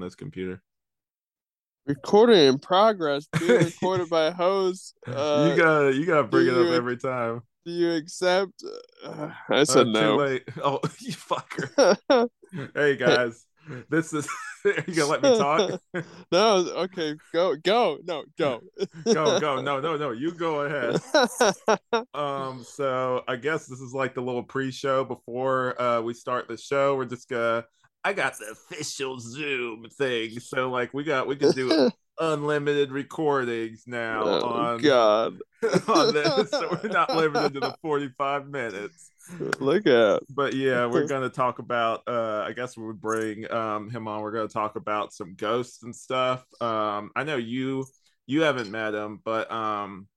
on this computer. Recording in progress, being recorded by a host. Uh, you gotta you gotta bring it up you- every time. do you accept? Uh, I Uh, said too no. late. Oh, you fucker. hey guys, this is. Are you gonna let me talk? no, okay, go, go, no, go, go go. No no no. You go ahead. Um, so I guess this is like the little pre-show before uh we start the show. We're just gonna I got the official Zoom thing. So like we got we can do unlimited recordings now oh on, God, on this. So we're not limited to the 45 minutes. look at. But yeah, we're gonna talk about uh I guess we would bring um him on. We're gonna talk about some ghosts and stuff. Um I know you you haven't met him, but um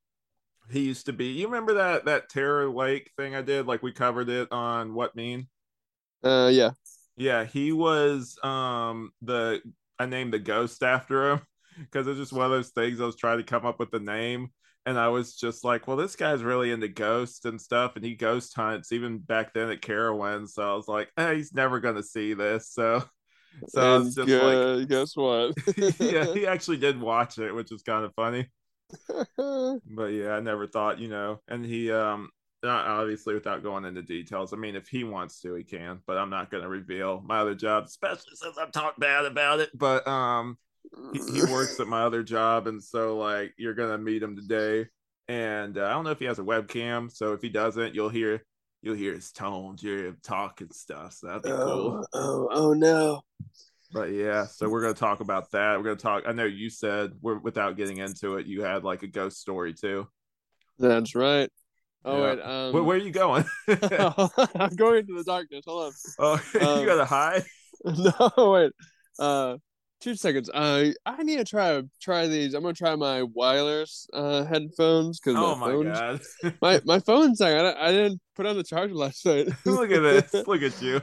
he used to be you remember that that terror lake thing I did? Like we covered it on Wut Mean? Uh, yeah, Yeah, he was um the I named the ghost after him because it's just one of those things I was trying to come up with the name and I was just like, well, this guy's really into ghosts and stuff, and he ghost hunts even back then at Carowinds. So I was like, eh, he's never gonna see this. So, so I was and just gu- guess what? yeah, he actually did watch it, which is kind of funny. But yeah, I never thought, you know, and he um not obviously without going into details. I mean, if he wants to, he can, but I'm not going to reveal my other job, especially since I've talked bad about it. But um, he, he works at my other job, and so like you're gonna meet him today. And uh, I don't know if he has a webcam, so if he doesn't, you'll hear you'll hear his tones, you'll hear him talk and stuff. So that'd be cool. oh, oh, oh no! But yeah, so we're gonna talk about that. We're gonna talk. I know you said we're without getting into it, you had like a ghost story too. That's right. Oh Yeah. wait, um, where, where are you going? I'm going into the darkness. Hold on. oh, Um, you gotta hide. on. no, wait. Uh, two seconds. Uh, I need to try try these. I'm gonna try my wireless uh headphones because Oh my my phone's god! my my phone's dying. I, I didn't put on the charger last night. Look at this. Look at you.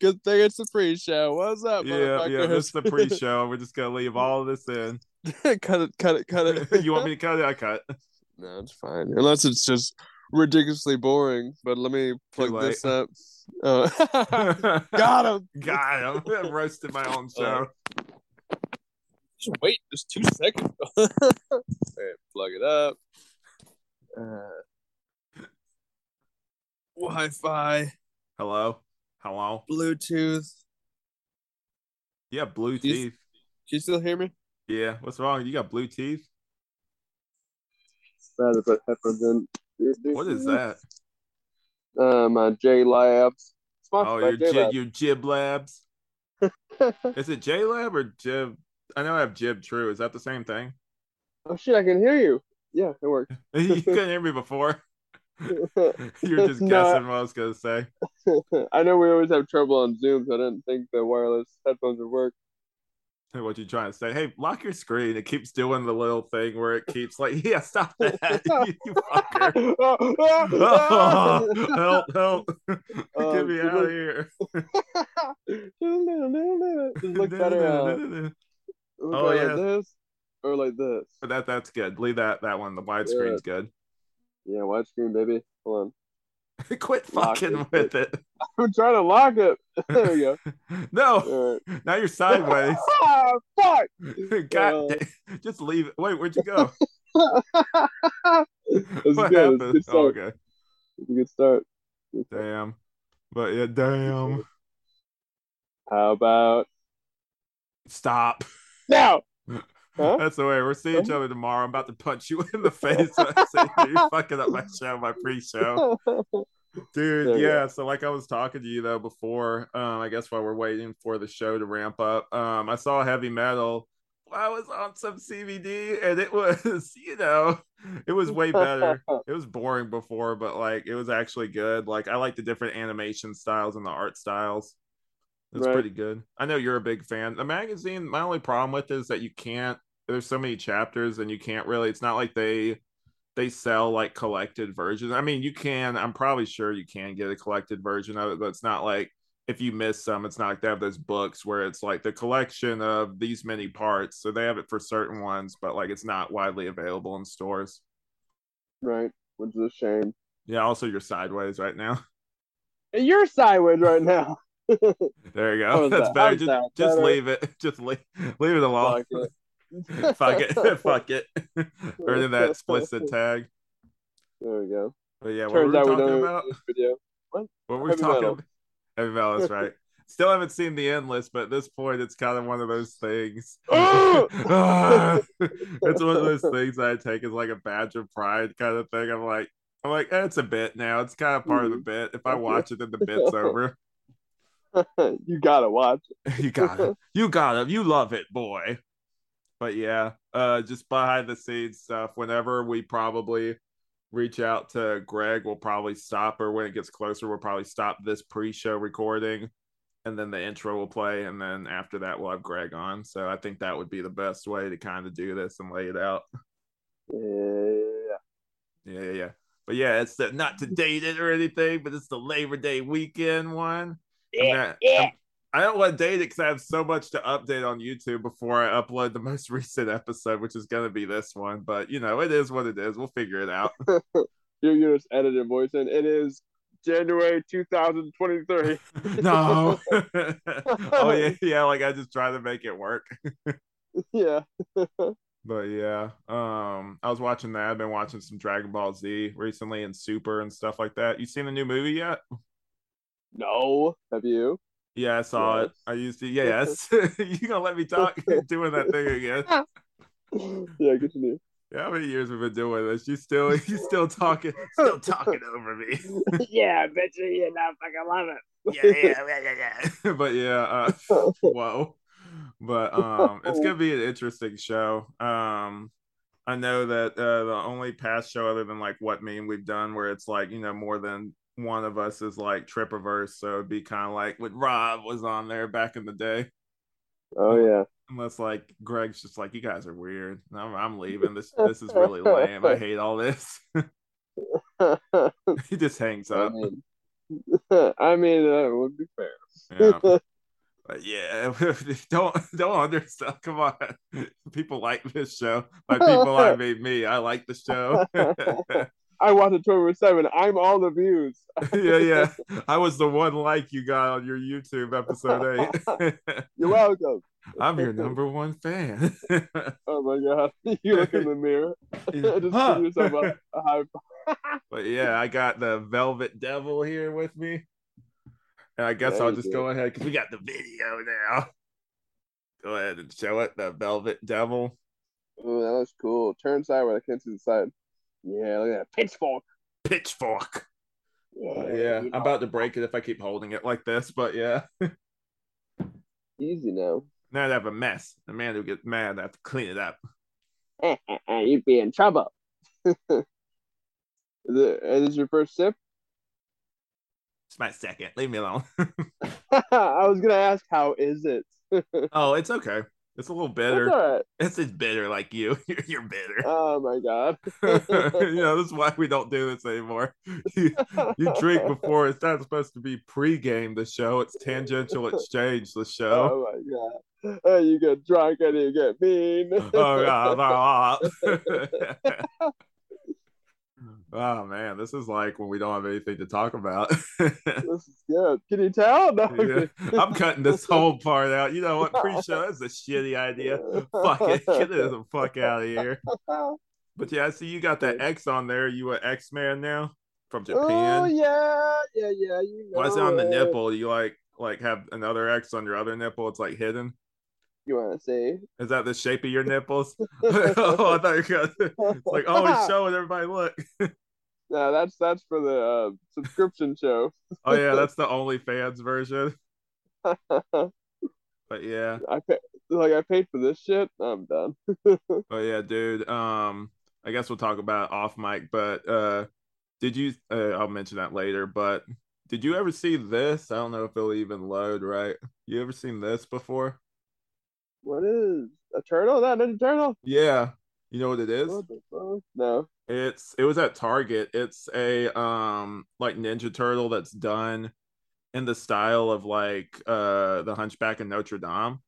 Good thing it's the pre-show. What's up, Yeah, yeah. This is the pre-show. We're just gonna leave all of this in. cut it, cut it, cut it. you want me to cut it? I cut. No, it's fine. Unless it's just ridiculously boring. But let me plug this up. Oh. Got him. Got him. I'm roasted my own show. Just wait just two seconds. Alright, plug it up. Uh, Wi-Fi, Hello. Hello. Bluetooth. Yeah, have blue You- teeth. Can you still hear me? Yeah. What's wrong? You got blue teeth? Rather put headphones in. What is that? Uh, my J Labs. Oh, your J jib, your jib labs. Is it J Lab or Jib? I know I have Jib True. Is that the same thing? oh shit! I can hear you. Yeah, it worked. you couldn't hear me before. you were just No. guessing what I was gonna say. I know we always have trouble on Zoom, so I didn't think the wireless headphones would work. What you're trying to say? Hey, lock your screen. It keeps doing the little thing where it keeps like, yeah, stop that, you, you fucker. Oh, help, help. Um, Get me out of here. Look better. Uh, look Oh, yeah. like this or like this. that that's good. Leave that that one. The widescreen's good. Yeah, widescreen, baby. Hold Quit Lock fucking it. with it. I'm trying to lock it. There we go. No, right. now you're sideways. Ah, fuck. God, Uh, just leave it. Wait, where'd you go? What good. Happened? Oh, okay. It's a good start. Damn. But yeah, damn. How about Stop. now? Huh? That's the way. We're seeing each other tomorrow. I'm about to punch you in the face. You're fucking up my show, my pre-show. Dude, yeah. So like I was talking to you though before, um, I guess while we're waiting for the show to ramp up, um, I saw heavy metal. I was on some CBD and it was, you know, it was way better. It was boring before, but like it was actually good. Like I like the different animation styles and the art styles. It's Right. pretty good. I know you're a big fan. The magazine, my only problem with it is that you can't there's so many chapters and you can't really it's not like they they sell like collected versions. I mean, you can, I'm probably sure you can get a collected version of it, but it's not like if you miss some, it's not like they have those books where it's like the collection of these many parts. So they have it for certain ones, but like it's not widely available in stores. right, which is a shame. Yeah, also you're sideways right now. You're sideways right now. There you go. That's that? better. Just, just leave it. Just leave, leave it alone. Fuck it. Fuck it. It. Earning that explicit tag. There we go. But yeah, what Turns were we talking about? this video. What were we talking metal. about? Heavy metal, that's right. Still haven't seen the endless, but at this point, it's kind of one of those things. Ah! it's one of those things I take as like a badge of pride kind of thing. I'm like, I'm like, eh, it's a bit now. It's kind of part of the bit. If I watch it, then the bit's over. you gotta watch. you gotta, you gotta, you love it, boy. But yeah, uh, just behind the scenes stuff. Whenever we probably reach out to Greg, we'll probably stop, or when it gets closer, we'll probably stop this pre-show recording, and then the intro will play, and then after that, we'll have Greg on. So I think that would be the best way to kind of do this and lay it out. Yeah. Yeah, yeah, yeah. But yeah, it's the, not to date it or anything, but it's the Labor Day weekend one. I'm not- I'm- I don't want to date it because I have so much to update on YouTube before I upload the most recent episode, which is going to be this one. But you know, it is what it is. We'll figure it out. You you just edit your voice in. It is January 2023. no. oh yeah, yeah. Like I just try to make it work. yeah. But yeah, um, I was watching that. I've been watching some Dragon Ball Z recently and Super and stuff like that. You seen the new movie yet? No. Have you? Yeah, I saw it. I used to. Yeah, yes, you gonna let me talk? Doing that thing again. yeah, continue. Yeah, how many years we've been doing this? You still, you still talking, still talking over me. yeah, I bet you you know fucking love yeah, yeah, yeah, yeah, yeah. but yeah, uh, whoa. But um, it's gonna be an interesting show. Um, I know that uh, the only past show other than like Wut Mean we've done, where it's like you know more than one of us is like Tripiverse, so it'd be kind of like when Rob was on there back in the day. oh yeah. Unless like Greg's just like you guys are weird. I'm, I'm leaving. This this is really lame. I hate all this. he just hangs I up. mean, I mean, that would be fair. Yeah. But yeah, don't don't understand. Come on, people like this show. Like people like me, me. I like the show. I watched it 24 7. I'm all the views. yeah, yeah. I was the one like you got on your YouTube episode eight. You're welcome. I'm your number one fan. Oh my god. You look in the mirror. Just Huh. give yourself a, a high five. But yeah, I got the Velvet Devil here with me. And I guess Yeah, I'll just do. go ahead because we got the video now. Go ahead and show it, the Velvet Devil. Oh, that looks cool. Turn sideways. I can't see the side. Yeah, look at that. Pitchfork. Pitchfork. Yeah, But yeah, you I'm know, about to break it if I keep holding it like this. But yeah, Easy now. now I have a mess. The man who gets mad, I have to clean it up. You'd be in trouble. is, it, is this your first sip? It's my second. Leave me alone. I was gonna ask, how is it? oh, it's okay. It's a little bitter. right. It's just bitter like you. You're, you're bitter. Oh my god. you know, this is why we don't do this anymore. You, you drink before it's not supposed to be pre-game the show. It's tangential exchange the show. Oh my god. Oh, you get drunk and you get mean. Oh god. Ah. Oh man, this is like when we don't have anything to talk about. This is good. Can you tell? No. Yeah. I'm cutting this whole part out. You know what? Pre-show that's a shitty idea. Fuck it. Get it the fuck out of here. But yeah, I see you got that X on there. You an X man now from oh, Japan? Oh yeah, yeah, yeah. You know Why is it on the nipple? You like like have another X on your other nipple? It's like hidden. You want to say? Is that the shape of your nipples? oh, I thought you were gonna. It's like, oh, he's showing everybody. Look. No, that's that's for the uh, subscription show. Oh yeah, that's the OnlyFans version. But yeah, I pay, like I paid for this shit. I'm done. but yeah, dude. Um, I guess we'll talk about it off mic. But uh, did you? Uh, I'll mention that later. But did you ever see this? I don't know if it'll even load. Right? You ever seen this before? What is a turtle? That a Turtle? Yeah. You know what it is? What the fuck? No. It's it was at Target. It's a um like Ninja Turtle that's done in the style of like uh the Hunchback of Notre Dame.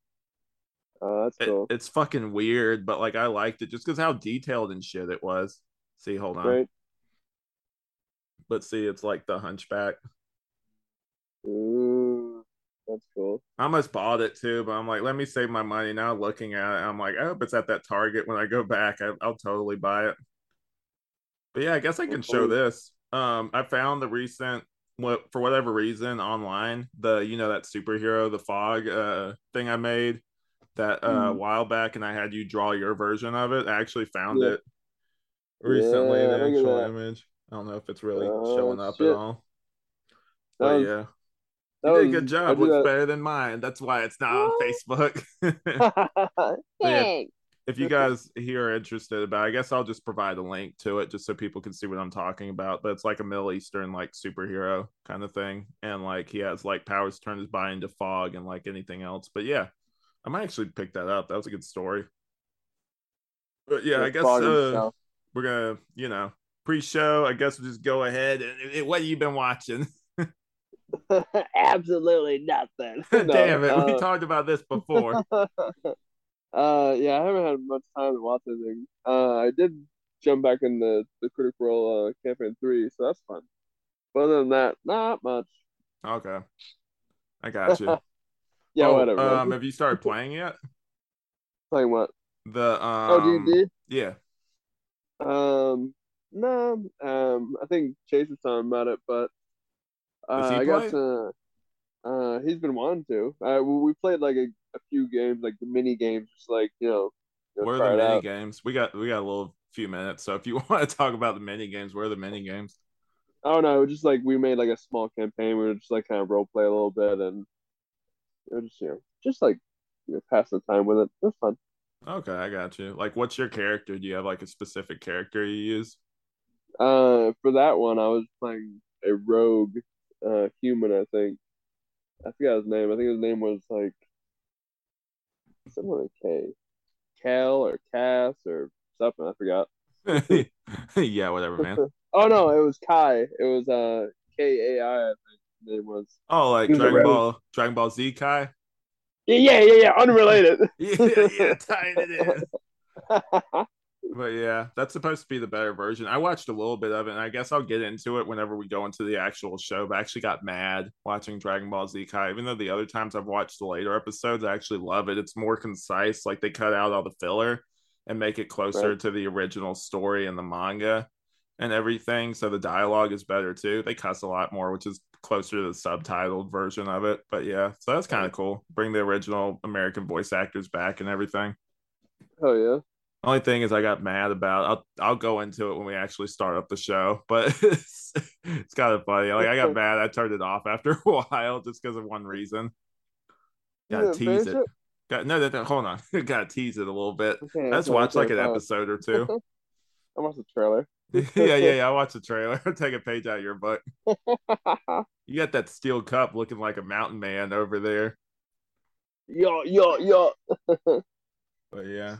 Oh, that's It- cool. it's fucking weird, but like I liked it just because how detailed and shit it was. See, hold on. Right. Let's see, it's like the Hunchback. Ooh. That's cool. I almost bought it too, but I'm like, let me save my money now. Looking at it, I'm like, I hope it's at that Target when I go back. I, will totally buy it. But yeah, I guess I can show this. Um, I found the recent what for whatever reason online the you know that superhero the fog uh thing I made that uh mm. while back and I had you draw your version of it. I actually found yeah. it recently. Yeah, the actual image. I don't know if it's really uh, showing up shit. at all. But um, yeah. You did a good job. Looks better than mine. That's why it's not on Facebook. yeah, if you guys here are interested about, it, I guess I'll just provide a link to it just so people can see what I'm talking about. But it's like a Middle Eastern like superhero kind of thing, and like he has like powers to turn his body into fog and like anything else. But yeah, I might actually pick that up. That was a good story. But yeah, I guess uh, we're gonna you know pre-show. I guess we'll just go ahead and what have you been watching? Absolutely nothing. Damn it, uh, we talked about this before. uh, yeah, I haven't had much time to watch anything. Uh, I did jump back in the the Critical Role uh, campaign three, so that's fun. But other than that, not much. Okay, I got you. yeah, oh, whatever. Um, have you started playing yet? Playing what? The um, oh D&D? Yeah. Um, no. Um, I think Chase was talking about it, but uh, I got to. Uh, he's been wanting to. Uh, we played like a, a few games, like the mini games, just like you know. You know where are the mini out. games? We got we got a little few minutes, so if you want to talk about the mini games, where are the mini games? Oh no, just like we made like a small campaign. We were just like kind of role play a little bit, and know, just you know, just like you know, pass the time with it. It was fun. Okay, I got you. Like, what's your character? Do you have like a specific character you use? Uh, for that one, I was playing a rogue uh, human, I think. I forgot his name. I think his name was like something like K. Cal or Cass or something. I forgot. yeah, whatever, man. oh no, it was Kai. It was uh K A I. I think name was. Oh, like Dragon Ball, Dragon Ball Z Kai. Yeah, yeah, yeah. Unrelated. yeah, yeah, tying it in. But yeah, that's supposed to be the better version. I watched a little bit of it, and I guess I'll get into it whenever we go into the actual show. But I actually got mad watching Dragon Ball Z Kai. Even though the other times I've watched the later episodes, I actually love it. It's more concise. Like they cut out all the filler and make it closer right. to the original story and the manga and everything. So the dialogue is better too. They cuss a lot more, which is closer to the subtitled version of it. But yeah, so that's kind of cool. Bring the original American voice actors back and everything. Oh yeah. Only thing is, I got mad about. I'll I'll go into it when we actually start up the show, but it's, it's kind of funny. Like I got mad. I turned it off after a while just because of one reason. Got to tease it. Got no, no, no, hold on. Got to tease it a little bit. Okay, Let's watch like an episode or two. I watched the trailer. yeah, yeah, yeah. I watched the trailer. Take a page out of your book. you got that steel cup looking like a mountain man over there. Yo, yo, yo. but yeah.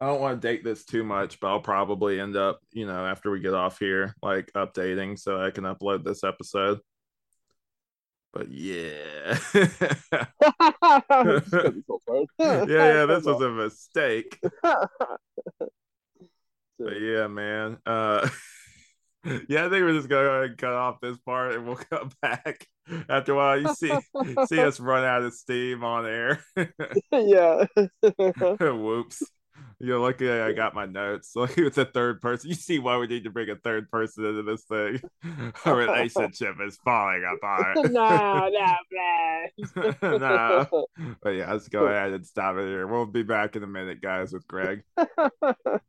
I don't want to date this too much, but I'll probably end up, you know, after we get off here, like updating so I can upload this episode. But yeah. yeah, yeah, this was a mistake. but yeah, man. Uh yeah, I think we're just gonna go ahead and cut off this part and we'll come back after a while. You see see us run out of steam on air. yeah. Whoops. You're lucky I got my notes. Like it's a third person. You see why we need to bring a third person into this thing. Our relationship is falling apart. no, no, no. But yeah, let's go ahead and stop it here. We'll be back in a minute, guys, with Greg.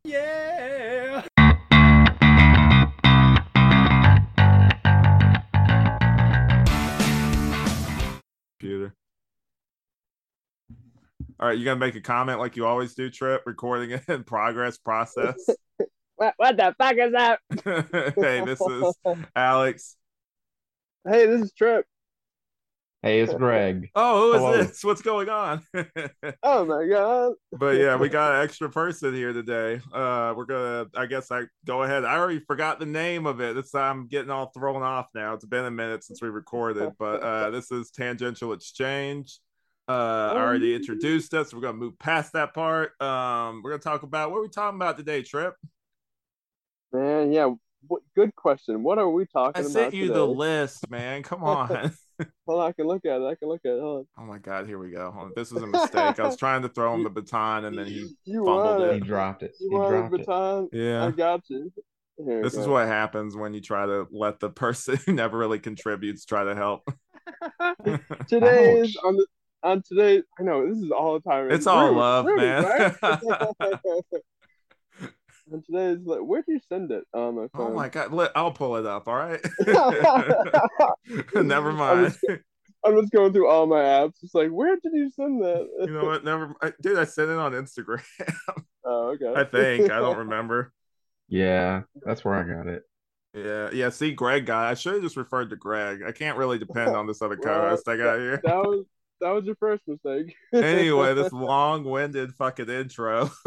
yeah. Computer. All right, you gonna make a comment like you always do, Tripp? Recording it in progress process. what, what the fuck is that? hey, this is Alex. Hey, this is Tripp. Hey, it's Greg. Oh, who is Hello. this? What's going on? oh my god. but yeah, we got an extra person here today. Uh we're gonna I guess I go ahead. I already forgot the name of it. This I'm getting all thrown off now. It's been a minute since we recorded, but uh this is Tangential Exchange uh already introduced us. We're gonna move past that part. Um, we're gonna talk about what are we talking about today, Tripp? Man, yeah, what, good question. What are we talking I about? sent you today? the list, man. Come on. Well, I can look at it. I can look at it. Hold Oh my god, here we go. This is a mistake. I was trying to throw him the baton and then he You fumbled want it. He dropped it. You He want dropped a it. baton? Yeah. I got you. Here, This is what happens when you try to let the person who never really contributes try to help. today's Ouch. on the on today. I know this is all the time. It's all rude, love, rude, man. right? and is like, where'd you send it? On my oh my god, let, I'll pull it up, all right? Never mind. I'm just going through all my apps. It's like, where did you send that? You know what? Never I, dude, I sent it on Instagram. oh, okay. I think. I don't remember. Yeah, that's where I got it. Yeah, yeah. See, Greg got. I should have just referred to Greg. I can't really depend on this other co-host I got here. That was that was your first mistake. Anyway, this long-winded fucking intro.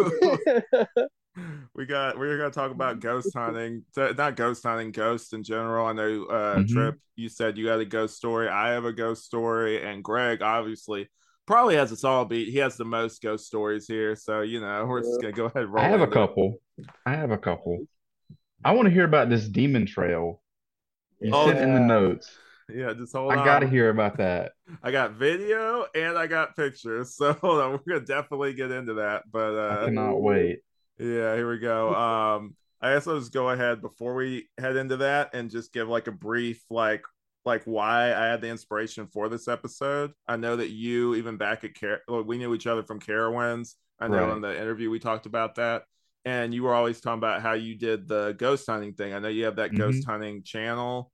we got. We're gonna talk about ghost hunting. T- Not ghost hunting, ghosts in general. I know. Uh, Mhm. Tripp, you said you had a ghost story. I have a ghost story, and Greg obviously probably has us all beat. He has the most ghost stories here, so you know we're just gonna go ahead. And roll I have a into it. couple. I have a couple. I want to hear about this demon trail. You Oh, sent in the notes. Yeah, just hold I on. I got to hear about that. I got video and I got pictures. So hold on, we're gonna definitely get into that. But I uh cannot wait. yeah, here we go. Um I guess I'll just go ahead before we head into that and just give like a brief like like why I had the inspiration for this episode. I know that you even back at Car- well, we knew each other from Carowinds. I know Right. in the interview we talked about that. And you were always talking about how you did the ghost hunting thing. I know you have that ghost hunting channel.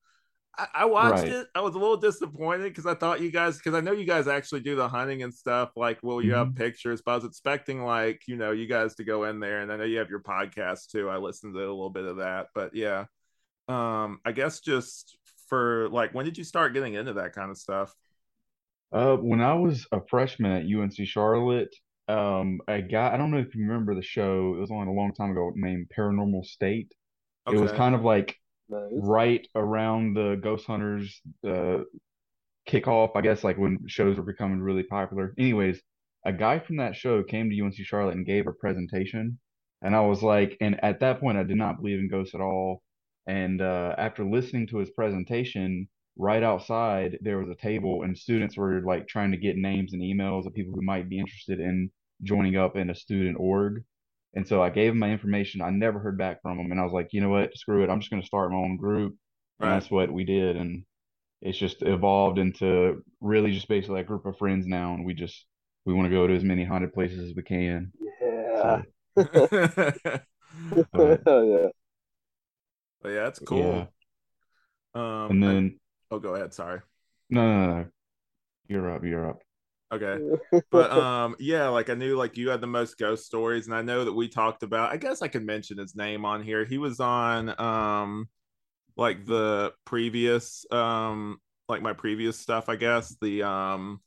I, I watched Right. it. I was a little disappointed because I thought you guys, because I know you guys actually do the hunting and stuff. Like, well, you have pictures, but I was expecting like you know you guys to go in there, and I know you have your podcast too. I listened to a little bit of that, but yeah, um, I guess just for like, when did you start getting into that kind of stuff? Uh, when I was a freshman at UNC Charlotte, um, a guy, I don't know if you remember the show, it was on a long time ago named Paranormal State. It was kind of like nice. right around the Ghost Hunters uh kickoff, I guess, like when shows were becoming really popular. Anyways, a guy from that show came to UNC Charlotte and gave a presentation. And I was like, and at that point, I did not believe in ghosts at all. And uh, after listening to his presentation, right outside there was a table, and students were like trying to get names and emails of people who might be interested in joining up in a student org. And so I gave him my information. I never heard back from him, and I was like, you know what, screw it, I'm just going to start my own group. And that's what we did, and it's just evolved into really just basically a group of friends now, and we just we want to go to as many haunted places as we can. Yeah. So, but yeah. yeah, that's cool. yeah. Um, And I- then oh, go ahead. Sorry. no, no, no, no. You're up. You're up. Okay. but um yeah like i knew like you had the most ghost stories and i know that we talked about i guess i could mention his name on here he was on um like the previous um like my previous stuff i guess the um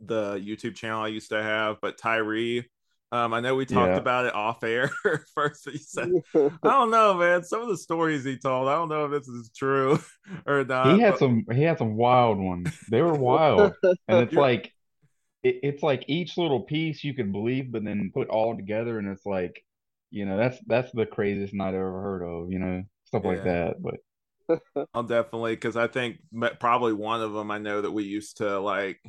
the youtube channel i used to have but tyree um i know we talked Yeah. about it off air first he said i don't know man some of the stories he told i don't know if this is true or not He had but- some. He had some wild ones. They were wild, and it's like it, it's like each little piece you can believe, but then put all together, and it's like, you know, that's that's the craziest night I've ever heard of. You know, stuff like that. But I'll definitely because I think probably one of them I know that we used to like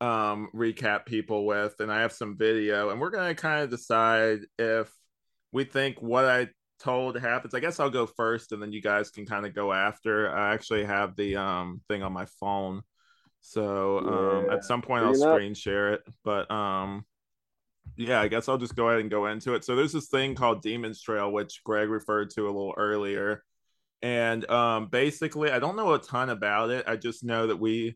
um recap people with, and I have some video, and we're gonna kind of decide if we think what I told happens. I guess I'll go first, and then you guys can kind of go after. I actually have the um thing on my phone, so um Yeah. at some point I'll screen share it, but um. Yeah, I guess I'll just go ahead and go into it. So there's this thing called Demon's Trail, which Greg referred to a little earlier and um basically i don't know a ton about it i just know that we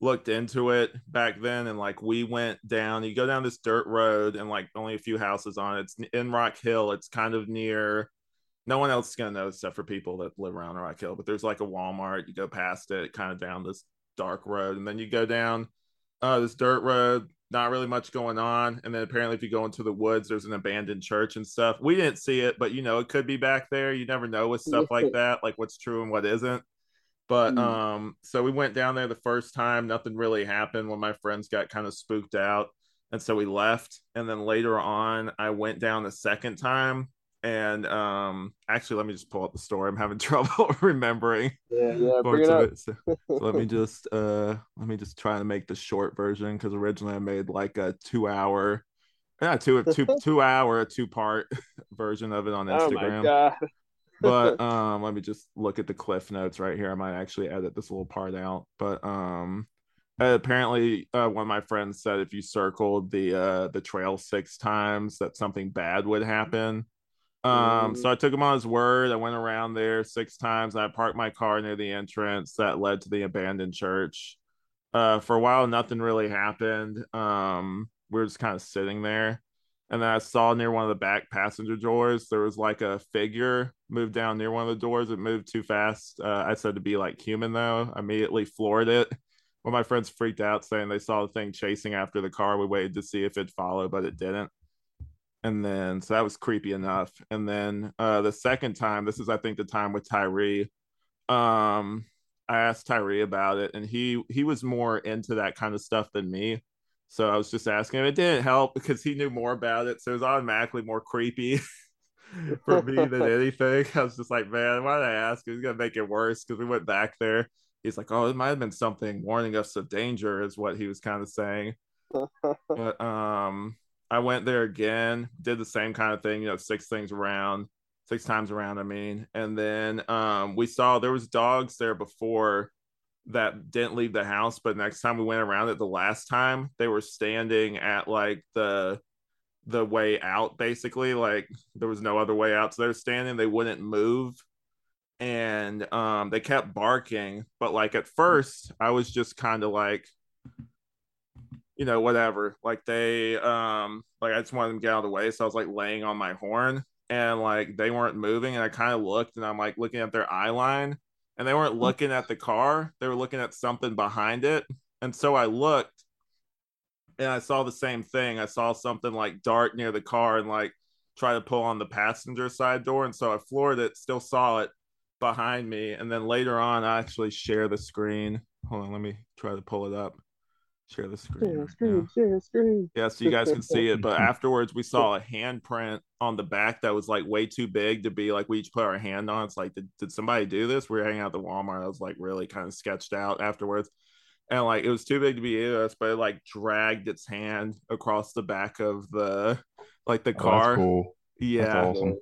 looked into it back then and like we went down you go down this dirt road and like only a few houses on it it's in rock hill it's kind of near no one else is going to know except for people that live around rock hill but there's like a walmart you go past it kind of down this dark road and then you go down uh this dirt road not really much going on and then apparently if you go into the woods there's an abandoned church and stuff. We didn't see it but you know it could be back there you never know with stuff like that like what's true and what isn't but Hmm. um so we went down there the first time nothing really happened when my friends got kind of spooked out and so we left and then later on i went down the second time and um, actually, let me just pull up the story. I'm having trouble remembering. Yeah, yeah. It up. It. So, so let me just uh, let me just try to make the short version because originally I made like a two hour, yeah, two two two hour two part version of it on Instagram. Oh my god. But um, let me just look at the cliff notes right here. I might actually edit this little part out. But um, apparently uh, one of my friends said if you circled the uh the trail six times that something bad would happen. Um so i took him on his word. I went around there six times i parked my car near the entrance that led to the abandoned church. Uh for a while nothing really happened. Um we were just kind of sitting there and then i saw near one of the back passenger doors there was like a figure moved down near one of the doors it moved too fast uh, i said to be like human though I immediately floored it well, my friends freaked out saying they saw the thing chasing after the car. We waited to see if it followed, but it didn't. And then, so that was creepy enough. And then uh, the second time, this is, I think, the time with Tyree. Um, I asked Tyree about it, and he he was more into that kind of stuff than me. So I was just asking him. It didn't help because he knew more about it, so it was automatically more creepy for me than anything. I was just like, man, why did I ask? He's gonna make it worse because we went back there he's like, oh, it might have been something warning us of danger, is what he was kind of saying. but um, I went there again, did the same kind of thing, you know, six things around, six times around. I mean, and then um, we saw there was dogs there before that didn't leave the house, but next time we went around it, the last time they were standing at like the the way out basically like there was no other way out. So they're standing they wouldn't move. And um they kept barking but like at first i was just kind of like you know whatever. Like they um like i just wanted them to get out of the way. So i was like laying on my horn and like they weren't moving. And i kind of looked and i'm like looking at their eye line and they weren't mm. looking at the car they were looking at something behind it and so i looked and i saw the same thing i saw something like dart near the car and like try to pull on the passenger side door and so i floored it still saw it behind me, and then later on, I actually share the screen. Hold on, let me try to pull it up. Share the screen. Share the screen. Yeah. Share screen. Yeah, so you guys can see it. But afterwards, we saw a handprint on the back that was like way too big to be like we each put our hand on. It's like, did, did somebody do this? We were hanging out the Walmart. I was like really kind of sketched out afterwards. And like it was too big to be us, but it like dragged its hand across the back of the like the oh, car. Oh, cool. Yeah. That's awesome.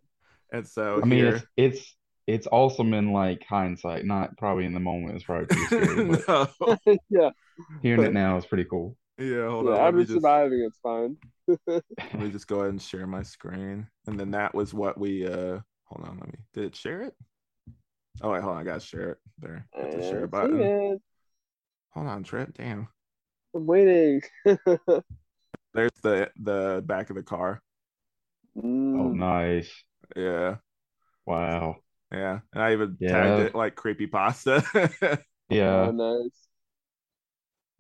And so I mean, it's, it's it's awesome in like hindsight, not probably in the moment. It's probably pretty scary. no. yeah, hearing it now is pretty cool. Yeah, hold yeah, on. I'm just surviving. It's fine. let me just go ahead and share my screen, and then that was what we. uh Hold on, let me. Did it share it? Oh wait, hold on. I gotta share it there. Hit the share button. It. Hold on, Trent. Damn. I'm waiting. There's the the back of the car. Mm. Oh, nice. Yeah. Wow. Yeah, and I even yeah. tagged it like creepy pasta. yeah, oh, nice.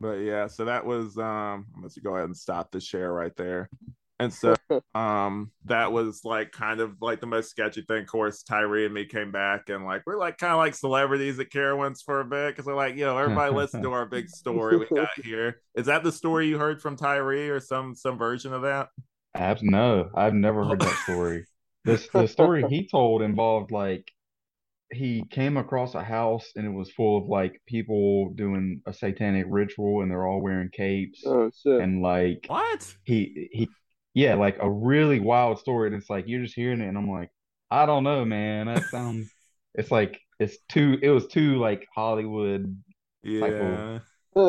But yeah, so that was um. I'm going to go ahead and stop the share right there. And so um that was like kind of like the most sketchy thing. Of course, Tyree and me came back and like we're like kind of like celebrities at Carowinds for a bit because we're like, yo, everybody listen to our big story we got here. Is that the story you heard from Tyree or some some version of that? I've no, I've never heard that story. This the story he told involved like he came across a house and it was full of like people doing a satanic ritual and they're all wearing capes. Oh shit. And like what? He he yeah, like a really wild story. And it's like you're just hearing it and I'm like, I don't know, man. That sounds it's like it's too it was too like Hollywood yeah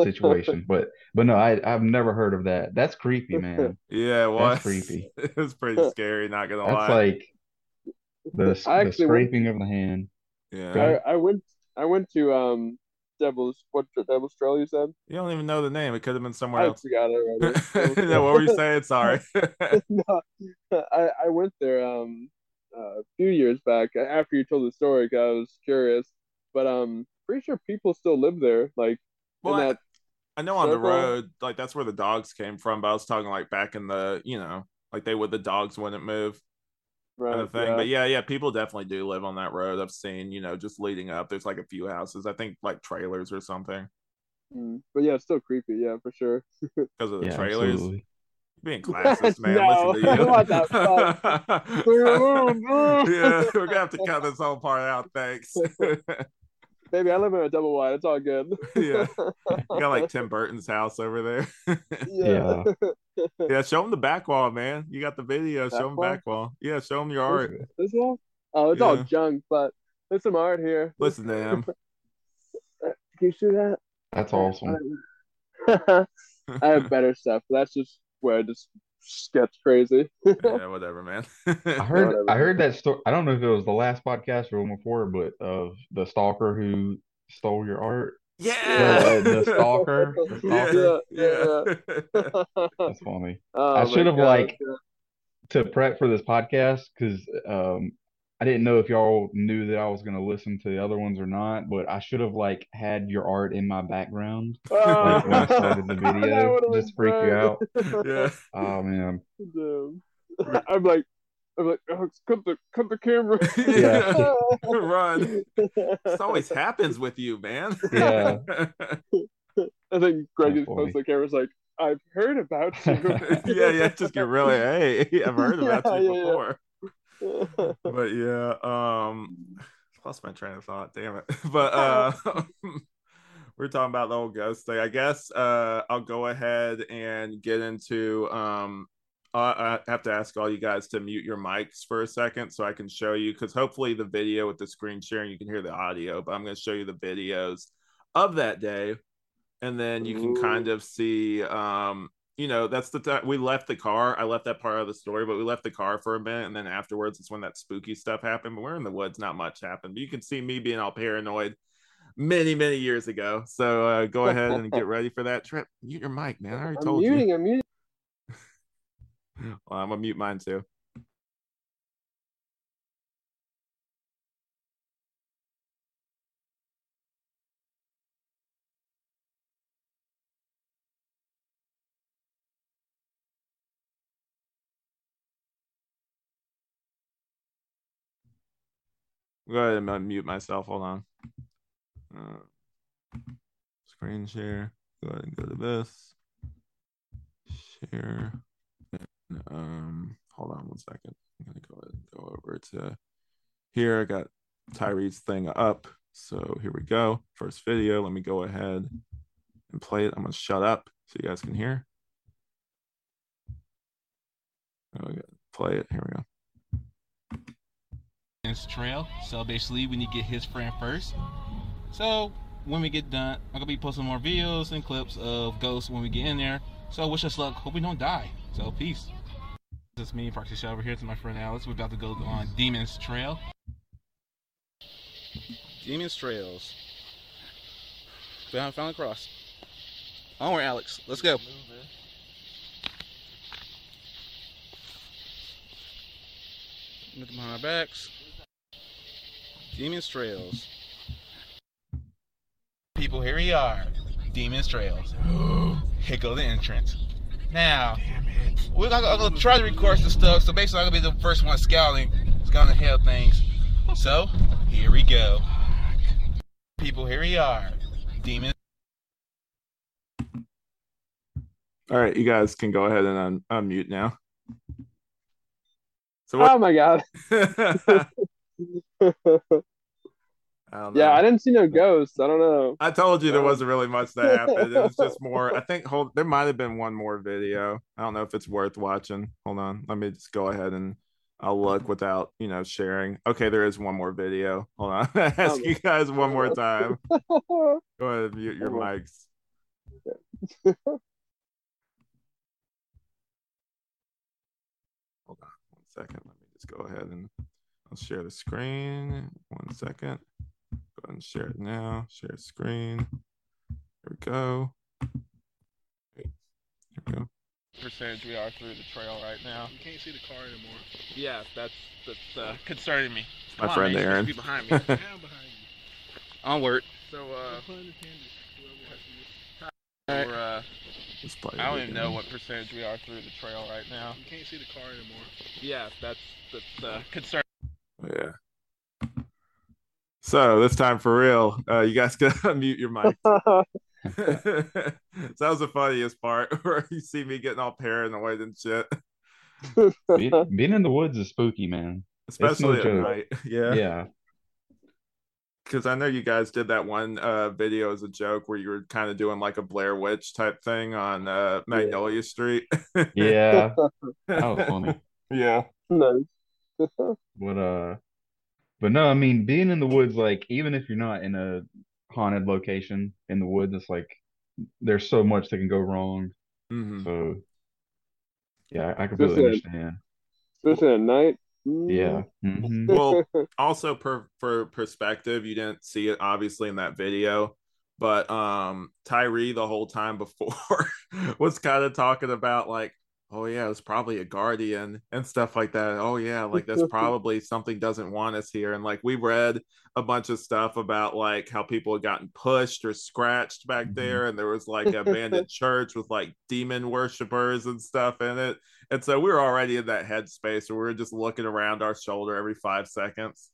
situation. but but no, I I've never heard of that. That's creepy, man. Yeah, well, that's creepy. It was pretty scary, not gonna that's lie. That's like the, the scraping went... of the hand. Yeah. I, I went I went to um Devil's what Devil's Trail you said? You don't even know the name. It could have been somewhere I else. forgot it already. no, what were you saying? Sorry. no, I, I went there um uh, a few years back after you told the story I was curious. But um pretty sure people still live there. Like well, I, I know on the road, like that's where the dogs came from, but I was talking like back in the, you know, like they would the dogs wouldn't move right, kind of thing. Yeah. But yeah, yeah, people definitely do live on that road. I've seen, you know, just leading up, there's like a few houses. I think like trailers or something. Mm, but yeah, it's still creepy. Yeah, for sure. Because of the yeah, trailers. Absolutely. being classist, man. no, Listen to you. what the fuck? yeah, we're gonna have to cut this whole part out. Thanks. Baby, I live in a double wide. It's all good. yeah, you got like Tim Burton's house over there. yeah. yeah, show them the back wall, man. You got the video. Back show them wall? back wall. Yeah, show them your art. This wall? Oh, it's yeah. all junk, but there's some art here. Listen to him. Can you see that? That's awesome. I have better stuff. That's just where I just sketch crazy. yeah, whatever, man. I heard whatever. I heard that story. I don't know if it was the last podcast or one before, but of the stalker who stole your art. Yeah, the, the stalker. The stalker. Yeah, yeah, yeah. That's funny. Oh, I should have like to prep for this podcast because um, I didn't know if y'all knew that I was gonna listen to the other ones or not, but I should have like had your art in my background like when I oh. started the video, just freak you out. Yeah. Oh man. I'm like, I'm like, oh, cut the cut the camera. yeah. Run. This always happens with you, man. Yeah. I think Greg is close the camera's like, I've heard about you. yeah, yeah. Just get really, hey, I've heard about yeah, you yeah, before but yeah, um, lost my train of thought. Damn it. But uh, we're talking about the old ghost thing. I guess uh, I'll go ahead and get into. Um, I have to ask all you guys to mute your mics for a second so I can show you because hopefully the video with the screen sharing you can hear the audio, but I'm going to show you the videos of that day, and then you can kind of see um, you know, that's the time we left the car. I left that part of the story, but we left the car for a minute, and then afterwards, it's when that spooky stuff happened. But we're in the woods, not much happened. But you can see me being all paranoid many, many years ago. So uh, go ahead and get ready for that trip. Mute your mic, man. I already I'm told muting, you. I'm muting. well, I'm gonna mute mine too. Go ahead and unmute myself. Hold on. Uh, screen share. Go ahead and go to this. Share. And, Um, hold on one second. I'm gonna go ahead and go over to here. I got Tyree's thing up. So here we go. First video. Let me go ahead and play it. I'm gonna shut up so you guys can hear. Oh, play it. Here we go trail. So basically, we need to get his friend first. So when we get done, I'm gonna be posting more videos and clips of ghosts when we get in there. So wish us luck. Hope we don't die. So peace. This is me, Proxy Shell over here to my friend Alex. We're about to go on Demon's Trail. Demon's Trails. Found, found the cross. Onward, Alex. Let's go. Look behind our backs. Demon's Trails. People, here we are. Demon's Trails. here go the entrance. Now, we're gonna, I'm gonna try to record some stuff. So basically, I'm gonna be the first one scouting, scouting the hell things. So here we go. People, here we are. Demons. All right, you guys can go ahead and un- unmute now. So what- oh my god. I yeah, I didn't see no ghosts. I don't know. I told you there um, wasn't really much that happened. It was just more. I think hold there might have been one more video. I don't know if it's worth watching. Hold on, let me just go ahead and I'll look without you know sharing. Okay, there is one more video. Hold on, I ask um, you guys one more time. go ahead, mute your um, mics. Hold on one second. Let me just go ahead and I'll share the screen. One second. Go ahead and share it now. Share screen. Here we go. Here we go. Percentage we are through the trail right now. You can't see the car anymore. Yeah, that's that's uh, concerning me. Come My on, friend man, Aaron. Be behind me. behind you. Onward. So uh. We're, uh, I don't even know what percentage we are through the trail right now. You can't see the car anymore. Yeah, that's that's uh, concerning. Yeah. So this time for real, uh, you guys can unmute your mic. that was the funniest part where you see me getting all paranoid and shit. Being, being in the woods is spooky, man. Especially no at joke. night. Yeah. Yeah. Because I know you guys did that one uh, video as a joke where you were kind of doing like a Blair Witch type thing on uh, Magnolia Street. Yeah. That was funny. Yeah. nice. But uh but no, I mean being in the woods, like even if you're not in a haunted location in the woods, it's like there's so much that can go wrong. Mm-hmm. So yeah, I, I completely Especially- understand. Especially at night. Yeah. Mhm. Well, also per for perspective, you didn't see it obviously in that video, but um Tyree the whole time before was kind of talking about like, oh yeah, it's probably a guardian and stuff like that. Oh yeah, like that's probably something doesn't want us here. And like we read a bunch of stuff about like how people had gotten pushed or scratched back Mhm. there, and there was like an abandoned church with like demon worshippers and stuff in it. And so we were already in that headspace where we were just looking around our shoulder every five seconds.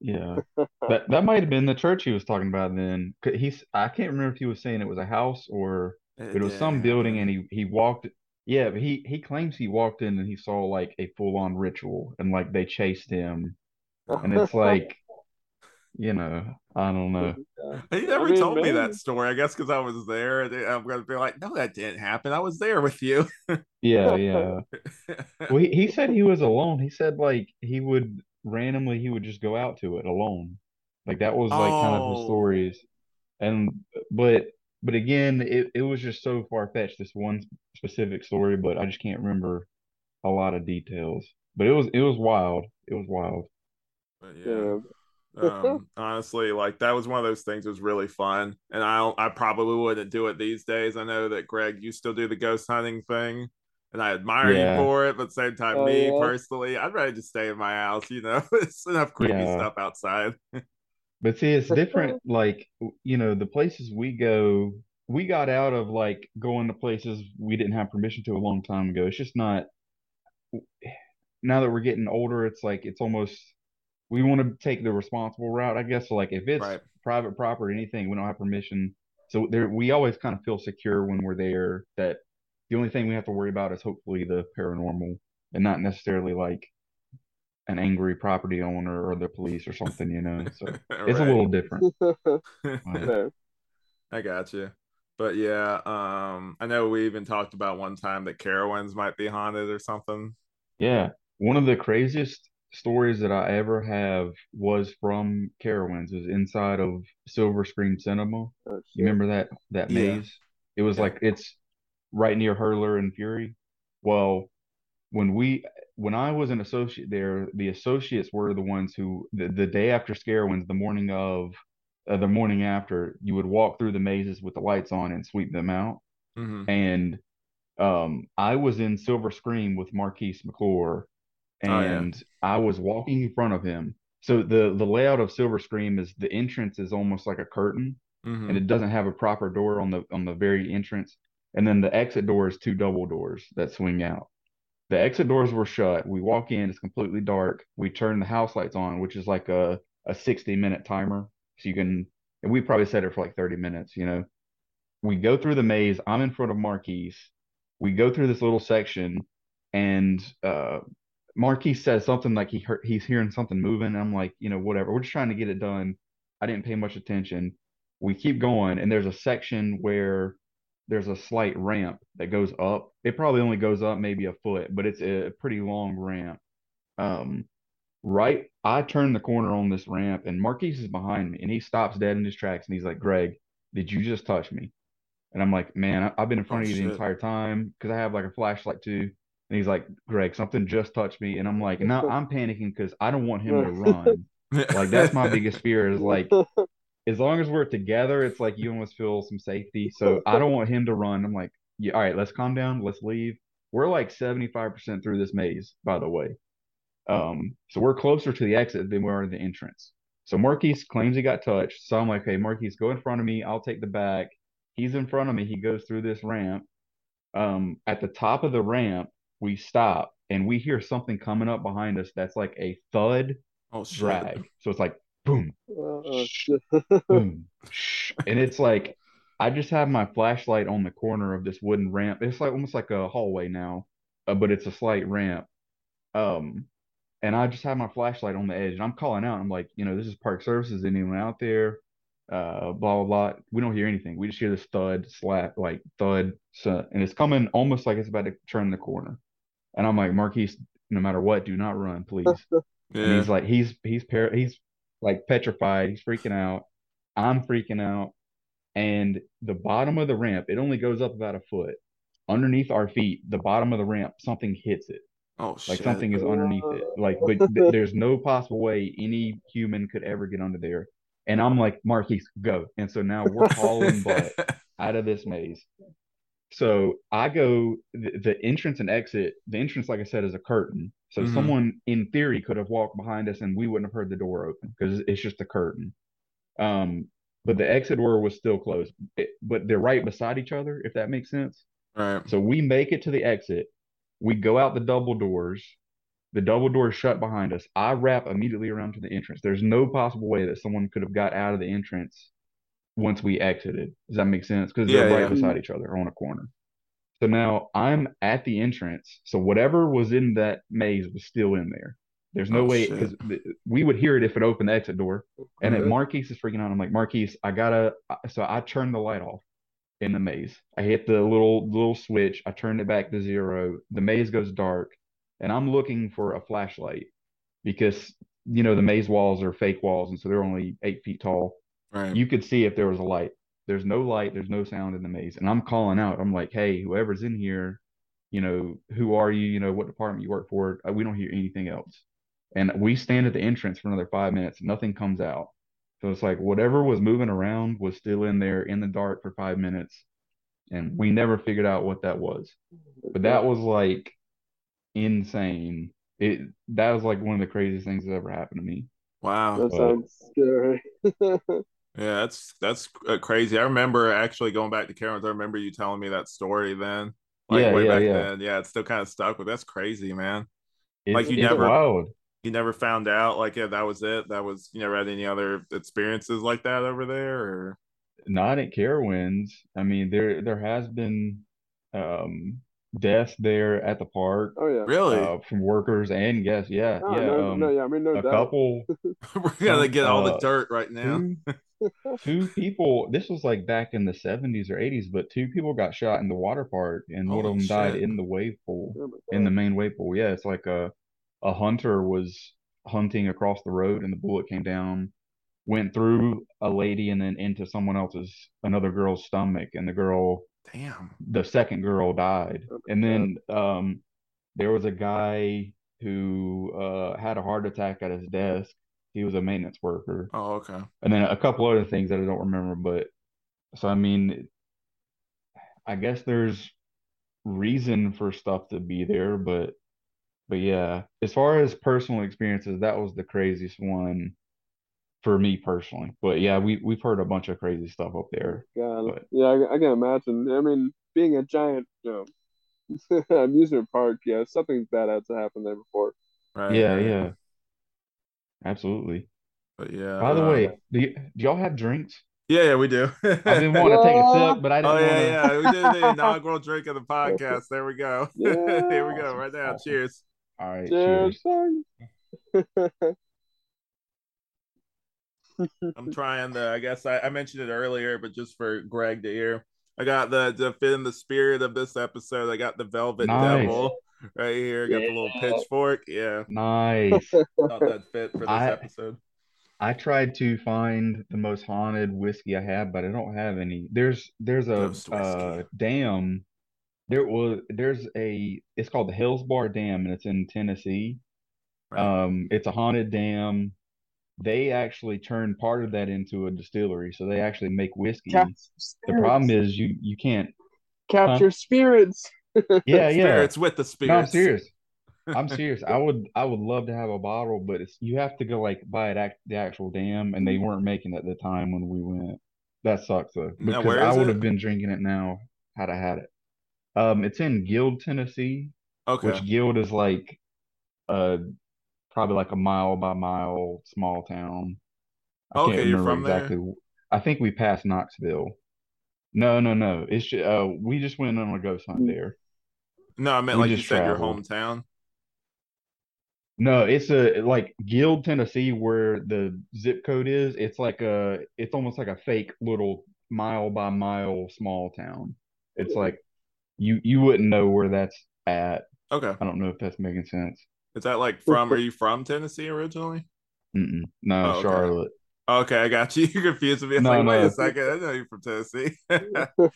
Yeah. That that might have been the church he was talking about Then He's I can't remember if he was saying it was a house or it was some building and he he walked yeah, but he he claims he walked in and he saw like a full-on ritual and like they chased him and it's like you know, I don't know. he never I mean, told me that story. I guess because I was there. I'm gonna be like, no, that didn't happen. I was there with you. Yeah, yeah. Well, he, he said he was alone. He said like he would randomly he would just go out to it alone. Like that was like kind of his Oh. stories. And but but again, it, it was just so far-fetched, this one specific story, but I just can't remember a lot of details. But it was it was wild. It was wild. But yeah. Yeah. um honestly like that was one of those things that was really fun and i i probably wouldn't do it these days i know that greg you still do the ghost hunting thing and i admire Yeah. you for it but same time Oh, me yeah. personally i'd rather just stay in my house you know it's enough creepy Yeah. stuff outside But see, it's different. Like, you know, the places we go, we got out of like going to places we didn't have permission to a long time ago. It's just not, now that we're getting older, it's like, it's almost, we want to take the responsible route, I guess. So, like, if it's Right. private property, anything, we don't have permission. So, there, we always kind of feel secure when we're there that the only thing we have to worry about is hopefully the paranormal and not necessarily like an angry property owner or the police or something, you know? So, it's a little different. Yeah. i got you but yeah um i know we even talked about one time that carowinds might be haunted or something Yeah. One of the craziest stories that I ever have was from Carowinds. It was inside of Silver Scream Cinema. Oh, You remember that that Yeah. maze? It was Yeah. like it's right near Hurler and Fury. Well, when we when I was an associate there, the associates were the ones who the, the day after SCarowinds, the morning of uh, the morning after, you would walk through the mazes with the lights on and sweep them out. hmm And um, I was in Silver Scream with Marquise McClure, Oh, yeah. and I was walking in front of him. So the the layout of Silver Scream is the entrance is almost like a curtain, hmm and it doesn't have a proper door on the on the very entrance. And then the exit door is two double doors that swing out. The exit doors were shut. We walk in, it's completely dark. We turn the house lights on, which is like a a 60 minute timer. So you can and we probably set it for like 30 minutes, you know. We go through the maze. I'm in front of Marquise. We go through this little section and uh Marquise says something like he heard, he's hearing something moving. I'm like, you know, whatever. We're just trying to get it done. I didn't pay much attention. We keep going, and there's a section where there's a slight ramp that goes up. It probably only goes up maybe a foot, but it's a pretty long ramp. Um, right, I turn the corner on this ramp, and Marquise is behind me, and he stops dead in his tracks, and he's like, "Greg, did you just touch me?" And I'm like, "Man, I've been in front Oh, of you the entire time because I have like a flashlight too." And he's like, "Greg, something just touched me," and I'm like, "Now I'm panicking because I don't want him to run." Like that's my biggest fear is like as long as we're together, it's like you almost feel some safety. So I don't want him to run. I'm like, yeah, all right, let's calm down, let's leave. We're like 75% through this maze, by the way. Um, so we're closer to the exit than we are to the entrance. So Marquise claims he got touched. So I'm like, hey, Marquise, go in front of me. I'll take the back. He's in front of me. He goes through this ramp. Um, at the top of the ramp, we stop and we hear something coming up behind us that's like a thud oh drag. So it's like boom, shit. boom, shh. and it's like I just have my flashlight on the corner of this wooden ramp. It's like almost like a hallway now, uh, but it's a slight ramp. Um, and I just have my flashlight on the edge, and I'm calling out. I'm like, you know, this is Park Services. Anyone out there? Uh, blah blah blah. We don't hear anything. We just hear this thud, slap, like thud, so, and it's coming almost like it's about to turn the corner. And I'm like, Marquise, no matter what, do not run, please. Yeah. And he's like, he's he's par- he's like petrified. He's freaking out. I'm freaking out. And the bottom of the ramp, it only goes up about a foot. Underneath our feet, the bottom of the ramp, something hits it. oh Like shit. something is underneath it. Like, but th- there's no possible way any human could ever get under there. And I'm like, Marquise, go. And so now we're hauling butt out of this maze. So I go the, the entrance and exit. The entrance, like I said, is a curtain. So Mhm. someone in theory could have walked behind us and we wouldn't have heard the door open because it's just a curtain. Um, but the exit door was still closed. It- but they're right beside each other, if that makes sense. right. So we make it to the exit. We go out the double doors. The double doors shut behind us. I wrap immediately around to the entrance. There's no possible way that someone could have got out of the entrance once we exited. Does that make sense? Because they're right yeah. beside each other on a corner. So now I'm at the entrance. So whatever was in that maze was still in there. There's no Oh, way because we would hear it if it opened the exit door. And then Okay. Marquise is freaking out. I'm like, Marquise, I gotta. So I turned the light off in the maze. I hit the little little switch. I turned it back to zero. The maze goes dark, and I'm looking for a flashlight because you know the maze walls are fake walls, and so they're only eight feet tall. Right. You could see if there was a light. There's no light. There's no sound in the maze, and I'm calling out. I'm like, hey, whoever's in here, you know, who are you? You know, what department you work for? Uh, We don't hear anything else. And we stand at the entrance for another five minutes. Nothing comes out. So it's like whatever was moving around was still in there in the dark for five minutes. And we never figured out what that was. But that was like insane. It that was like one of the craziest things that ever happened to me. wow. That But- sounds scary. Yeah, that's that's uh, crazy. I remember actually going back to Carowinds. I remember you telling me that story then. Like Yeah, way yeah, back yeah. then. Yeah, it's still kind of stuck, but that's crazy, man. It's, Like, you it's never- wild. You never found out, like, yeah, that was it. That was you never had any other experiences like that over there, or Not at Carowinds. I mean, there there has been um deaths there at the park Oh yeah. really? uh, from workers and guests. Yeah, Oh, yeah. no, um, no, yeah. I mean, no a doubt. couple, We're gonna some, get all the uh, dirt right now. two, two people. This was like back in the 70s or 80s, but two people got shot in the water park, and one of Holy them died in the wave pool, Oh in the main wave pool. Yeah, it's like a a hunter was hunting across the road, and the bullet came down, went through a lady, and then into someone else's another girl's stomach, and the girl Damn. the second girl died. Oh And then um there was a guy who uh had a heart attack at his desk. He was a maintenance worker. Oh, okay. And then a couple other things that I don't remember, but so I mean I guess there's reason for stuff to be there, but but yeah, as far as personal experiences, that was the craziest one for me personally. But yeah, we we've heard a bunch of crazy stuff up there. God, But- yeah, I, I can imagine. I mean, being a giant, you know, amusement park, yeah, something's bad had to happen there before. Right. Yeah, right. yeah. Absolutely. But yeah. By the uh, way, do, y- do y'all have drinks? yeah, yeah, we do. I didn't want to take a sip, but I didn't Oh yeah, want to. yeah. We did the inaugural drink of the podcast. There we go. Here we go. Right now. awesome. Cheers. All right, Cheers, cheers. I'm trying the. I guess I, I mentioned it earlier, but just for Greg to hear, I got the to fit in the spirit of this episode. I got the Velvet Nice. Devil right here. Got the little pitchfork. Yeah, Nice. thought that fit for this I- episode. I tried to find the most haunted whiskey I have, but I don't have any. There's there's a Ghost uh dam. There was there's a it's called the Hales Bar Dam and it's in Tennessee. Right. Um, it's a haunted dam. They actually turned part of that into a distillery, so they actually make whiskey. The problem is you you can't. capture spirits. Yeah, yeah. Spirits with the spirits. No, I'm serious. I'm serious. I would I would love to have a bottle, but it's you have to go like buy it at the actual dam, and they weren't making it at the time when we went. That sucks though, Now, because I would have been drinking it now had I had it. Um, it's in Guild, Tennessee, Okay. which Guild is like, uh, probably like a mile by mile small town. I can't Okay, you're remember from there? exactly. I think we passed Knoxville. No, no, no. It's just, uh, we just went on a ghost hunt Mm. there. No, I meant We like you said, your hometown. No, it's a like Guild, Tennessee, where the zip code is. It's like a, it's almost like a fake little mile by mile small town. It's like you you wouldn't know where that's at. Okay, I don't know if that's making sense. is that like from? Are you from Tennessee originally? Mm-mm. No, Oh. Charlotte. Okay, I got you. You're confusing me. No, like, wait a second. I know you're from Tennessee.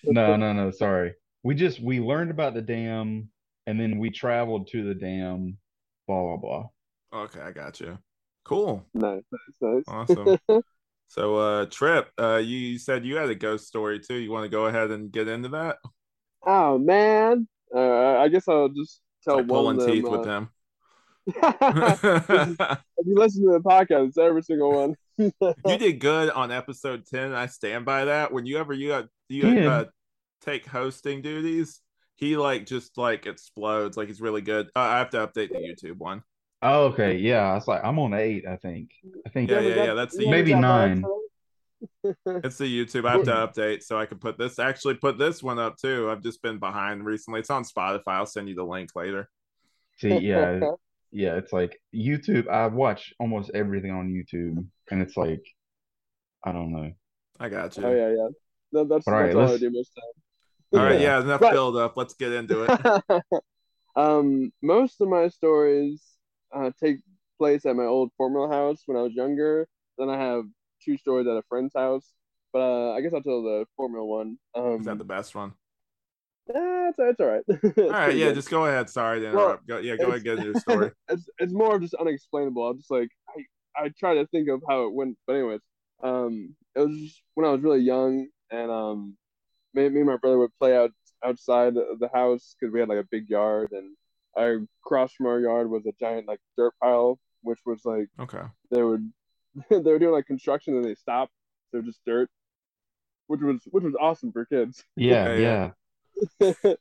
No, no, no. Sorry. We just we learned about the dam, and then we traveled to the dam. Blah blah blah. okay, I got you. Cool. nice, nice, nice. Awesome. So, uh, Tripp, uh, you said you had a ghost story too. You want to go ahead and get into that? oh man, uh, I guess I'll just tell like one pulling of them. teeth with uh, them. if you listen to the podcast, it's every single one. you did good on episode 10 i stand by that when you ever you got you Did. uh, take hosting duties he like just like explodes like he's really good uh, i have to update the youtube one Oh, okay. Yeah, it's like I'm on eight. I think. I think. Yeah, yeah, ever yeah, that's the- Maybe got nine. it's the youtube i have to update so i can put this actually put this one up too i've just been behind recently it's on spotify i'll send you the link later See, yeah, yeah. It's like YouTube. I watch almost everything on YouTube, and it's like, I don't know. i got you Oh yeah, yeah. That, that's All right, that's all I let's- do most of all right Yeah. enough Right. build up let's get into it um, most of my stories uh, take place at my old formal house when I was younger. Then I have two stories at a friend's house. But uh, I guess I'll tell the formal one. Um, is that the best one eh, it's, it's all right. all right yeah just go ahead sorry to Well, interrupt go, yeah go ahead and get into your story it's it's more of just unexplainable. I'm just like I I try to think of how it went, but anyways, um, it was when I was really young, and um, me, me and my brother would play out outside the house because we had like a big yard, and I across from our yard was a giant like dirt pile, which was like okay they would they were doing like construction and they stopped, so just dirt, which was which was awesome for kids. Yeah, Yeah, yeah.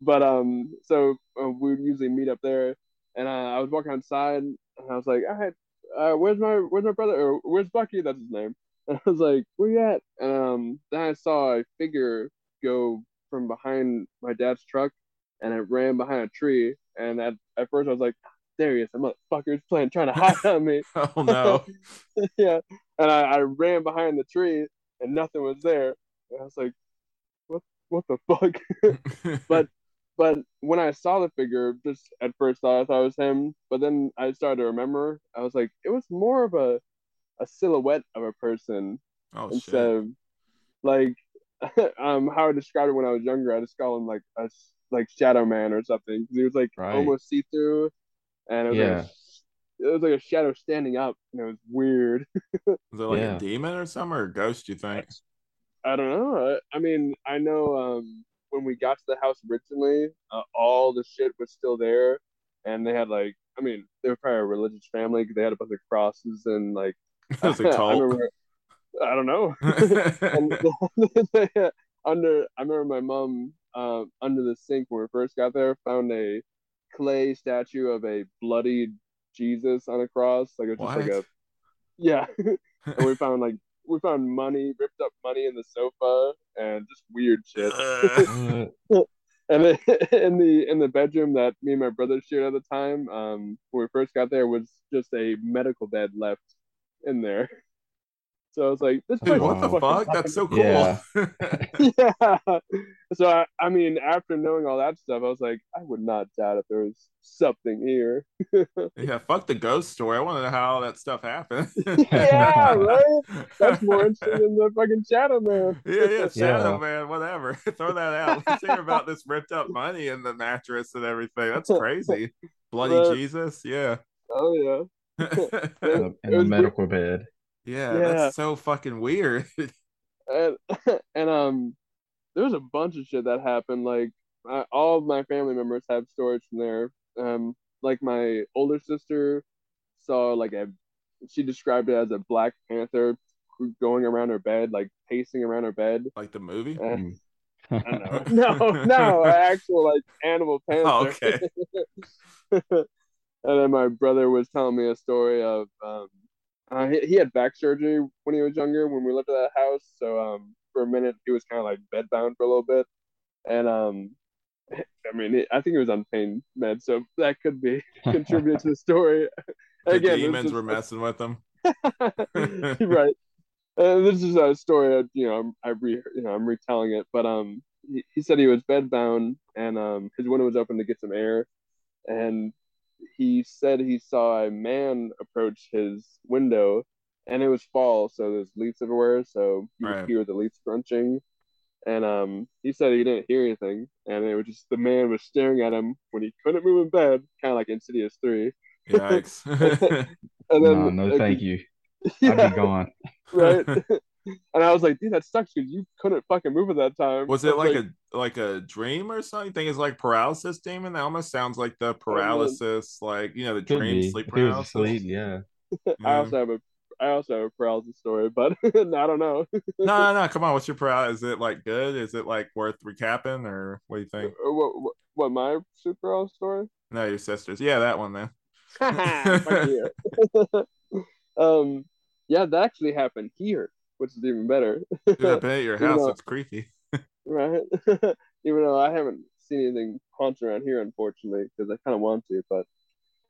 but um, so uh, we would usually meet up there, and uh, I was walking outside, and I was like, "All right, uh, where's my where's my brother? Or where's Bucky? That's his name." And I was like, "Where you at?" Um, then I saw a figure go from behind my dad's truck, and it ran behind a tree. And at at first, I was like, "There he is, the motherfucker's playing trying to hide on me." oh no yeah, and I, I ran behind the tree, and nothing was there. And I was like, "What? What the fuck?" But- But when I saw the figure, just at first thought I thought it was him. But then I started to remember. I was like, it was more of a a silhouette of a person oh instead shit of like um how I described it when I was younger. I just call him like a like Shadow Man or something 'cause he was like Right. almost see through, and it was Yeah. like, it was like a shadow standing up, and it was weird. Is it like Yeah. a demon or something or a ghost, you think? I don't know. I, I mean, I know um, when we got to the house originally, uh, all the shit was still there, and they had like, I mean, they were probably a religious family because they had a bunch of crosses and like. It was a I remember. I don't know. under, I remember my mom uh, under the sink when we first got there found a clay statue of a bloodied Jesus on a cross, like it was just like a yeah. and we found like we found money, ripped up money in the sofa, and just weird shit. And in the in the bedroom that me and my brother shared at the time, um, when we first got there, was just a medical bed left in there. So I was like, "This place Dude, what is the fucking fuck? That's so cool. Yeah. yeah. So I, I mean, after knowing all that stuff, I was like, I would not doubt if there was something here. yeah, fuck the ghost story. I want to know how all that stuff happened. yeah, right. That's more interesting than the fucking Shadow Man. Yeah, yeah, Shadow Yeah. Man, whatever. Throw that out. Let's hear about this ripped up money in the mattress and everything. That's crazy. Bloody Right. Jesus, yeah. Oh yeah. yeah, in the, in It the was medical bed. Yeah. that's so fucking weird. and and um there was a bunch of shit that happened like I, all of my family members have stories from there um like my older sister saw like a she described it as a black panther going around her bed like pacing around her bed like the movie. and, Mm. I know. no no actual like animal panther Oh, okay. And then my brother was telling me a story of um uh, he, he had back surgery when he was younger when we lived at that house so um for a minute he was kind of like bedbound for a little bit, and um, I mean, it, I think it was on pain meds, so that could be contributed to the story. The Again, demons is- were messing with him. right. Uh, this is a story. That, you know, I'm, I re, you know, I'm retelling it, but um, he, he said he was bedbound and um, his window was open to get some air, and he said he saw a man approach his window, and it was fall, so there's leaves everywhere, so you Right. could hear the leaves crunching, and um, he said he didn't hear anything, and it was just the man was staring at him when he couldn't move in bed, kind of like Insidious three, Yikes. and then no, no, uh, thank you. yeah. I'd be gone. right? and I was like, dude, that sucks because you couldn't fucking move at that time. was I it like a like a dream or something? You think it's like paralysis demon? That almost sounds like the paralysis, like you know, the dream be. sleep If was paralysis. asleep, yeah. I also have a I also have a paralysis story, but I don't know. No, no, no. Come on. What's your paralysis? Is it like good? Is it like worth recapping, or what do you think? what, what what my super paralysis story? No, your sisters. Yeah, that one, man. Um, yeah, that actually happened here, which is even better, Dude, at your house. It's creepy. right? even though I haven't seen anything haunted around here, unfortunately, because I kind of want to, but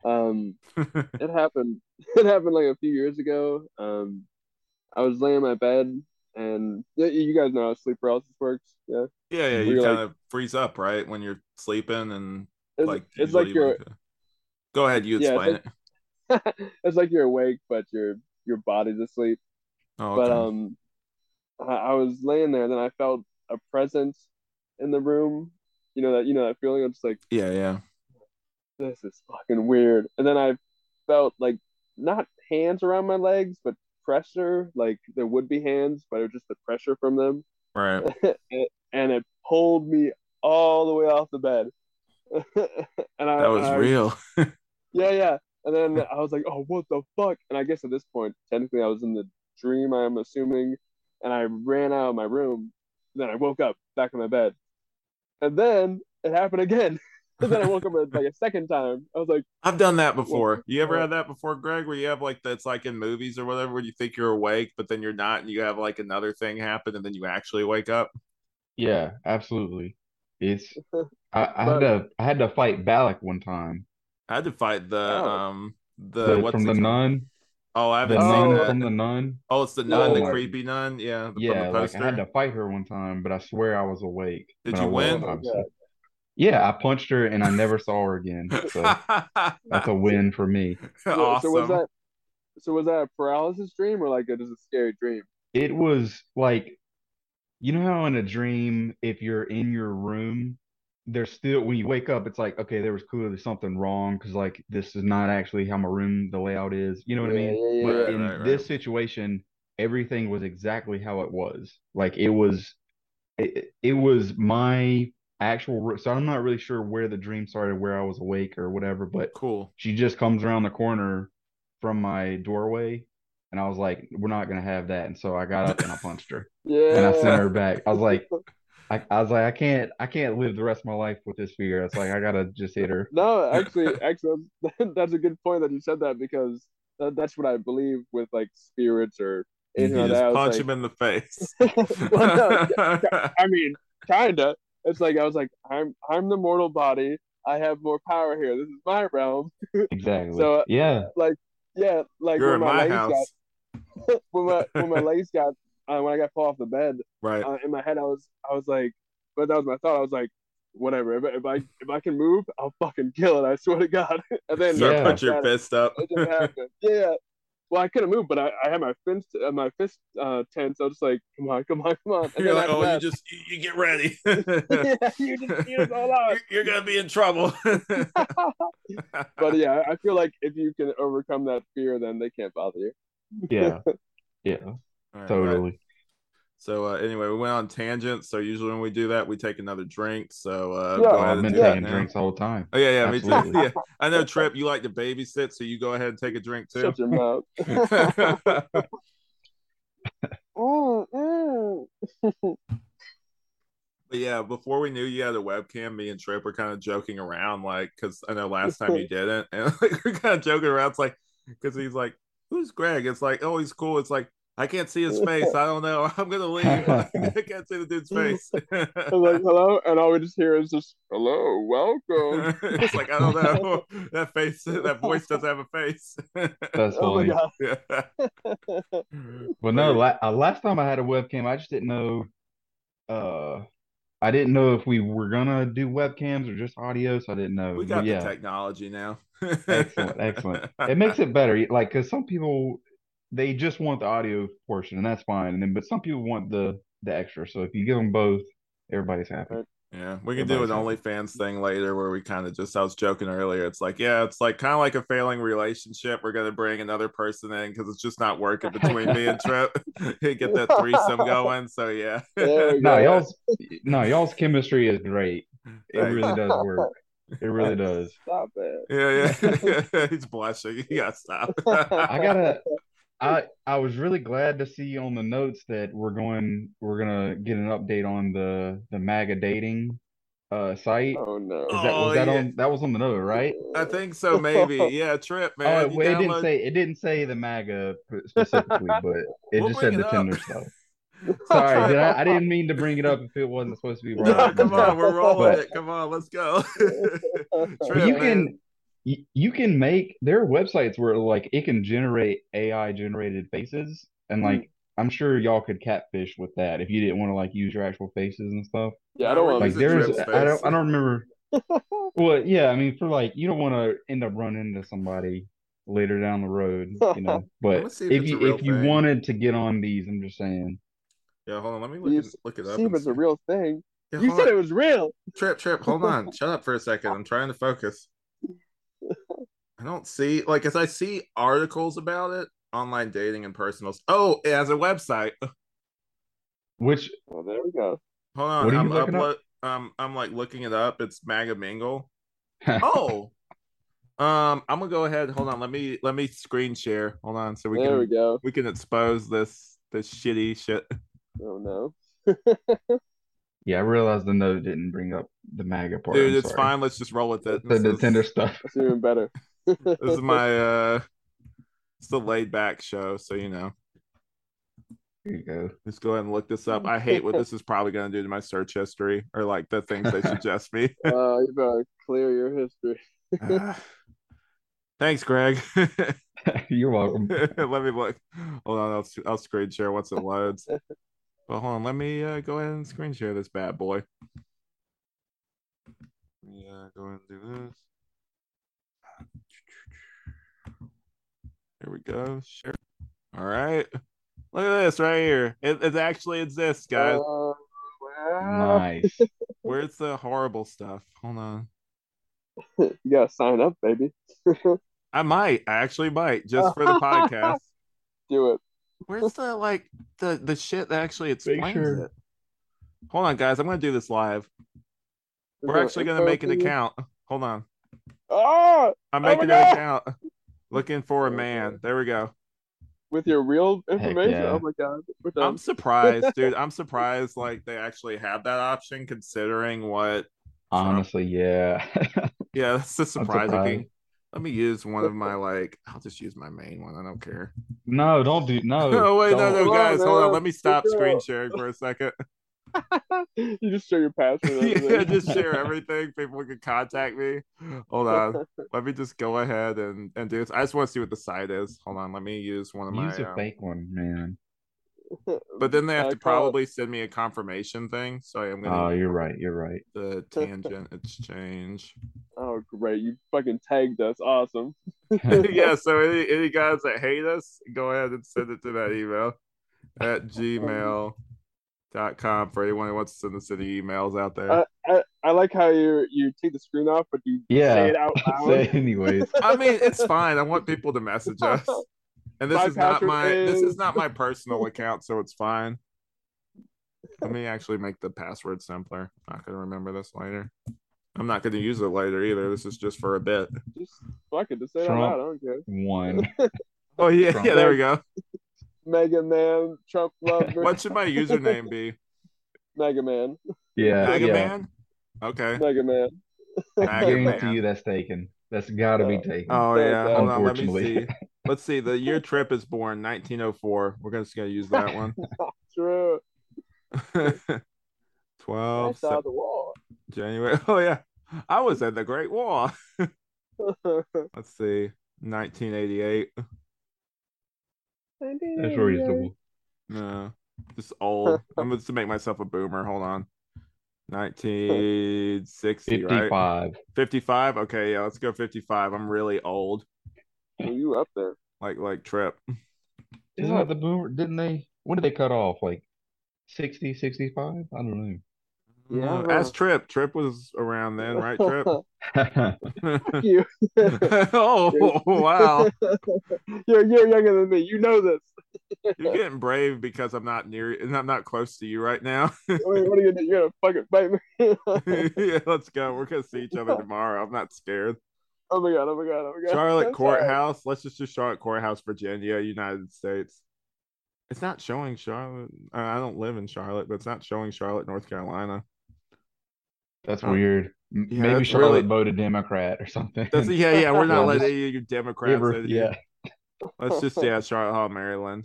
um. it happened it happened like a few years ago um i was laying in my bed and you guys know how sleep paralysis works yeah yeah, yeah. You kind like- of freeze up, right, when you're sleeping, and it's like it's like you're Go ahead. You Yeah, explain it's it. it's like you're awake but your your body's asleep Oh, but um I, I was laying there and then i felt a presence in the room you know that you know that feeling of just like yeah, yeah. this is fucking weird and then i felt like not hands around my legs but pressure like there would be hands but it was just the pressure from them Right. and it pulled me all the way off the bed. and I, That was I- real. Yeah, yeah. And then I was like, "Oh, what the fuck?" And I guess at this point, technically, I was in the dream. I'm assuming, and I ran out of my room. Then I woke up back in my bed, and then it happened again. and then I woke up like a second time. I was like, I've done that before. You ever had that before, Greg? Where you have like that's like in movies or whatever, where you think you're awake, but then you're not, and you have like another thing happen, and then you actually wake up. Yeah, absolutely. It's I, I But- had to I had to fight Valak one time. I had to fight the Oh. um the, The, what's from the his- nun, Oh, I haven't Oh, seen nun that. from the nun. Oh, it's the nun, Oh the my- creepy nun. Yeah, the- Yeah, from the like I had to fight her one time, but I swear I was awake. Did you I wasn't, win? obviously. Yeah, I punched her and I never saw her again. So that's a win for me. so, awesome. so was that? So was that a paralysis dream or like a, just a scary dream? It was like, you know how in a dream, if you're in your room, there's still when you wake up, it's like, okay, there was clearly something wrong because like this is not actually how my room the layout is. You know what I mean? yeah, yeah, But yeah. in Right, right, this right. situation, everything was exactly how it was. Like it was, it, it was my actual. So I'm not really sure where the dream started, where I was awake or whatever, but cool? she just comes around the corner from my doorway, and I was like, "We're not gonna have that." And so I got up and I punched her, Yeah. and I sent her back. I was like, I, I was like, I can't, I can't live the rest of my life with this fear. It's like I gotta just hit her. No, actually, actually, that's, that's a good point that you said that because that, that's what I believe with like spirits or You anything like just that. I was punch like- him in the face. well, no, I mean, kinda. It's like I was like, I'm I'm the mortal body. I have more power here. This is my realm. Exactly. So, yeah, like Yeah, like You're when in my, my legs house, got when my when my legs got uh, when I got pulled off the bed right? uh, in my head, I was I was like, but that was my thought. I was like, whatever. If, I- if I if I can move, I'll fucking kill it. I swear to God. and then Start Yeah. put your that- fist up. it didn't. Yeah. Well, I couldn't move, but I, I had my fist uh, my fist uh, tense. I was just like, come on, come on, come on. And You're then like, after oh, that- you just you, you get ready. yeah, you just you just hold on. You're, you're gonna be in trouble. But yeah, I feel like if you can overcome that fear, then they can't bother you. yeah, yeah, All right, totally. So uh, anyway, we went on tangents. So usually when we do that, we take another drink. So uh, Yeah. go ahead I've and been do that taking drinks all the time. Oh yeah, yeah, me too. Yeah, I know Tripp. You like to babysit, so you go ahead and take a drink too. Shut your mouth. Mm, mm. But yeah, before we knew you had a webcam, me and Tripp were kind of joking around, like, because I know last time you didn't, and like, we're kind of joking around. It's like, because he's like, "Who's Greg?" It's like, "Oh, he's cool." It's like, I can't see his face. I don't know. I'm gonna leave. I can't see the dude's face. I'm like, hello, and all we just hear is just hello, welcome. it's like I don't know. That face, that voice doesn't have a face. That's Oh my funny. god. Yeah. Well, no, la uh, last time I had a webcam, I just didn't know. Uh, I didn't know if we were gonna do webcams or just audio, so I didn't know. We got yeah, the technology now. excellent, excellent. It makes it better. Like, because some people they just want the audio portion, and that's fine. And then, but some people want the the extra. So if you give them both, everybody's happy. Yeah, we can do an Everybody's OnlyFans thing later where we kind of just, I was joking earlier. It's like, yeah, it's like kind of like a failing relationship. We're going to bring another person in because it's just not working between me and Tripp. Get that threesome going. So, yeah. There No, y'all's no, y'all's chemistry is great. It Thanks. really does work. It really does. Stop it. Yeah, yeah. He's blushing. You got to stop. I gotta. I I was really glad to see on the notes that we're going we're gonna get an update on the the MAGA dating uh site. Oh no. Is that Oh, was that yeah. on that was on the note, right? I think so, maybe. Yeah, Tripp, Oh, man. You well, it didn't say it didn't say the MAGA specifically, but it We'll just said it the up. Tinder stuff. Sorry, did I, I didn't mean to bring it up if it wasn't supposed to be No, brought up. come on. We're rolling But- it. Come on. Let's go. Tripp, you man. can you, you can make there are websites where like it can generate AI generated faces and hmm. like I'm sure y'all could catfish with that if you didn't want to like use your actual faces and stuff. Yeah, I don't want Like there's I don't. I don't remember well yeah, I mean for like you don't want to end up running into somebody later down the road, you know. But if if you real if you wanted to get on these, I'm just saying. Yeah, hold on. Let me look, You it, look it up. See if and it's a real thing. Yeah, You said on. it was real. Tripp, Tripp, hold on. Shut up for a second. I'm trying to focus. I don't see like as I see articles about it, online dating and personals. Oh, it has a website. Which Oh, there we go. Hold on, What are I'm looking up? Um, I'm like looking it up. It's MAGAmingle. Oh, um, I'm gonna go ahead. Hold on. Let me let me screen share. Hold on, so we there can we go. we can expose this this shitty shit. Oh no. yeah, I realized the note didn't bring up the MAGA part. Dude, I'm it's sorry. fine. Let's just roll with it. The, This the Tinder stuff. It's even better. This is my uh, it's the laid back show, so you know. Here you go. Just go ahead and look this up. I hate what this is probably going to do to my search history or like the things they suggest me. Uh, you better clear your history. Ah. Thanks, Greg. You're welcome. let me look. Hold on, I'll, I'll screen share once it loads. But hold on, let me uh, go ahead and screen share this bad boy. Yeah, go ahead and do this. Here we go. Sure. All right. Look at this right here. It, it actually exists, guys. Uh, wow. Nice. Where's the horrible stuff? Hold on. you gotta sign up, baby. I might. I actually might just for the podcast. Do it. Where's the like the the shit that actually explains sure- it? Hold on, guys. I'm gonna do this live. We're actually gonna make an account. Hold on. Oh, I'm Oh making God. an account. Looking for a man. There we go. with your real information. yeah. Oh my god. I'm surprised, dude. I'm surprised like they actually have that option considering what Honestly, yeah. yeah, that's the surprising thing. Let me use one of my like I'll just use my main one. I don't care. No, don't do no. no wait, no, don't. no, Hold on, guys, hold on. Let me stop screen sharing for a second. you just share your password. and yeah, just share everything. People can contact me. Hold on. Let me just go ahead and, and do this. I just want to see what the site is. Hold on. Let me use one of my. Use a um, fake one, man. but then they have I to call it- probably send me a confirmation thing. So I'm Oh, gonna Oh, you're right. You're right. the tangent exchange. Oh great, you fucking tagged us. Awesome. yeah. So any any guys that hate us, go ahead and send it to that email at gmail. Dot com for anyone who wants to send us any emails out there. Uh, I, I like how you you take the screen off, but you Yeah. say it out Say loud. anyways. I mean, it's fine. I want people to message us. And this My is not password my this is is- not my personal account, so it's fine. Let me actually make the password simpler. I'm not gonna remember this later. I'm not gonna use it later either. This is just for a bit. Just fuck it, just say it out Trump. loud. I don't care. One. Oh yeah, Trump. yeah, there we go. Mega Man, Trump lover, What should my username be? Mega Man, Yeah. Mega yeah. Man? Okay. Mega Man. I Mega guarantee Man. you that's taken. That's got to be taken. Oh yeah, hold on, let me Unfortunately. see. Let's see. The year Tripp is born, 1904. We're just gonna use that one. Oh, true. 12 I the wall. January. Oh yeah, I was at the Great Wall. Let's see, 1988. That's reasonable. No, just old. I'm going to make myself a boomer. Hold on. 1960, right? 55. 55. Okay, yeah, let's go 55. I'm really old, Are you up there? like like Tripp. Isn't that the boomer? Didn't they? When did they cut off? Like 60, 65? I don't know. Yeah. Uh, As Tripp. Tripp was around then, right? Tripp. You. oh wow, you're you're younger than me. You know this. you're getting brave because I'm not near, and I'm not close to you right now. what, what are you gonna? You're gonna fucking bite me. yeah, let's go. We're gonna see each other tomorrow. I'm not scared. oh my god! Oh my god! Oh my god! Charlotte I'm sorry. Courthouse. Let's just do Charlotte Courthouse, Virginia, United States. It's not showing Charlotte. I don't live in Charlotte, but it's not showing Charlotte, North Carolina. That's Oh. weird. Yeah, Maybe that's Charlotte really- voted Democrat or something. That's yeah, yeah. We're not letting just- you Democrats. River- in. yeah. Let's just yeah, Charlotte Hall, Maryland.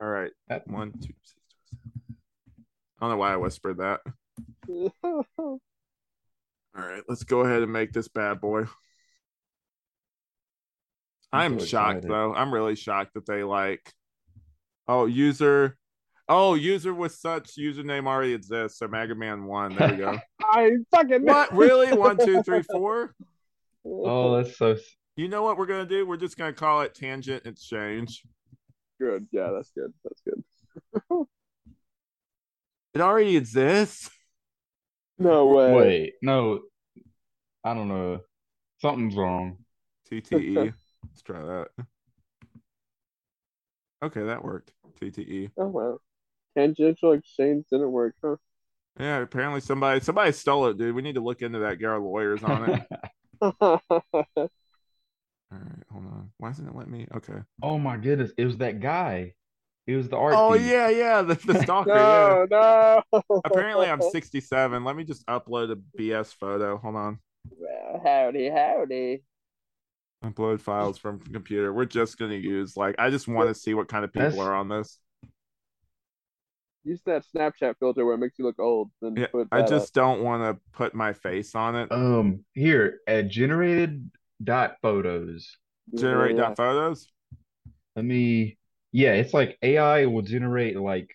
All right, That- one, two, six, seven. I don't know why I whispered that. All right, let's go ahead and make this bad boy. I'm so shocked excited. though. I'm really shocked that they like. Oh, user. Oh, user with such username already exists. So Mega Man One. There we go. I fucking what? Really? One, two, three, four. Oh, that's so. You know what we're gonna do? We're just gonna call it Tangent Exchange. good. Yeah, that's good. That's good. It already exists. No way. Wait, no. I don't know. Something's wrong. TTE. Let's try that. Okay, that worked. TTE. Oh wow. Tangential exchange didn't work, huh? Yeah, apparently somebody somebody stole it, dude. We need to look into that. Get our lawyers on it. All right, hold on. Why isn't it let me? Okay. oh my goodness. It was that guy. It was the art. Oh thief. yeah, yeah, the, the stalker. yeah. no, no. Apparently, I'm 67. Let me just upload a BS photo. Hold on. Well, howdy, howdy. Upload files from computer. We're just gonna use like I just want to see what kind of people That's- are on this. Use that Snapchat filter where it makes you look old. Then Yeah, put I that just don't want to put my face on it. Um, here at generated dot photos. up. Generate Yeah, dot photos. Let me. Yeah, it's like AI will generate like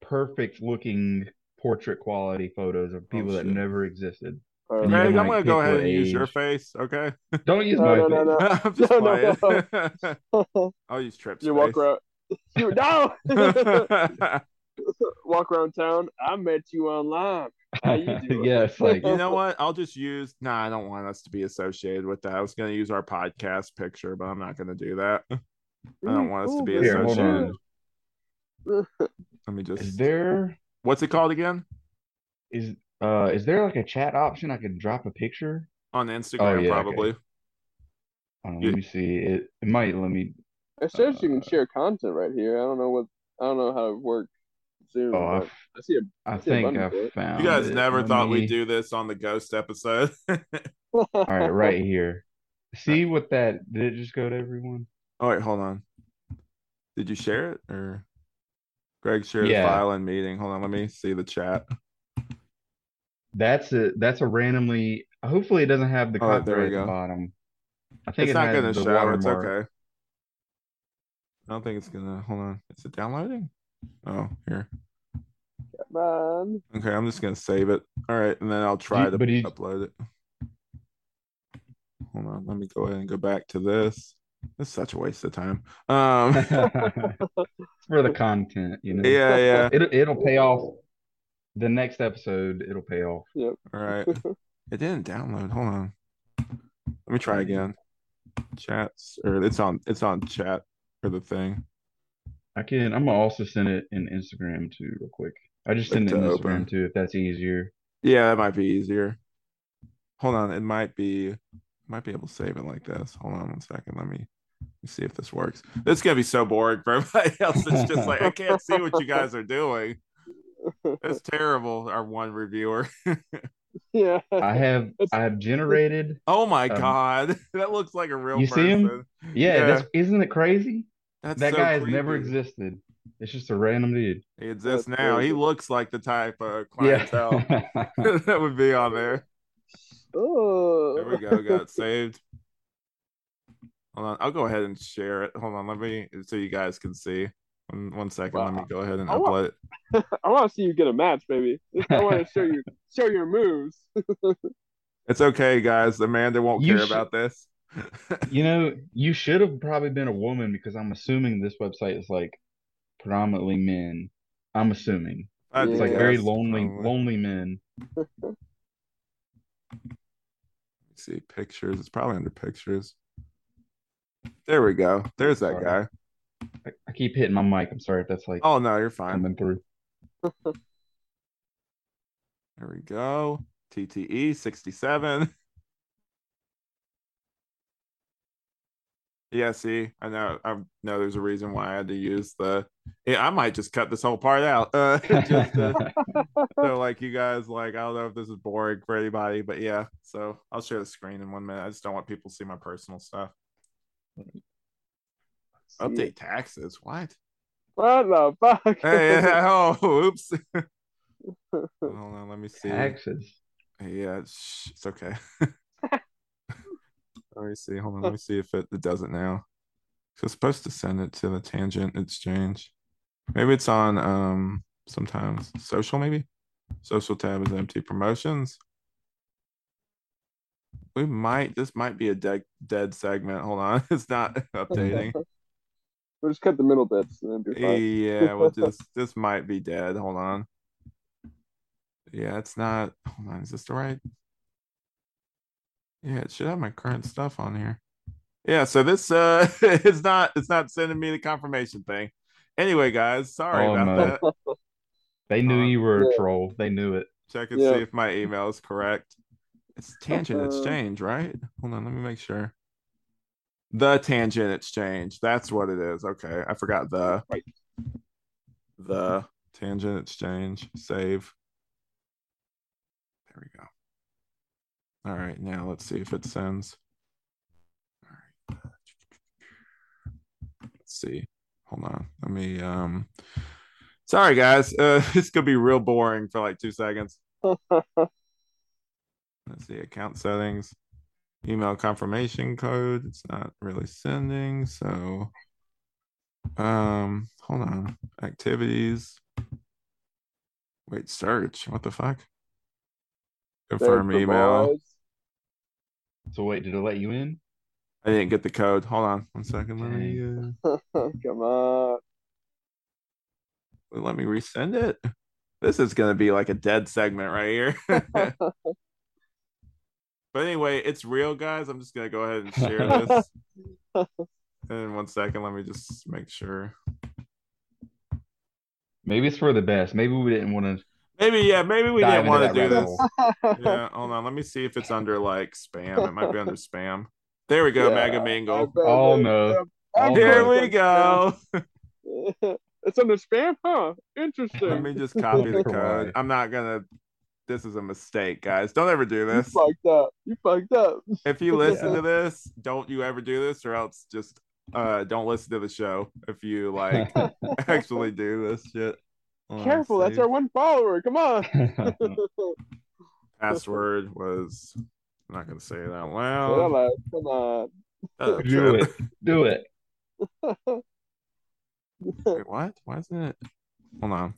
perfect looking portrait quality photos of people that never existed. yeah. And Greg, I'm like, gonna go ahead what and use your face. Okay. Don't use No, my no, face. no, no. I'm just No, no, playing. no. I'll use Tripp's You walk around. You no. walk around town. I met you online. How you doing? yeah, it's like you know what? I'll just use. Nah, I don't want us to be associated with that. I was gonna use our podcast picture, but I'm not gonna do that. I don't want us to be Here, associated. Let me just. Is there What's it called again? is uh is there like a chat option I can drop a picture? On Instagram, Oh, yeah, probably. Hold on, Yeah. let me see. It it might let me. It says you can Uh, share content right here. I don't know what. I don't know how it works. Zoom. Oh, I, I see I see think button I found You guys it. never Let thought me- we'd do this on the ghost episode. All right, right here. See what that did it just go to everyone? Oh, All right, hold on. Did you share it or Greg shared Yeah. a file in meeting? Hold on, let me see the chat. That's a that's a randomly. Hopefully, it doesn't have the Oh, there we copyright at the go. bottom. I think It's it not gonna the show. It's okay. I don't think it's gonna. Hold on. Is it downloading? Oh, here. Man. Okay, I'm just gonna save it. All right, and then I'll try you- to but you- upload it. Hold on, let me go ahead and go back to this. It's such a waste of time. Um, for the content, you know. yeah, yeah. It it'll pay off. The next episode, it'll pay off. Yep. All right. It didn't download. Hold on. Let me try again. Chats or it's on it's on chat for the thing. I can. I'm gonna also send it in Instagram too, real quick. I just Like send it in to Instagram open. too, if that's easier. Yeah, that might be easier. Hold on, it might be might be able to save it like this. Hold on one second. Let me, let me see if this works. This is gonna be so boring for everybody else. It's just like I can't see what you guys are doing. It's terrible. Our one reviewer. Yeah. I have I have generated. Oh my Um, god, that looks like a real You see him? Yeah, Yeah. that's isn't it crazy? That's that so guy has never existed. It's just a random dude. He exists That's now. He looks like the type of Yeah. clientele that would be on there. Oh. There we go. Got saved. Hold on. I'll go ahead and share it. Hold on. Let me so you guys can see. One, one second. Let me go ahead and I want- upload it. I want to see you get a match, baby. I want to show you show your moves. It's okay, guys. Amanda won't You care sh- about this. You know, you should have probably been a woman because I'm assuming this website is like predominantly men. I'm assuming. I It's like very lonely, probably. lonely men. Let's see pictures. It's probably under pictures. There we go. There's that Sorry. guy. I, I keep hitting my mic. I'm sorry if that's like Oh no, you're fine. coming through. There we go. TTE 67. Yeah, see, I know I know there's a reason why I had to use the yeah, I might just cut this whole part out. Uh just to, so like you guys like I don't know if this is boring for anybody, but yeah. So I'll share the screen in one minute. I just don't want people to see my personal stuff. Update taxes. What? What the fuck? Hey, oh, oops. Hold on, let me see. Taxes. Yeah, it's, it's okay. Let me see. Hold on. Let me see if it, it does it now. So it's supposed to send it to the tangent exchange. Maybe it's on um sometimes social, maybe. Social tab is empty promotions. We might this might be a dead dead segment. Hold on. It's not updating. We'll just cut the middle bits and then be fine. Yeah, well, just this might be dead. Hold on. Yeah, it's not. Hold on, is this the right? Yeah, it should have my current stuff on here. Yeah, so this uh, it's not it's not sending me the confirmation thing. Anyway, guys, sorry Oh, about no. that. They knew Uh, you were a Yeah. troll. They knew it. Check and Yeah. see if my email is correct. It's tangent Uh, exchange, right? Hold on, let me make sure. The tangent exchange. That's what it is. Okay, I forgot the Right. the tangent exchange. Save. There we go. All right, now let's see if it sends. All right. Let's see. Hold on. Let me um sorry guys. Uh this could be real boring for like two seconds. Let's see, account settings, email confirmation code. It's not really sending, so um hold on. Activities. Wait, search. What the fuck? Confirm Thanks, email. So wait, did it let you in? I didn't get the code. Hold on one second. Let me uh, Come on. let me resend it. This is gonna be like a dead segment right here. But anyway, it's real, guys. I'm just gonna go ahead and share this. In one second, let me just make sure. Maybe it's for the best. Maybe we didn't want to. Maybe, yeah, maybe we didn't want to do this. Yeah, hold on. Let me see if it's under like spam. It might be under spam. There we go, Yeah, Mega I Mingle. Oh, no. I Here we go. It's under spam, huh? Interesting. Let me just copy the code. I'm not gonna. This is a mistake, guys. Don't ever do this. You this. fucked up. You fucked up. If you listen to this, don't you ever do this, or else just uh don't listen to the show. If you like actually do this shit. Oh, hold Careful, that's our one follower. Come on. password was. I'm not gonna say it out Yeah, loud. like, Come on. Oh, Do shit. it. Do it. Wait, what? Why isn't it? Hold on.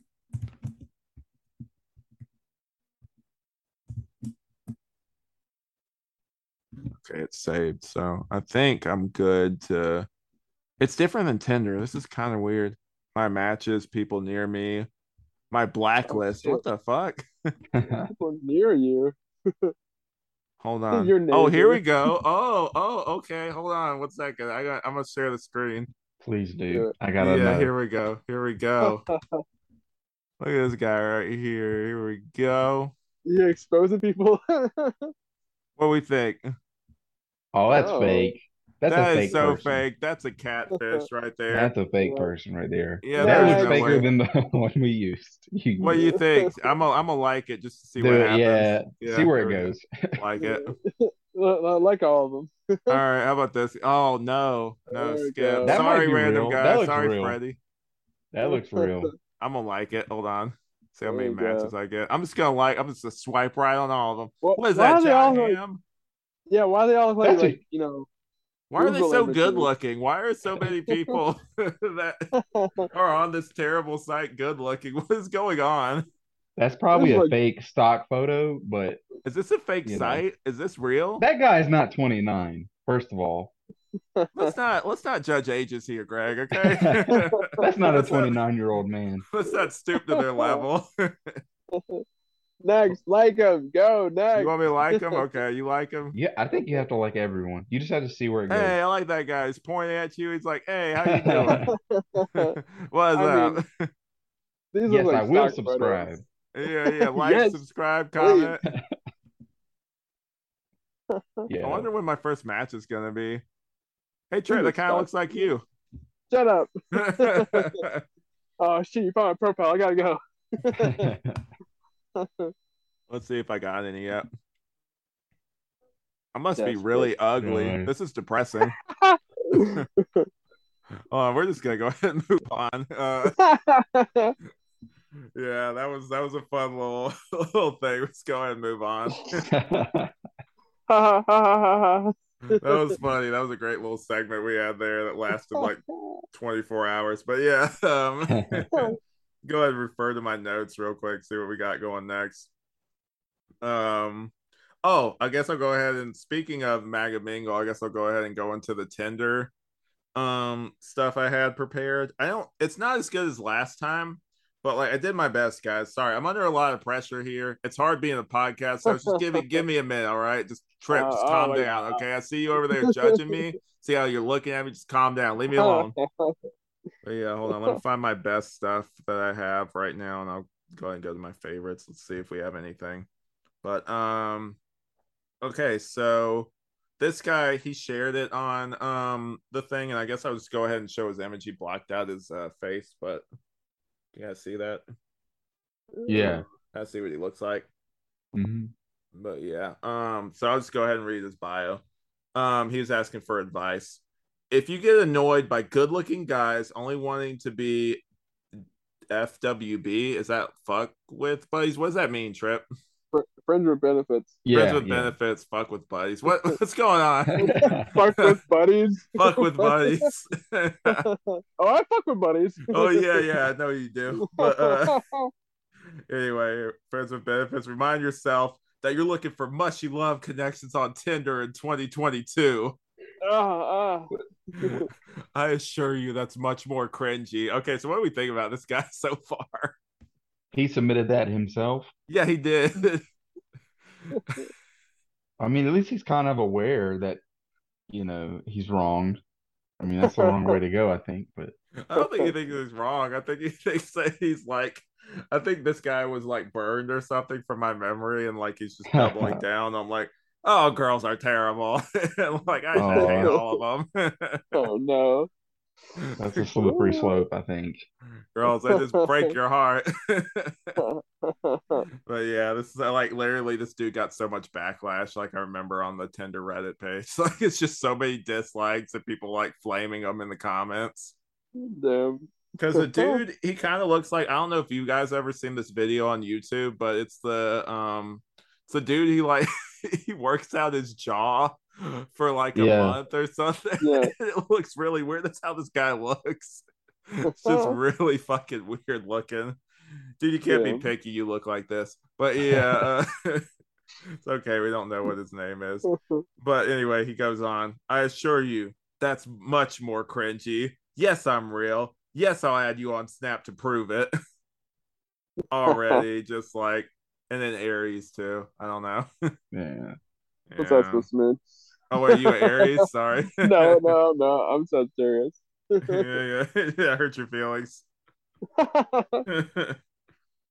Okay, it's saved. So I think I'm good to. It's different than Tinder. This is kind of weird. My matches, people near me, my blacklist. what the fuck? People near you. Hold on. Your Oh, here we go. Oh, oh, okay. Hold on. One second. I got. I'm gonna share the screen. Please Do do. I gotta yeah, know. here we go. Here we go. Look at this guy right here. Here we go. You're exposing people. What do we think? Oh, that's Oh. fake. That's That a is so person. fake. That's a catfish right there. That's a fake person right there. Yeah, that there's looks no faker way. than the one we used. You, What do you think? I'm gonna I'm gonna like it just to see do what it, happens. yeah. See where it goes. Like it. Li- like all of them. All right, how about this? Oh no, no There skip. go. That might Sorry, random real. That guy. Sorry, real. Freddie. That looks real. I'm gonna like it. Hold on. See how many we go. matches I get. I'm just gonna like. I'm just gonna swipe right on all of them. Well, What is why that, are they all John like- Yeah, why they all look like, a- like you know? Why are they so images. good looking? Why are so many people that are on this terrible site good looking? What is going on? That's probably a like- fake stock photo, but Is this a fake You know. site? Is this real? that guy's not 29. First of all, let's not let's not judge ages here, Greg. Okay. that's not a 29 year old man. Let's not stoop to their level. Next, like him, Go next. you want me to like him? Okay, you like him? Yeah, I think you have to like everyone. You just have to see where it goes. Hey, I like that guy. He's pointing at you.'s like, hey, how you doing? what is I up? mean, These yes, look like I will subscribe. photos. yeah, yeah. Like, Yes, subscribe, comment. Yeah. I wonder when my first match is gonna be. Hey, Trent, Ooh, that kind of looks like you. Shut up. Oh shit, you found my profile. I gotta go. Let's see if I got any yet. I must be really ugly. Yeah. This is depressing. Oh, we're just gonna go ahead and move on. Uh, yeah, that was that was a fun little little thing. Let's go ahead and move on. that was funny. That was a great little segment we had there that lasted like 24 hours. But yeah, um, go ahead and refer to my notes real quick, see what we got going next. Um, oh, I guess I'll go ahead and speaking of MAGAmingle, I guess I'll go ahead and go into the Tinder um stuff I had prepared. I don't it's not as good as last time, but like I did my best, guys. Sorry, I'm under a lot of pressure here. It's hard being a podcast, so just give me give me a minute, all right? Just Tripp, Uh, just oh calm my down, okay? I see you over there judging me. See how you're looking at me. Just calm down. Leave me alone. But yeah, hold on. Let me find my best stuff that I have right now, and I'll go ahead and go to my favorites. Let's see if we have anything. But um, okay, so this guy he shared it on um the thing, and I guess I'll just go ahead and show his image. He blocked out his uh, face, but you guys see that? yeah. I see what he looks like. hmm But yeah, um, so I'll just go ahead and read his bio. Um, he was asking for advice. If you get annoyed by good-looking guys only wanting to be FWB, is that fuck with buddies? What does that mean, Tripp? Friends with benefits. Yeah. Friends with yeah. benefits, fuck with buddies. What what's going on? Fuck with buddies. fuck with buddies. oh, I fuck with buddies. oh yeah, yeah, I know you do. But uh, anyway, friends with benefits. Remind yourself that you're looking for mushy love connections on Tinder in 2022. Ah, ah. I assure you that's much more cringy. Okay, so what do we think about this guy so far? He submitted that himself. Yeah, he did. I mean, at least he's kind of aware that, you know, he's wronged. I mean, that's the wrong way to go, I think. But I don't think he thinks he's wrong. I think he thinks that he's like, I think this guy was like burned or something from my memory, and like he's just doubling down. I'm like, oh, girls are terrible. like I Oh. hate all of them. Oh no. that's a slippery slope, I think. girls, they just break your heart. but yeah, this is like literally this dude got so much backlash. Like I remember on the Tinder Reddit page, like it's just so many dislikes and people like flaming him in the comments. Damn. Because the dude, he kind of looks like I don't know if you guys ever seen this video on YouTube, but it's the um, it's the dude. He like he works out his jaw for like a Yeah. month or something. Yeah. it looks really weird. That's how this guy looks. It's just really fucking weird looking. Dude, you can't Yeah. be picky. You look like this. But yeah, uh, it's okay. We don't know what his name is. But anyway, he goes on. I assure you, that's much more cringy. Yes, I'm real. Yes, I'll add you on Snap to prove it. Already, just like, and then Aries too. I don't know. Yeah. What's that Yeah. supposed to mean? Oh, are you an Aries? Sorry. No, no, no. I'm so serious. yeah, yeah, yeah. I hurt your feelings.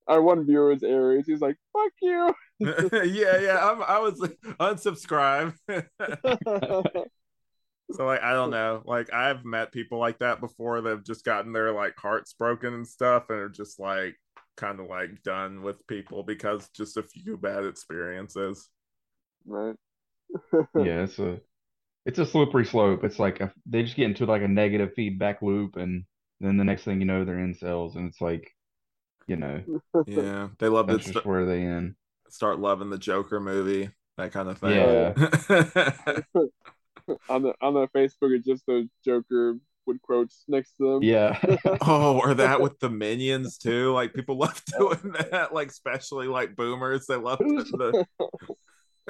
Our one viewer is Aries. He's like, "Fuck you." yeah, yeah. I'm, I was like, unsubscribe. So like I don't know. Like I've met people like that before that have just gotten their like hearts broken and stuff and are just like kind of like done with people because just a few bad experiences. Right. yeah, it's a it's a slippery slope. It's like a, they just get into like a negative feedback loop, and then the next thing you know, they're incels, and it's like, you know, Yeah, they love to that's just st- where they in? start loving the Joker movie, that kind of thing. Yeah. on the on their Facebook, it's just the Joker with quotes next to them. Yeah, oh, or that with the minions too. Like people love doing that. Like especially like boomers, they love Who's- the.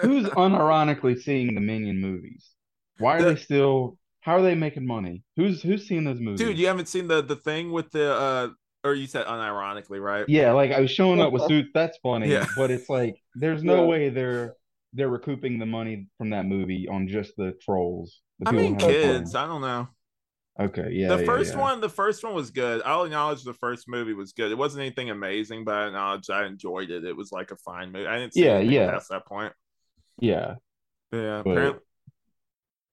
who's unironically seeing the Minion movies? Why are The- they still? How are they making money? Who's who's seeing those movies? Dude, you haven't seen the the thing with the uh or you said unironically, right? Yeah, like I was showing up with suits. That's funny, Yeah. but it's like there's no Yeah. way they're they're recouping the money from that movie on just the trolls. The I mean kids. I don't know. Okay, yeah. the yeah, first yeah. one, the first one was good. I'll acknowledge the first movie was good. It wasn't anything amazing, but I acknowledge I enjoyed it. It was like a fine movie. I didn't see Yeah, yeah. past that point. Yeah, Yeah, But- apparently,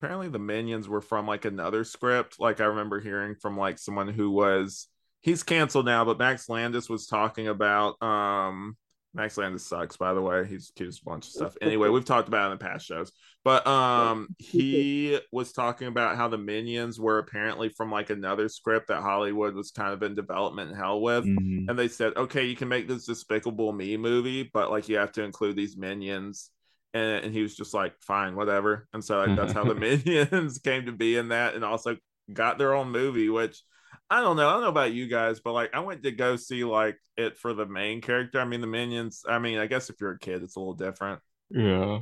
apparently the minions were from like another script. Like I remember hearing from like someone who was he's canceled now, but Max Landis was talking about um Max Landis sucks, by the way. He's accused a bunch of stuff. Anyway, we've talked about it in the past shows. But um he was talking about how the minions were apparently from like another script that Hollywood was kind of in development hell with. mhm. And they said, okay, you can make this Despicable Me movie, but like you have to include these minions. And, and he was just like, fine, whatever. And so like that's how the minions came to be in that, and also got their own movie. Which I don't know. I don't know about you guys, but like I went to go see like it for the main character. I mean, the minions. I mean, I guess if you're a kid, it's a little different. yeah.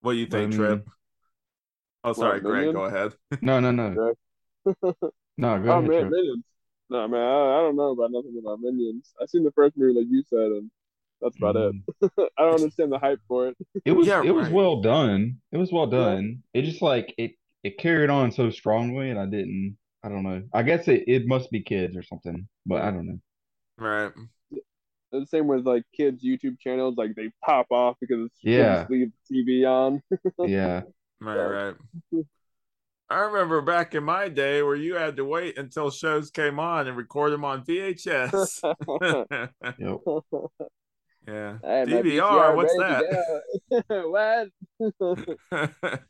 What do you think, I Tripp? Oh, sorry, What, Greg. Minions? Go ahead. No, no, no, no. Go Oh ahead. man, Tripp. minions. No man, I, I don't know about nothing about minions. I seen the first movie like you said, and that's about Mhm. it. I don't understand the hype for it. It was Yeah, it was well done. It was well done. It just like it it carried on so strongly, and I didn't. I don't know. I guess it, it must be kids or something, but I don't know. Right. The same with like kids' YouTube channels, like they pop off because it's Yeah. just leave the TV on. Yeah, Right, Yeah. right. I remember back in my day where you had to wait until shows came on and record them on VHS. yep. yeah. Hey, DVR, what's that? to what?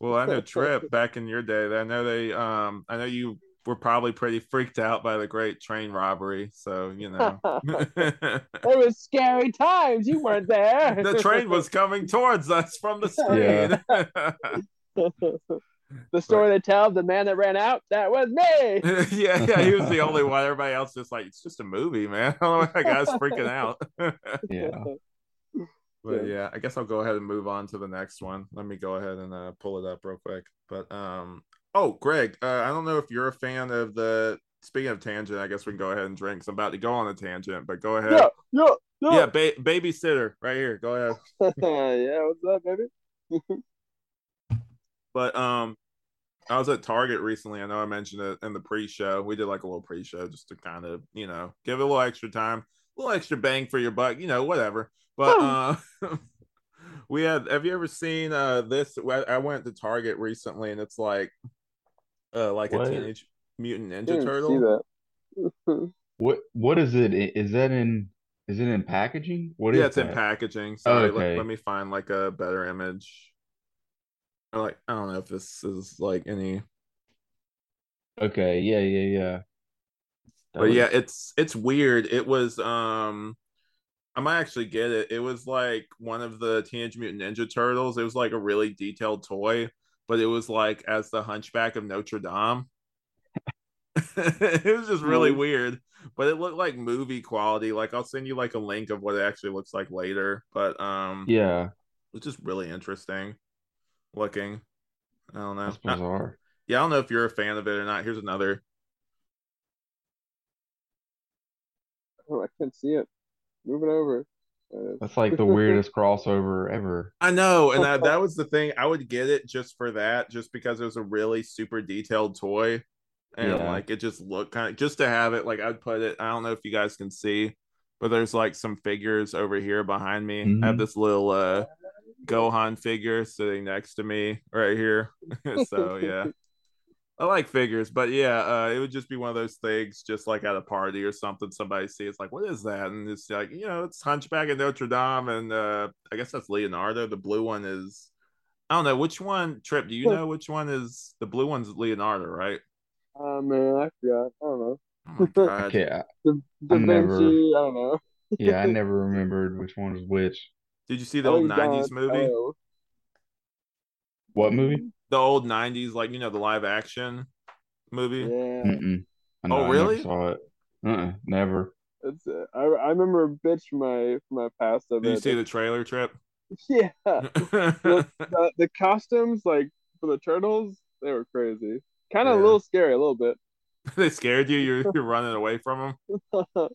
Well, I know Tripp back in your day. I know they um I know you were probably pretty freaked out by the great train robbery, so you know. It was scary times. You weren't there. the train was coming towards us from the screen. the story they tell the man that ran out. That was me. yeah, yeah, he was the only one. Everybody else just like it's just a movie, man. I don't know why that guy's freaking out. Yeah. But yeah, I guess I'll go ahead and move on to the next one. Let me go ahead and uh, pull it up real quick. But um, oh, Greg, uh, I don't know if you're a fan of the. Speaking of tangent, I guess we can go ahead and drink. 'cause I'm about to go on a tangent, but go ahead. Yeah, yeah, yeah. Yeah, ba- babysitter right here. Go ahead. yeah, what's up, baby? But um, I was at Target recently. I know I mentioned it in the pre-show. We did like a little pre-show just to kind of you know give it a little extra time, a little extra bang for your buck, you know, whatever. But uh, we had. Have you ever seen uh this? I I went to Target recently, and it's like uh like What? a teenage mutant ninja turtle. What What is it? Is that in is it in packaging? What is yeah, it's in packaging. Sorry, let, okay. let me find like a better image. Or like I don't know if this is like any Okay, yeah, yeah, yeah. That but yeah, it's it's weird. It was um I might actually get it. It was like one of the Teenage Mutant Ninja Turtles. It was like a really detailed toy, but it was like as the Hunchback of Notre Dame. it was just really Nice. weird, but it looked like movie quality. Like I'll send you like a link of what it actually looks like later. But um, yeah, it's just really interesting looking. I don't know. that's I- bizarre. yeah, I don't know if you're a fan of it or not. Here's another. Oh, I can't see it. Move it over. Uh, That's like the weirdest crossover ever. I know, and that, that was the thing. I would get it just for that, just because it was a really super detailed toy, and Yeah. like it just looked kind of just to have it. Like I'd put it. I don't know if you guys can see, but there's like some figures over here behind me. I have Mhm. this little uh Gohan figure sitting next to me right here. so yeah. I like figures, but yeah, uh, it would just be one of those things, just like at a party or something. Somebody see it's like, what is that? And it's like, you know, it's Hunchback of Notre Dame, and uh, I guess that's Leonardo. The blue one is, I don't know which one. Tripp, do you know which one is the blue one's Leonardo, right? Oh man, I forgot. I don't know. Oh my god! Okay, I, Da, da I never- I don't know. yeah, I never remembered which one was which. Did you see the I old think '90s movie? oh, What movie? The old '90s, like you know, the live action movie. Yeah. I Oh, I never really? saw it. Uh-uh, never. it's. Uh, I I remember a bitch from my from my past of Did you see the trailer Tripp? Yeah, the, the costumes like for the turtles, they were crazy. Kind of Yeah. a little scary, a little bit. they scared you. You're, you're running away from them. uh,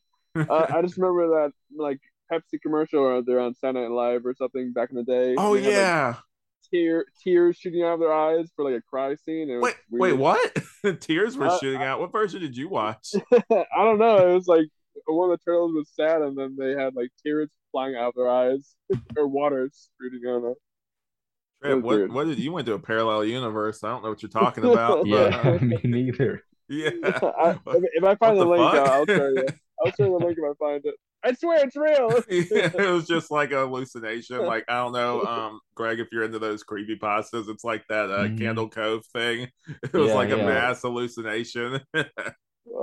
I just remember that like Pepsi commercial or they're on Saturday Night Live or something back in the day. oh They had, like, yeah. Tear tears shooting out of their eyes for like a cry scene. It was Wait, wait, what? Tears were Uh, shooting out. What version did you watch? I don't know. It was like one of the turtles was sad, and then they had like tears flying out of their eyes or water spurting. out don't know. Tripp, what, weird. what did you went to a parallel universe? I don't know what you're talking about. but, Yeah, uh, me neither. yeah. I, if, if I find What the, the link, fuck? I'll, I'll show you. I'll show you the link if I find it. I swear it's real. yeah, it was just like a hallucination. Like I don't know, um, Greg, if you're into those creepy pastas, it's like that uh, Mhm. Candle Cove thing. It was Yeah, like a mass hallucination. I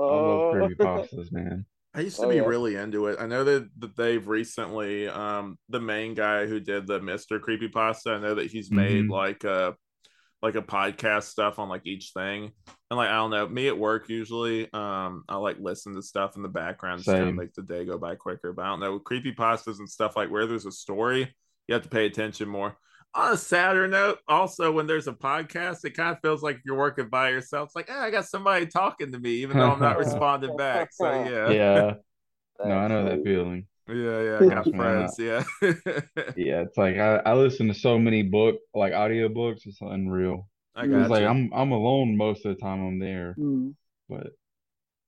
love Uh, creepypastas, man. I used to Oh, be yeah. really into it. I know that, that they've recently, um, the main guy who did the Mister Creepypasta, I know that he's made Mhm. like a like a podcast stuff on like each thing. And like I don't know, me at work usually, um, I like listen to stuff in the background just kind of Same. make the day go by quicker. But I don't know, creepypastas and stuff like where there's a story, you have to pay attention more. On a sadder note, also when there's a podcast, it kind of feels like you're working by yourself. It's like, ah, I got somebody talking to me, even though I'm not responding back. So yeah. Yeah, no, I know that feeling. Yeah, yeah, I got Trust me, I friends. Yeah, Yeah, it's like I, I listen to so many book like audiobooks. It's unreal. I It's got It's like. I'm I'm alone most of the time I'm there, hmm. but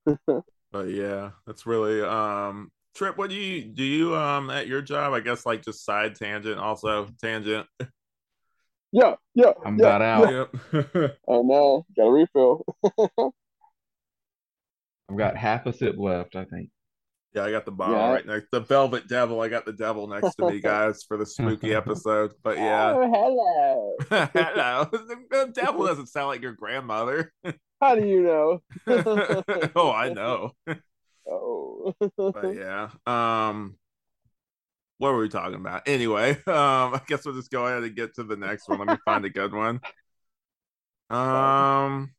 But yeah, that's really um Tripp. What do you do? You um at your job? I guess like just side tangent, also tangent. Yeah, yeah. I'm yeah. about out. Yep. Oh no, got a refill. I've got half a sip left, I think. Yeah, I got the bottle Yeah. right next. The Velvet Devil. I got the devil next to me, guys, for the spooky episode. But yeah, Oh, hello. hello. The devil doesn't sound like your grandmother. How do you know? oh, I know. Oh. but yeah um what were we talking about anyway um i guess we'll just go ahead and get to the next one let me find a good one um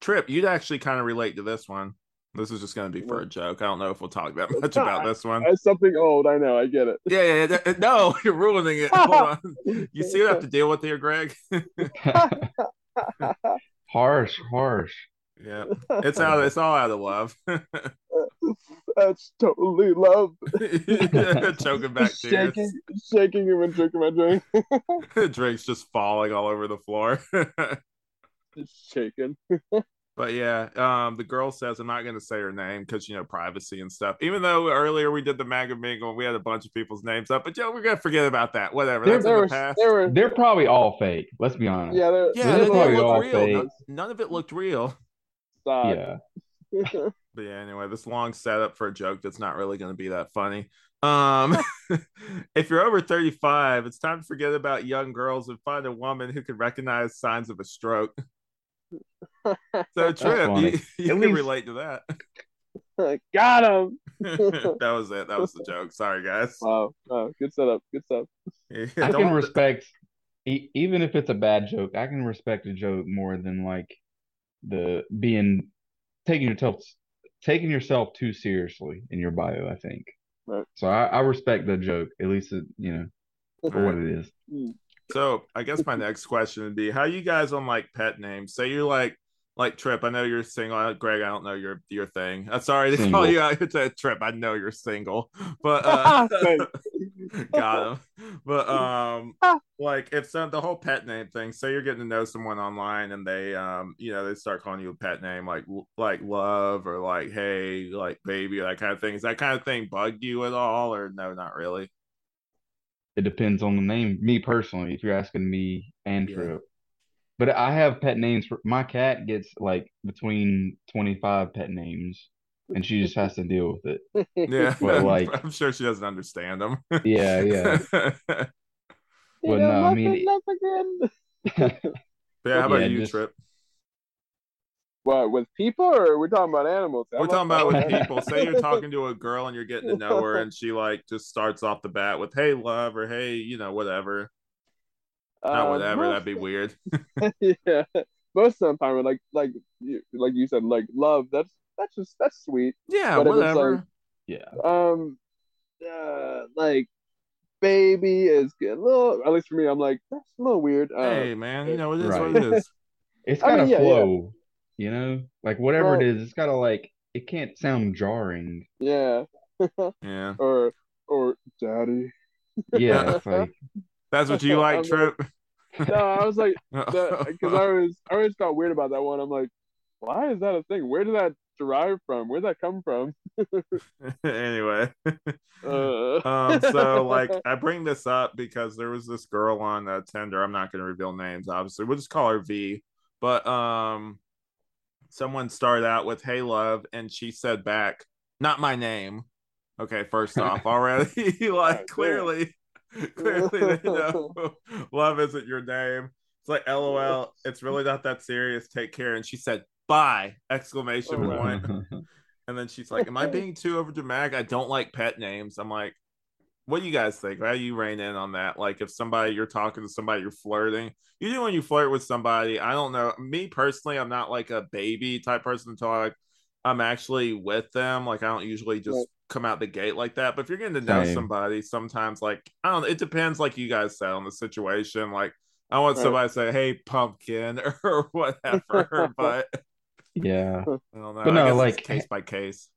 Tripp you'd actually kind of relate to this one this is just going to be for a joke. I don't know if we'll talk that much about this one. As something old, I know, I get it. yeah yeah, yeah. No you're ruining it. Hold on. You see what i have to deal with here greg? Harsh, harsh. yeah it's out it's all out of love. That's totally love. choking back tears shaking, shaking him and drinking my drink. drinks just falling all over the floor. Just shaking. But yeah, um, the girl says I'm not going to say her name because you know privacy and stuff. Even though earlier we did the MAGAmingle, and we had a bunch of people's names up, but Joe, we're gonna forget about that. Whatever, There- that's There in the past. there were, They're probably all fake. Let's be honest. yeah, there, yeah, they're they didn't probably all real. fake. None, none of it looked real. Stop. Yeah. But yeah, anyway, this long setup for a joke that's not really going to be that funny. Um, if you're over 35, it's time to forget about young girls and find a woman who can recognize signs of a stroke. So, Tripp, you, you can least- relate to that. Got him. that was it. That was the joke. Sorry, guys. Wow. wow. Good setup. Good stuff. Yeah, I can respect, e- even if it's a bad joke, I can respect a joke more than like the being taking yourself taking yourself too seriously in your bio. I think. Right. So I, I respect the joke, at least it, you know for what it is. Mm. So I guess my next question would be how you guys on like pet names? Say you're like like Tripp. I know you're single. Uh, Greg, I don't know your your thing. I'm sorry to call Single. you out to Tripp. I know you're single, but uh, got him. But um, like if some the whole pet name thing. Say you're getting to know someone online and they um, you know, they start calling you a pet name like like love or like hey, like baby, that kind of thing. Is that kind of thing bug you at all or no? Not really. It depends on the name. Me personally, if you're asking me and Yeah. Tripp. But I have pet names for my cat gets like between 25 pet names and she just has to deal with it. Yeah, But, like- I'm sure she doesn't understand them. Yeah, yeah. You Well, know, no, I mean, it, it- love again. yeah, how about Yeah, you, just- Tripp? What with people or we're talking about animals? We're talking about with Okay. people. Say you're talking to a girl and you're getting to know her, and she like just starts off the bat with "Hey, love," or "Hey, you know, whatever." Not Uh, whatever. That'd be weird. yeah, most of the time, like like like you said, like love. That's that's just that's sweet. Yeah, But if it's whatever. Yeah. Um, uh, like baby is good. A little, at least for me, I'm like that's a little weird. Uh, hey, man, you know it is Right. what it is. It's I got mean, to yeah, yeah. flow, you know? Like whatever Well- it is, it's got to like it can't sound jarring. yeah, Yeah, or or daddy. Yeah, it's like that's what you like, I'm Tripp. No, I was like because I was I always felt weird about that one. I'm like, why is that a thing? Where did that derive from? Where'd that come from? anyway. Uh, um so like i bring this up because there was this girl on uh, Tinder i'm not going to reveal names obviously we'll just call her v but um someone started out with hey love and she said back not my name. Okay first off already like clearly clearly they know love isn't your name. It's like lol it's really not that serious take care and she said bye! Exclamation Oh, point. And then she's like, Am I being too over dramatic? I don't like pet names. I'm like, What do you guys think? How do you rein in on that? Like, if somebody you're talking to somebody, you're flirting. Usually, when you flirt with somebody, I don't know. Me personally, I'm not like a baby type person until like I'm actually with them. Like, I don't usually just Right. come out the gate like that. But if you're getting to know Same. somebody, sometimes like I don't. It depends, like you guys said, on the situation. Like, I want Right. somebody to say, "Hey, pumpkin," or whatever. but yeah. I don't know. But I no, guess like- it's case by case.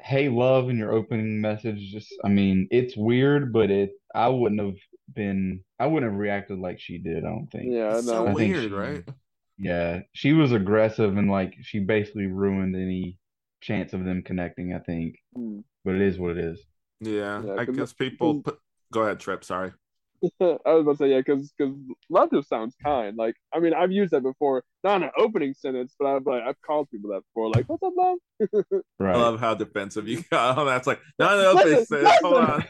Hey love in your opening message just I mean, it's weird, but it I wouldn't have been I wouldn't have reacted like she did, I don't think. yeah, It's no. so I think weird, she- right? Yeah, she was aggressive and like she basically ruined any chance of them connecting, I think. Hmm. But it is what it is. Yeah, Yeah, I 'cause- guess people put. Go ahead, Tripp. Sorry. I was about to say yeah, because because love just sounds kind. Like I mean, I've used that before, not in an opening sentence, but I've like I've called people that before. Like, what's up, love? Right. I love how defensive you got. Oh, that's like no, no, they Listen, said. Hold on,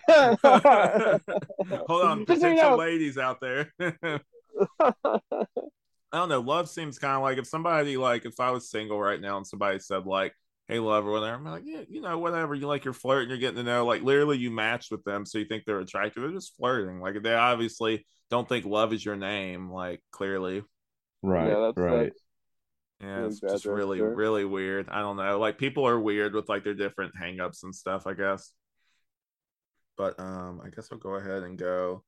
hold on, Just so potential ladies out there. I don't know. Love seems kind of like if somebody like if I was single right now and somebody said like, "Hey, love," or whatever, I'm like, yeah, you know, whatever. You like you're flirting, you're getting to know. Like literally, you matched with them, so you think they're attractive. They're just flirting. Like they obviously don't think love is your name. Like clearly. Right, yeah, that's right. that's Yeah, Yeah, it's just really, sure. really weird. I don't know. Like people are weird with like their different hangups and stuff, I guess. But um I guess I'll go ahead and go.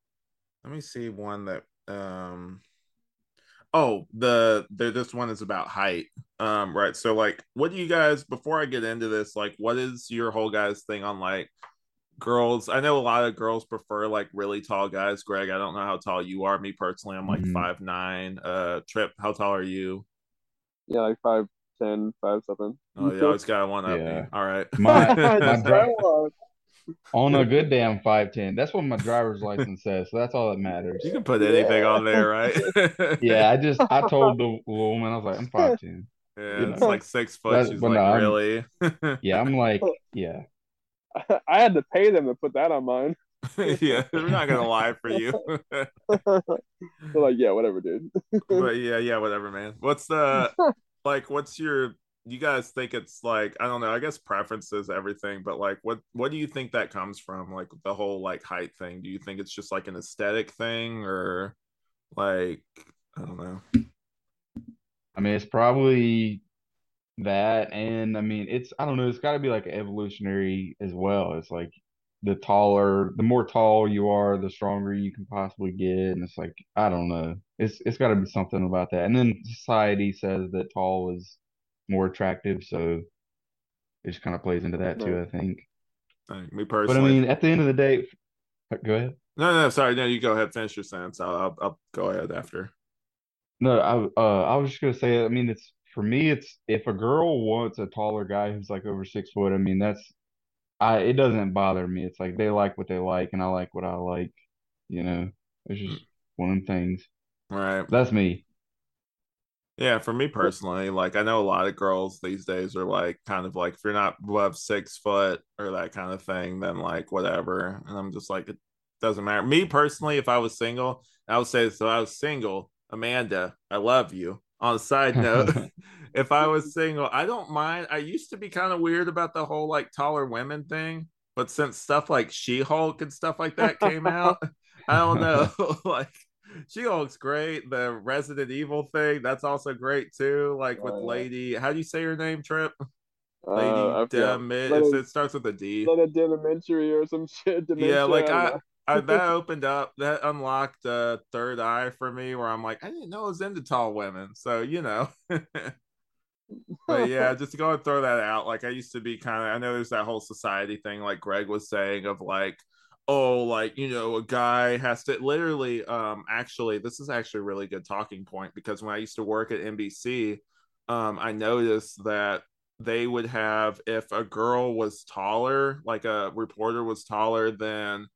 Let me see one that um oh the the this one is about height. Um right. So like what do you guys before I get into this, like what is your whole guys thing on like girls? I know a lot of girls prefer like really tall guys. Greg, I don't know how tall you are. Me personally, I'm like Mhm. five nine. Uh Tripp, how tall are you? yeah, like five ten, five something. Oh, you always got one up Yeah. me. All right. My- my That's dri- right on. On a good damn 5'10. That's what my driver's license says, so that's all that matters. you can put anything Yeah. on there, right? Yeah, I just I told the woman I was like, I'm 5'10. yeah, You it's like six foot. That- She's like, no, I'm- really? Yeah, I'm like, yeah. I had to pay them to put that on mine. yeah, we're not gonna lie for you. They're like, yeah, whatever, dude. but yeah, yeah, whatever, man. What's the like? What's your? You guys think it's like I don't know. I guess preferences, everything, but like, what what do you think that comes from? Like the whole like height thing. Do you think it's just like an aesthetic thing, or like I don't know? I mean, it's probably that, and I mean, it's I don't know, it's got to be like evolutionary as well. It's like the taller, the more tall you are, the stronger you can possibly get, and it's like I don't know, it's it's got to be something about that. And then society says that tall is more attractive, so it just kind of plays into that too, I think. Like, me But I mean, at the end of the day, go ahead. no, no, sorry, no. You go ahead, finish your sentence. I'll, I'll, I'll go ahead after. No, I uh I was just gonna say, I mean, it's for me, it's if a girl wants a taller guy who's like over six foot, I mean, that's I it doesn't bother me. It's like they like what they like and I like what I like. You know, it's just one of them things. Right. That's me. Yeah, for me personally, like I know a lot of girls these days are like kind of like if you're not above six foot or that kind of thing, then like whatever. And I'm just like it doesn't matter. Me personally, if I was single, I would say so. I was single, Amanda, I love you. On a side note, if I was single, I don't mind. I used to be kind of weird about the whole like taller women thing, but since stuff like She Hulk and stuff like that came out, I don't know. like she looks great. The Resident Evil thing, that's also great too. Like with uh, Lady, how do you say her name, Tripp? Lady uh, Demit. It starts with a D. Lady Dementary or some shit. Dementia, yeah, like I, I, that opened up, that unlocked a third eye for me, where I'm like, I didn't know I was into tall women. So you know. but yeah, just to go and throw that out. Like I used to be kind of. I know there's that whole society thing, like Greg was saying, of like oh like you know a guy has to literally um actually this is actually a really good talking point because when i used to work at nbc um i noticed that they would have if a girl was taller like a reporter was taller than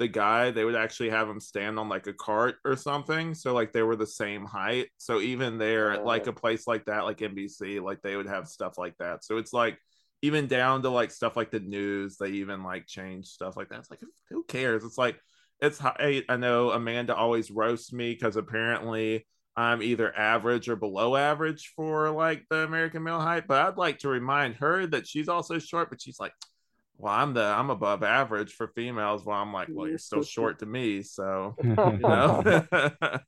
the guy they would actually have him stand on like a cart or something. So like they were the same height. So even there at like a place like that like nbc like they would have stuff like that. So it's like even down to like stuff like the news they even like change stuff like that. It's like who cares? It's like it's I, I know amanda always roasts me because apparently i'm either average or below average for like the american male height but i'd like to remind her that she's also short but she's like well i'm the i'm above average for females well i'm like well you're still short to me so you know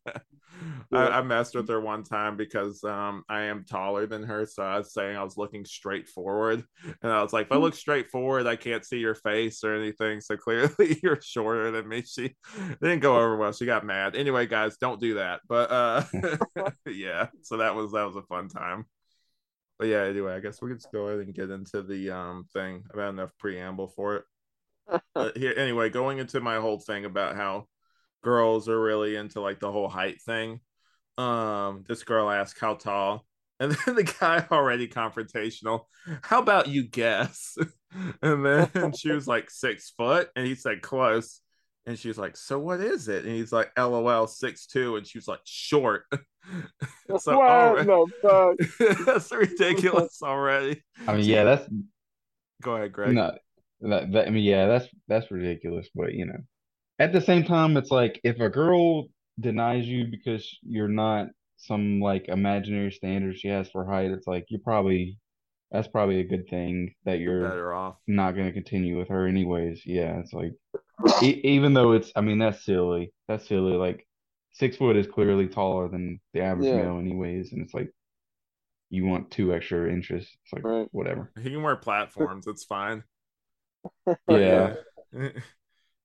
I, I, messed with her one time because um, I am taller than her. So I was saying I was looking straight forward. And I was like, if I look straight forward, I can't see your face or anything. So clearly you're shorter than me. She didn't go over well. She got mad. Anyway, guys, don't do that. But uh yeah, so that was that was a fun time. But yeah, anyway, I guess we could just go ahead and get into the um thing. about enough preamble for it. But here anyway, going into my whole thing about how girls are really into like the whole height thing. Um, this girl asked how tall, and then the guy already confrontational. How about you guess? and then she was like six foot, and he said close. And she was like, "So what is it?" And he's like, "LOL, six two. And she was like, "Short." so what no, that's ridiculous already. I mean, yeah, that's. Go ahead, Greg. No, that, that I mean, yeah, that's that's ridiculous. But you know, at the same time, it's like if a girl denies you because you're not some like imaginary standard she has for height, it's like you're probably that's probably a good thing that you're better off not going to continue with her anyways. Yeah, it's like e- even though it's I mean that's silly. That's silly. Like six foot is clearly taller than the average yeah. male anyways, and it's like you want two extra inches. It's like right. whatever. He can wear platforms. it's fine. yeah.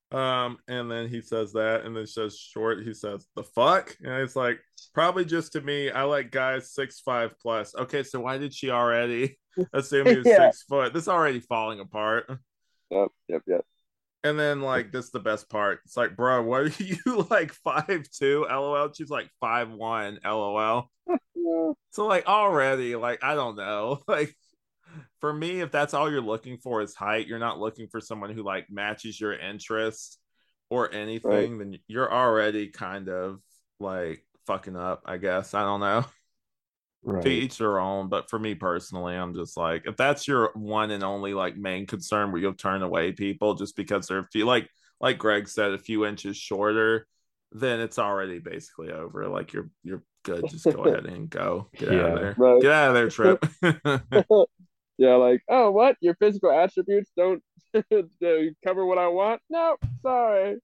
Um, and then he says that, and then says short. He says the fuck, and it's like probably just to me. I like guys six five plus. Okay, so why did she already assume he was yeah. six foot? This is already falling apart. Yep, yep, yep. And then like this is the best part. It's like, bro, what are you like five two? LOL. She's like five one. LOL. so like already, like I don't know, like for me, if that's all you're looking for is height, you're not looking for someone who like matches your interest or anything, right. then you're already kind of like fucking up, I guess. I don't know. Right. To each their own, but for me personally, I'm just like, if that's your one and only like main concern where you'll turn away people just because they're a few like like Greg said, a few inches shorter, then it's already basically over. Like you're you're good. Just go ahead and go. Get yeah. out of there. Right. Get out of there, Tripp. yeah, like, oh, what? Your physical attributes don't cover what I want? No, sorry.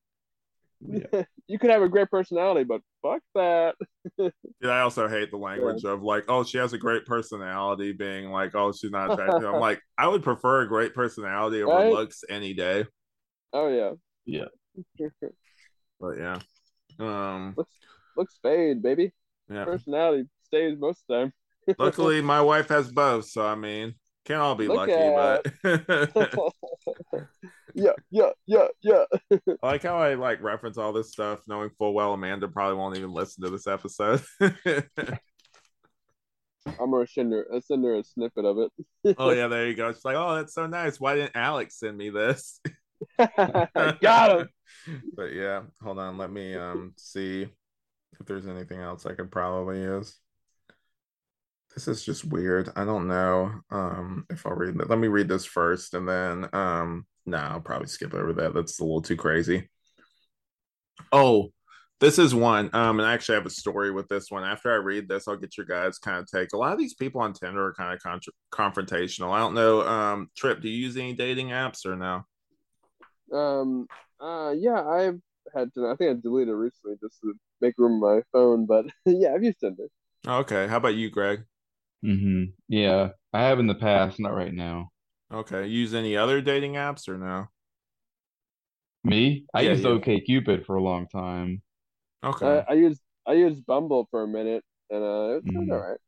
Yeah. you could have a great personality, but fuck that. yeah, I also hate the language yeah. of like, oh, she has a great personality, being like, oh, she's not attractive. I'm like, I would prefer a great personality over right? looks any day. Oh yeah. Yeah. but yeah. Um looks looks fade, baby. Yeah. Personality stays most of the time. Luckily my wife has both, so I mean can't all be Look lucky, but yeah, yeah, yeah, yeah. I like how I like reference all this stuff, knowing full well Amanda probably won't even listen to this episode. I'm gonna send her, I'll send her a snippet of it. oh yeah, there you go. She's like, oh, that's so nice. Why didn't Alex send me this? Got him. but yeah, hold on. Let me um see if there's anything else I could probably use. This is just weird. I don't know um if I'll read it. Let me read this first and then um no, nah, I'll probably skip over that. That's a little too crazy. Oh, this is one. Um, and I actually have a story with this one. After I read this, I'll get your guys' kind of take. A lot of these people on Tinder are kind of con- confrontational. I don't know. Um, Tripp, do you use any dating apps or no? Um, uh, yeah, I've had to. I think I deleted it recently just to make room on my phone. But yeah, I've used Tinder. Okay, how about you, Greg? Mm-hmm. Yeah, I have in the past, not right now. Okay, use any other dating apps or no? Me? I yeah, used yeah. OK Cupid for a long time. Okay. I, I used I used Bumble for a minute, and uh, it was mm. all right.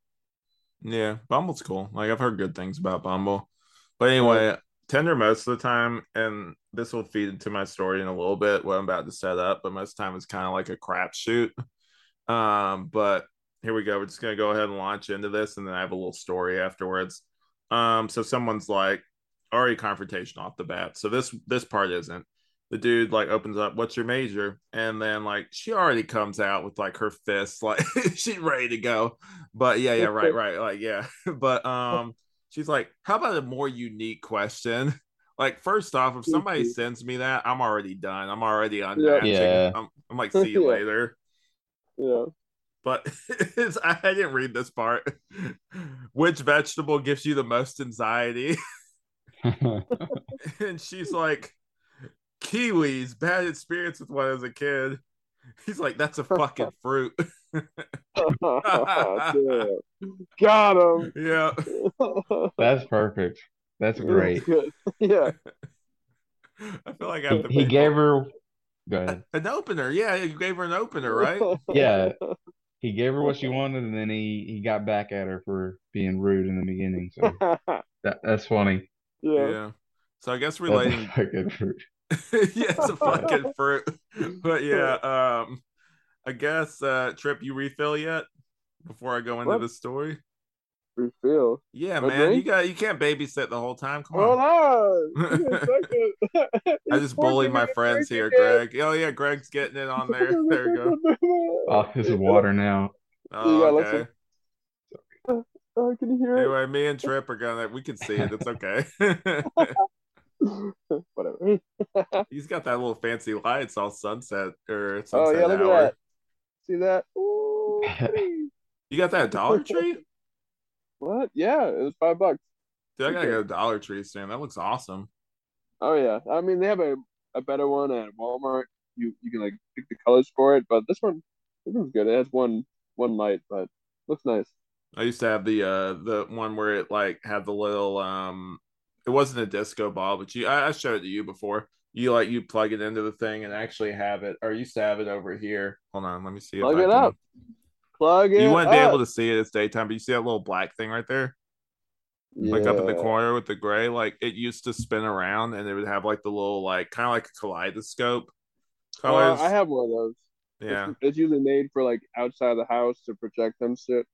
Yeah, Bumble's cool. Like I've heard good things about Bumble, but anyway, yeah. Tinder most of the time, and this will feed into my story in a little bit what I'm about to set up. But most of the time, it's kind of like a crapshoot. Um, but here we go. We're just gonna go ahead and launch into this, and then I have a little story afterwards. Um, so someone's like already confrontation off the bat. So this this part isn't the dude like opens up, "What's your major?" And then like she already comes out with like her fists, like she's ready to go. But yeah, yeah, right, right, like yeah. But um, she's like, "How about a more unique question?" Like first off, if somebody sends me that, I'm already done. I'm already unmatching. Yeah. I'm, I'm like, see you later. Yeah. But I didn't read this part. Which vegetable gives you the most anxiety? and she's like, kiwis, bad experience with one as a kid. He's like, that's a fucking fruit. oh, Got him. Yeah. That's perfect. That's great. yeah. I feel like i've he, he gave her go ahead. An opener, yeah. He gave her an opener, right? Yeah. He gave her what she wanted and then he, he got back at her for being rude in the beginning. So that, that's funny. Yeah. yeah. So I guess relating yeah, it's a fucking fruit. But yeah, um, I guess uh, Tripp, you refill yet? Before I go into what? the story. Refill. Yeah, man, drink? you got you can't babysit the whole time. Come on. Hold on. I just bullied my friends here, Greg. Oh yeah, Greg's getting it on there. There you go. Oh, this is water now. Oh, okay. Oh, can you hear anyway, it? Anyway, me and Tripp are gonna. We can see it. It's okay. Whatever. He's got that little fancy lights all sunset or oh, sunset Oh yeah, look hour. at that. See that? Ooh, you got that Dollar Tree? What? Yeah, it was five bucks. Dude, I gotta go to Dollar Tree soon. That looks awesome. Oh yeah, I mean they have a, a better one at Walmart. You you can like pick the colors for it, but this one this one's good. It has one one light, but looks nice. I used to have the uh the one where it like had the little um it wasn't a disco ball, but you I, I showed it to you before. You like you plug it into the thing and actually have it, or you used to have it over here. Hold on, let me see. Plug it can... up. Plug it. You wouldn't up. be able to see it. It's daytime, but you see that little black thing right there, yeah. like up in the corner with the gray. Like it used to spin around, and it would have like the little like kind of like a kaleidoscope. Colors. Uh, I have one of those. Yeah, it's, it's usually made for like outside the house to project them shit.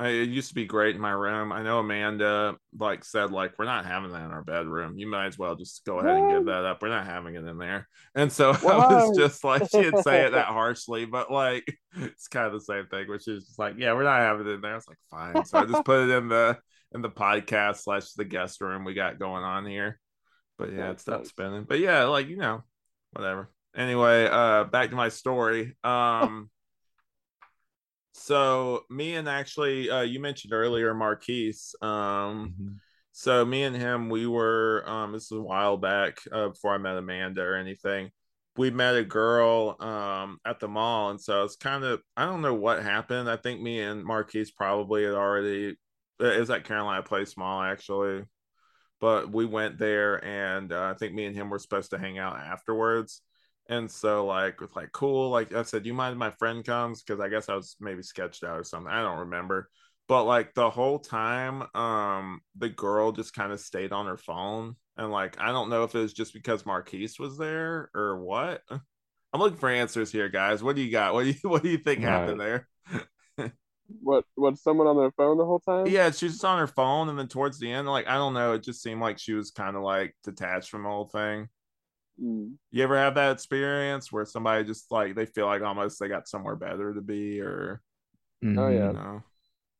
I, it used to be great in my room. I know Amanda like said like we're not having that in our bedroom. You might as well just go ahead and give that up. We're not having it in there. And so Why? I was just like she didn't say it that harshly, but like it's kind of the same thing, which is just like yeah, we're not having it in there. I was like fine. So I just put it in the in the podcast slash the guest room we got going on here. But yeah, it stopped spinning. But yeah, like you know, whatever. Anyway, uh, back to my story. Um. So me and actually, uh, you mentioned earlier Marquise. Um, mm-hmm. so me and him, we were. Um, this was a while back uh, before I met Amanda or anything. We met a girl um at the mall, and so it's kind of I don't know what happened. I think me and Marquise probably had already. Uh, it was at Carolina Place Mall actually, but we went there, and uh, I think me and him were supposed to hang out afterwards and so like with like cool, like I said, you mind my friend comes? Because I guess I was maybe sketched out or something. I don't remember. But like the whole time, um, the girl just kind of stayed on her phone. And like I don't know if it was just because Marquise was there or what. I'm looking for answers here, guys. What do you got? What do you what do you think right. happened there? what was someone on their phone the whole time? Yeah, she was just on her phone, and then towards the end, like I don't know, it just seemed like she was kind of like detached from the whole thing. Mm. You ever have that experience where somebody just like they feel like almost they got somewhere better to be, or Oh yeah. you know,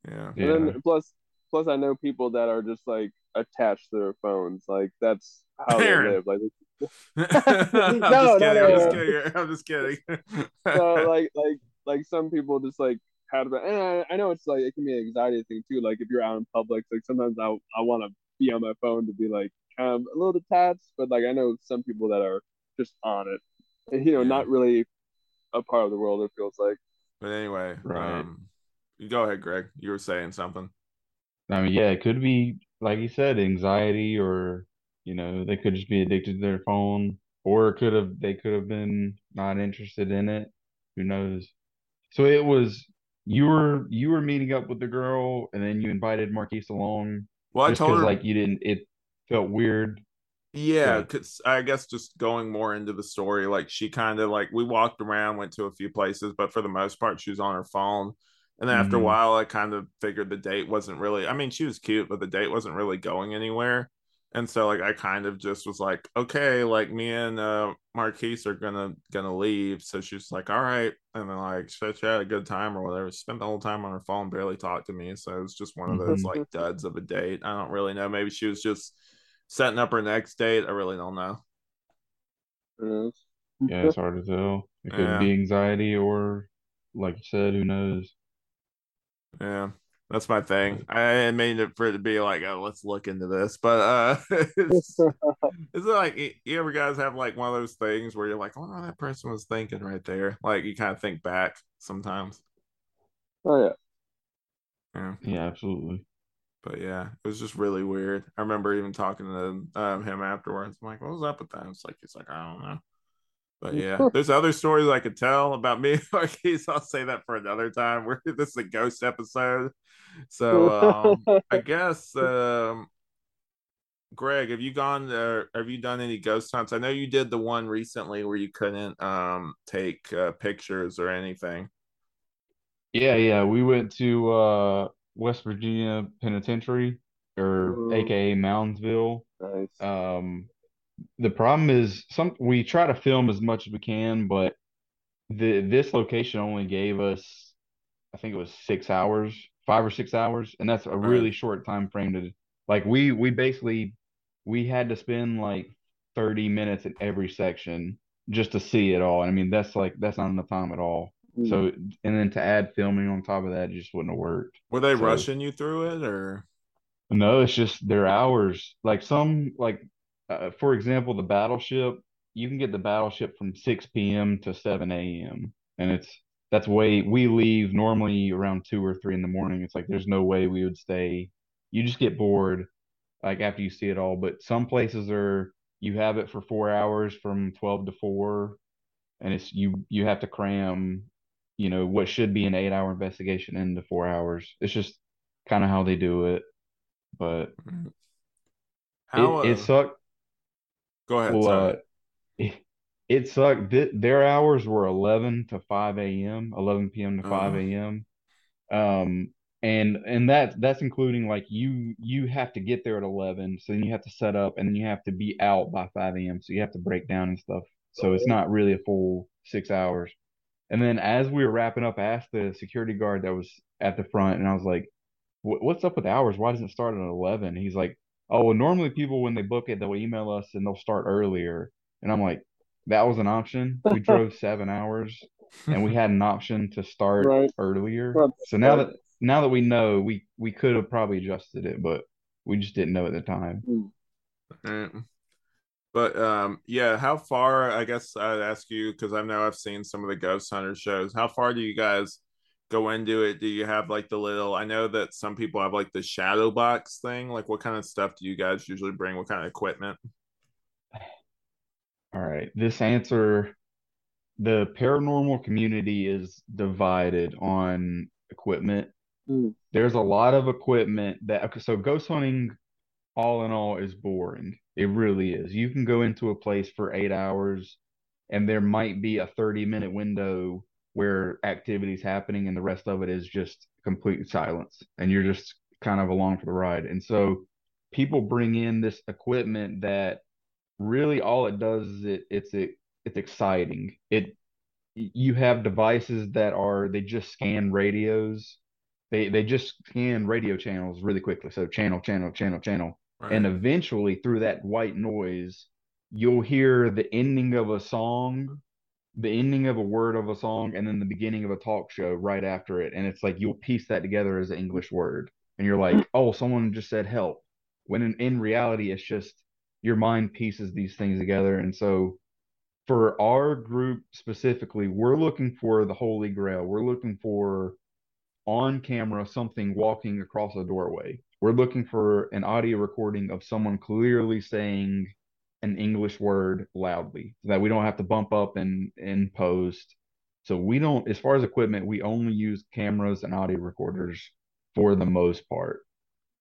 yeah, Yeah. And then plus plus I know people that are just like attached to their phones. Like that's how they live. Like I'm No, just no, kidding. no, I'm just kidding. I'm just kidding. so like like like some people just like have and I, I know it's like it can be an anxiety thing too. Like if you're out in public, like sometimes I I want to be on my phone to be like kind of a little detached, but like I know some people that are just on it, and you know Yeah. not really a part of the world. It feels like. but anyway, Right. um, go ahead, Greg. You were saying something. I mean, yeah, it could be like you said, anxiety, or you know, they could just be addicted to their phone, or it could have they could have been not interested in it. Who knows? So it was you were you were meeting up with the girl, and then you invited Marquise along Well, I told her like you didn't. It felt weird. Yeah, Yeah. because I guess just going more into the story, like she kind of like we walked around, went to a few places, but for the most part, she was on her phone. And then after a Mhm. while, I kind of figured the date wasn't really, I mean, she was cute, but the date wasn't really going anywhere. And so like I kind of just was like, okay, like me and uh Marquise are gonna gonna leave. So she's like, all right. And then like she, she had a good time or whatever. She spent the whole time on her phone, barely talked to me. So it was just one of those Mhm. like duds of a date. I don't really know. Maybe she was just setting up her next date. I really don't know. Who? Yeah, it's hard to tell. It could Yeah. be anxiety, or like you said, who knows? Yeah, that's my thing. I mean it for it to be like, oh, let's look into this. But uh it's, it's like you ever guys have like one of those things where you're like, I wonder what that person was thinking right there. Like you kind of think back sometimes. Oh yeah. Yeah. Yeah, absolutely. But yeah, it was just really weird. I remember even talking to um, him afterwards. I'm like, what was up with that? It's like he's like, I don't know. But yeah, there's other stories I could tell about me. Marquise, I'll say that for another time. We're this is a ghost episode. So um I guess um Greg, have you gone uh, have you done any ghost hunts? I know you did the one recently where you couldn't um take uh, pictures or anything. Yeah, yeah. We went to uh West Virginia Penitentiary, or Mhm. AKA Moundsville. Nice. Um, the problem is some we try to film as much as we can, but the this location only gave us, I think it was six hours, five or six hours, and that's a really short time frame to like we we basically we had to spend like 30 minutes in every section just to see it all. And I mean that's like that's not enough time at all. Mm. So and then to add filming on top of that just wouldn't have worked. Were they So- rushing you through it or No, it's just their hours. Like some, like uh, for example, the battleship. You can get the battleship from 6 p.m. to 7 a.m. and it's that's way we leave normally around two or three in the morning. It's like there's no way we would stay. You just get bored like after you see it all. But some places are you have it for four hours from 12 to 4, and it's you you have to cram, you know, what should be an eight hour investigation into four hours. It's just kind of how they do it. But how it, it uh, sucked. go ahead, Well, uh, it, it sucked. Th- their hours were 11 to 5 a.m., 11 p.m. to 5 Uh. a.m. Um, and and that that's including like you you have to get there at 11, so then you have to set up, and then you have to be out by 5 a.m. So you have to break down and stuff. So it's not really a full six hours. And then as we were wrapping up, I asked the security guard that was at the front, and I was like, "What's up with hours? Why doesn't it start at 11?" He's like, "Oh, well, normally people when they book it, they'll email us and they'll start earlier." And I'm like, "That was an option. We drove seven hours, and we had an option to start Right. earlier. Right. So now that now that we know, we we could have probably adjusted it, but we just didn't know at the time." Hmm. Right. But um, yeah, how far? I guess I'd ask you because I know I've seen some of the Ghost Hunter shows. How far do you guys go into it? Do you have like the little? I know that some people have like the shadow box thing. Like, what kind of stuff do you guys usually bring? What kind of equipment? All right. This answer, the paranormal community is divided on equipment. Mm. There's a lot of equipment that, okay, so ghost hunting, all in all, is boring. It really is. You can go into a place for eight hours and there might be a 30 minute window where activity's happening and the rest of it is just complete silence and you're just kind of along for the ride. And so people bring in this equipment that really all it does is it it's it, it's exciting. It you have devices that are they just scan radios. They they just scan radio channels really quickly. So channel, channel, channel, channel. Right. And eventually through that white noise, you'll hear the ending of a song, the ending of a word of a song, and then the beginning of a talk show right after it. And it's like you'll piece that together as an English word. And you're like, mm-hmm. oh, someone just said help. When in, in reality, it's just your mind pieces these things together. And so for our group specifically, we're looking for the holy grail. We're looking for on camera something walking across a doorway. We're looking for an audio recording of someone clearly saying an English word loudly so that we don't have to bump up and in post. So we don't, as far as equipment, we only use cameras and audio recorders for the most part.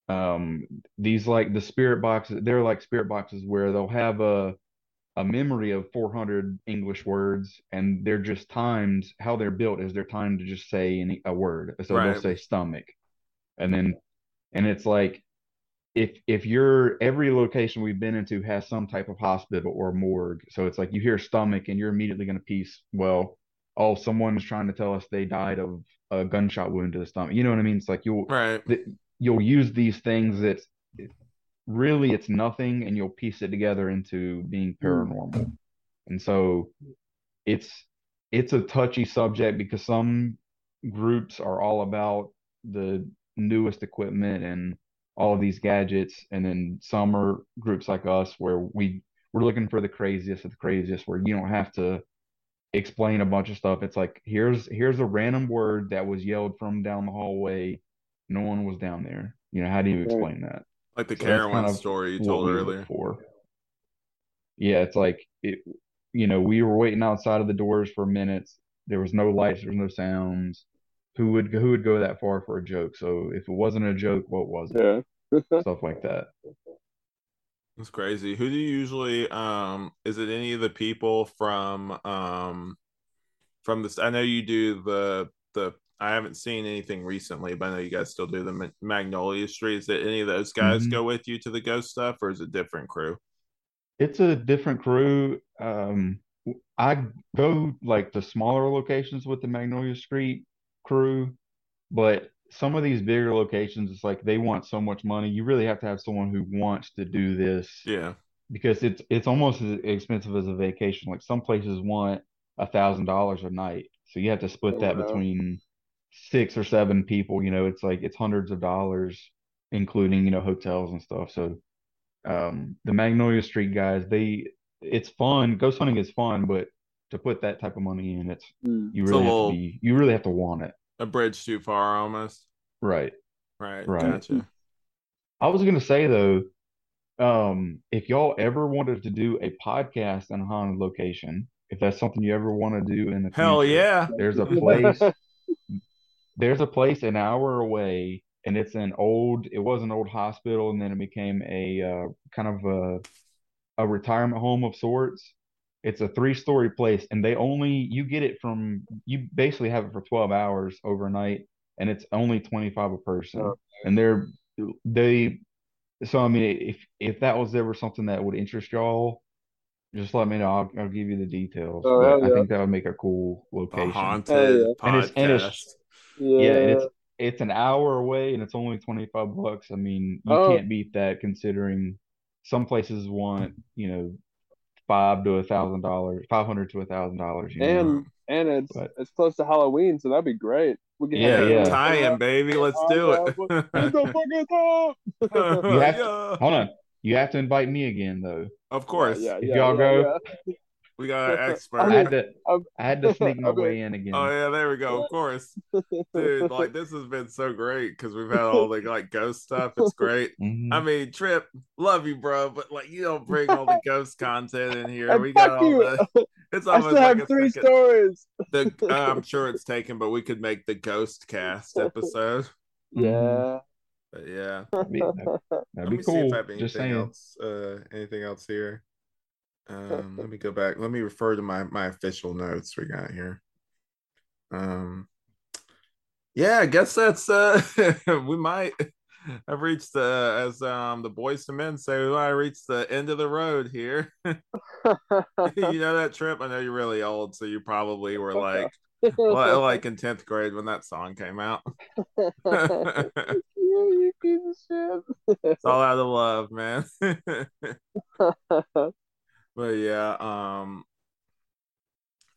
Um, these like the spirit boxes, they're like spirit boxes where they'll have a a memory of 400 English words, and they're just times how they're built is they're timed to just say any, a word. So Right. they'll say stomach, and then and it's like if if you're every location we've been into has some type of hospital or morgue, so it's like you hear stomach and you're immediately going to piece well, oh, someone's trying to tell us they died of a gunshot wound to the stomach. You know what I mean? It's like you'll right. that you'll use these things that really it's nothing and you'll piece it together into being paranormal and so it's it's a touchy subject because some groups are all about the newest equipment and all of these gadgets and then some are groups like us where we we're looking for the craziest of the craziest where you don't have to explain a bunch of stuff it's like here's here's a random word that was yelled from down the hallway no one was down there you know how do you explain that Like the So that's kind of story you told we earlier. for. Yeah, it's like it, you know, we were waiting outside of the doors for minutes. There was no lights, there was no sounds. Who would who would go that far for a joke? So if it wasn't a joke, what was it? Yeah. Stuff like that. That's crazy. Who do you usually um is it any of the people from um from this I know you do the the I haven't seen anything recently, but I know you guys still do the Magnolia Street. Is it any of those guys Mhm. go with you to the ghost stuff or is it different crew? It's a different crew. Um, I go like the smaller locations with the Magnolia Street crew, but some of these bigger locations, it's like they want so much money. You really have to have someone who wants to do this Yeah. because it's it's almost as expensive as a vacation. Like some places want a thousand dollars a night, so you have to split Oh, that wow. between six or seven people. You know, it's like it's hundreds of dollars, including you know hotels and stuff. So, um, the Magnolia Street guys, they it's fun. Ghost hunting is fun, but to put that type of money in, it's Mm. you It's really have little- to be you really have to want it, A bridge too far almost. right? Right. Right. Gotcha. I was gonna say though, um, if y'all ever wanted to do a podcast in a haunted location, if that's something you ever want to do in the Hell future, yeah. there's a place, there's a place an hour away, and it's an old, it was an old hospital, and then it became a uh, kind of a a retirement home of sorts. It's a three-story place, and they only you get it from you basically have it for 12 hours overnight, and it's only 25 a person. Oh. And they're they so I mean if if that was ever something that would interest y'all, just let me know. I'll, I'll give you the details. Oh, but hell I think that would make a cool A location. haunted Hell And it's- and it's- Yeah. Yeah, and it's it's an hour away and it's only 25 bucks. I mean, you Oh. can't beat that considering some places want, you know, five to a thousand dollars, five hundred to a thousand dollars. You know? and and it's But- it's close to Halloween, so that'd be great. We can Yeah, yeah. Tie-in, baby. Let's do it. Get the fuck out! You have to- Yeah. Hold on, you have to invite me again though. Of course. Yeah, If y'all yeah, go- yeah. We got an expert. I expert. had to, I'm- had to sneak my Okay. way in again. Oh yeah, there we go. Of course, dude. Like this has been so great because we've had all the like ghost stuff. It's great. Mhm. I mean, Tripp, love you, bro, but like you don't bring all the ghost content in here. And we got all you. the. It's I almost still like have a three second- stories. The uh, I'm sure it's taken, but we could make the ghost cast episode. Yeah. But yeah, That'd be, that'd, that'd me be see if cool. I have anything Just saying. else. Uh, anything else here? Um, let me go back. Let me refer to my my official notes we got here. Um, yeah, I guess that's uh, we might I've reached the as um the Boyz II Men say I reached the end of the road here. you know that trip? I know you're really old, so you probably were like like in tenth grade when that song came out. Yeah, you piece of shit. it's all out of love, man. But yeah, um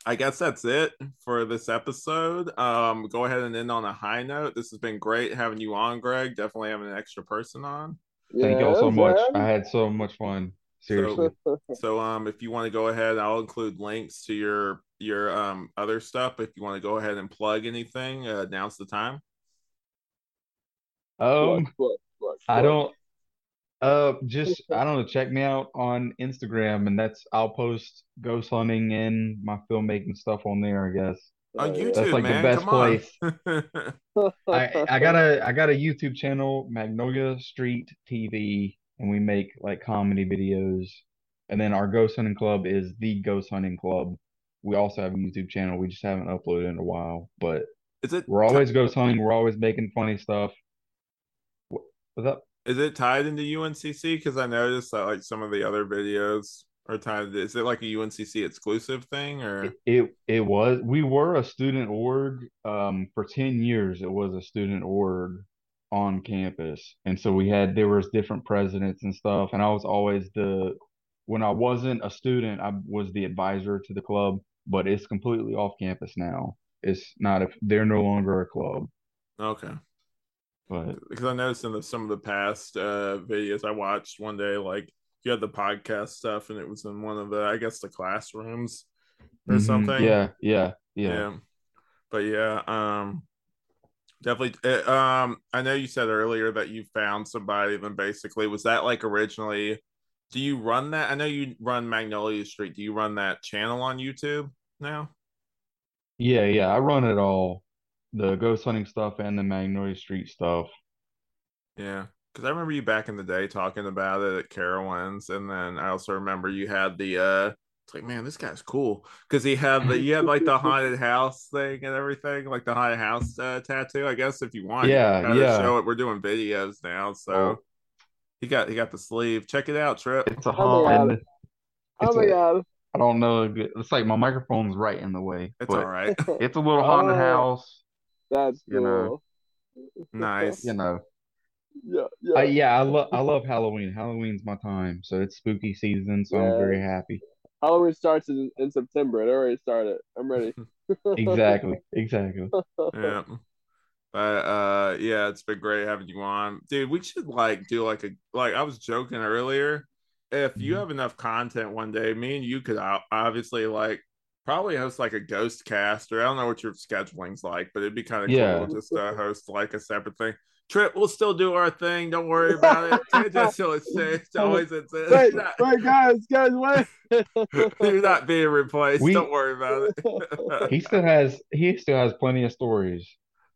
I guess that's it for this episode. Um, go ahead and end on a high note. This has been great having you on, Greg. Definitely having an extra person on. Thank y'all so much. I had so much fun. Seriously. So, so, um, if you want to go ahead, I'll include links to your your um other stuff. If you want to go ahead and plug anything, uh, announce the time. Um, I don't. Uh, just I don't know. Check me out on Instagram, and that's I'll post ghost hunting and my filmmaking stuff on there. I guess on YouTube, that's like man. the best place. I I got a I got a YouTube channel, Magnolia Street TV, and we make like comedy videos. And then our ghost hunting club is the Ghost Hunting Club. We also have a YouTube channel. We just haven't uploaded in a while, but is it? We're always ghost hunting. We're always making funny stuff. What's up? Is it tied into UNCC? Because I noticed that like some of the other videos are tied. Is it like a UNCC exclusive thing or? It it, it was. We were a student org. Um, for ten years, it was a student org on campus, and so we had there was different presidents and stuff, and I was always the. When I wasn't a student, I was the advisor to the club, but it's completely off campus now. It's not if they're no longer a club. Okay. But because I noticed in the, some of the past uh, videos I watched one day, like you had the podcast stuff, and it was in one of the, I guess, the classrooms or mm-hmm. something. Yeah, yeah, yeah, yeah. But yeah, um, definitely. It, um, I know you said earlier that you found somebody. Then basically, was that like originally? Do you run that? I know you run Magnolia Street. Do you run that channel on YouTube now? Yeah, yeah, I run it all the ghost hunting stuff and the Magnolia Street stuff. Yeah, because I remember you back in the day talking about it at Carowinds, and then I also remember you had the uh it's like, man, this guy's cool because he had the you had like the haunted house thing and everything, like the haunted house uh, tattoo. I guess if you want, yeah, you yeah. Show it. We're doing videos now, so oh. he got he got the sleeve. Check it out, Tripp. It's a haunted. Oh my god! I don't know. It's like my microphone's right in the way. It's all right. It's a little haunted oh. house. That's cool. You know, nice. You know. Yeah, yeah. Uh, yeah, I love I love Halloween. Halloween's my time, so it's spooky season, so yeah. I'm very happy. Halloween starts in, in September. It already started. I'm ready. exactly. Exactly. yeah. But uh yeah, it's been great having you on. Dude, we should like do like a like I was joking earlier. If you mm-hmm. have enough content one day, me and you could obviously like probably host like a ghost cast, or I don't know what your scheduling's like, but it'd be kind of yeah. cool just to host like a separate thing. Tripp, we'll still do our thing. Don't worry about it. just so it's, it's always exists. Wait, wait, guys, guys, wait. You're not being replaced. We, Don't worry about it. he still has he still has plenty of stories.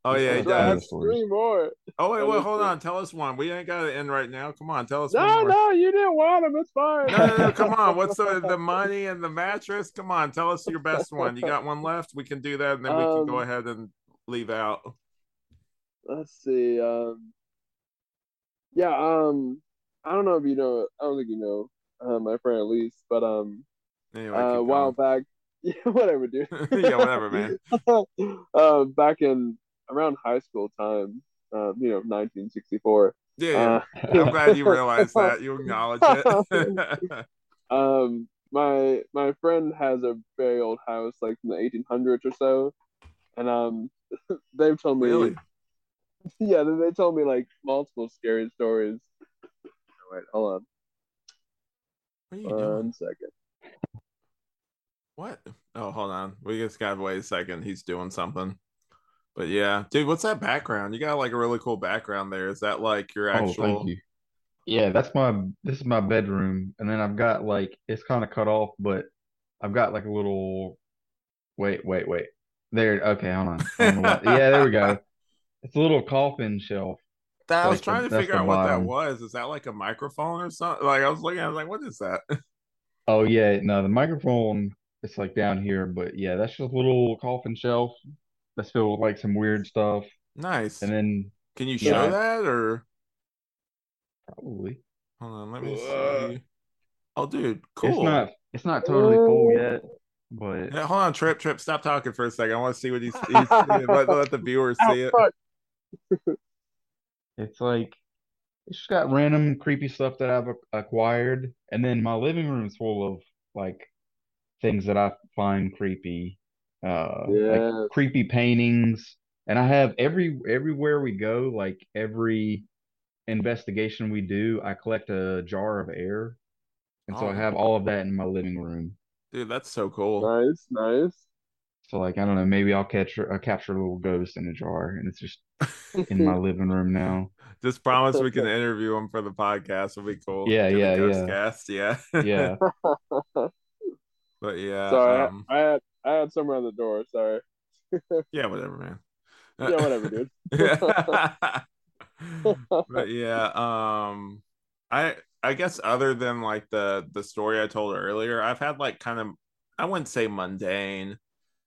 Oh yeah, he does. Three more. Oh wait, wait, hold on. Tell us one. We ain't got to end right now. Come on, tell us. No, no, you didn't want them. It's fine. No, no, no. Come on. What's the the money and the mattress? Come on, tell us your best one. You got one left? We can do that, and then we can go um, ahead and leave out. Let's see. Um, yeah. Um, I don't know if you know. I don't think you know uh, my friend Elise, but um, anyway, uh, a while back. Yeah, whatever, dude. yeah, whatever, man. uh, back in around high school time, um, you know, 1964. Yeah, uh, I'm glad you realized that. You acknowledge it. um, my my friend has a very old house, like from the 1800s or so, and um, they've told me. Really? Yeah, they told me like multiple scary stories. Wait, hold on. What are you doing? One second. What? Oh, hold on. We just gotta wait a second. He's doing something. But yeah, dude, what's that background? You got like a really cool background there. Is that like your actual? Oh, thank you. Yeah, that's my this is my bedroom, and then I've got like it's kind of cut off, but I've got like a little. Wait, wait, wait. There. Okay, hold on. yeah, there we go. It's a little coffin shelf. That I was trying to figure out what that was. Is that like a microphone or something? Like I was looking, I was like, what is that? Oh yeah, no, the microphone it's like down here, but yeah, that's just a little coffin shelf that's filled with like some weird stuff. Nice. And then can you show yeah. that or? Probably. Hold on, let me see. Oh, dude, cool. It's not. It's not totally full yet, but Yeah, hold on, Tripp, Tripp, stop talking for a second. I want to see what he's, he's seeing. Let, let the viewers see it. it's like it's just got random creepy stuff that I've acquired, and then my living room's full of like things that I find creepy, uh, like creepy paintings. And I have every everywhere we go, like every investigation we do, I collect a jar of air, and so I Oh. have all of that in my living room. Dude, that's so cool. Nice, nice. So like I don't know, maybe I'll catch I'll capture a little ghost in a jar, and it's just in my living room now. Just promise we can interview him for the podcast. It'll be cool. Yeah, Get yeah, ghost yeah. Cast. Yeah. Yeah, but yeah. Sorry, um, I, I had I had someone at the door. Sorry. yeah, whatever, man. Yeah, whatever, dude. but yeah, um I I guess other than like the the story I told earlier, I've had like kind of I wouldn't say mundane,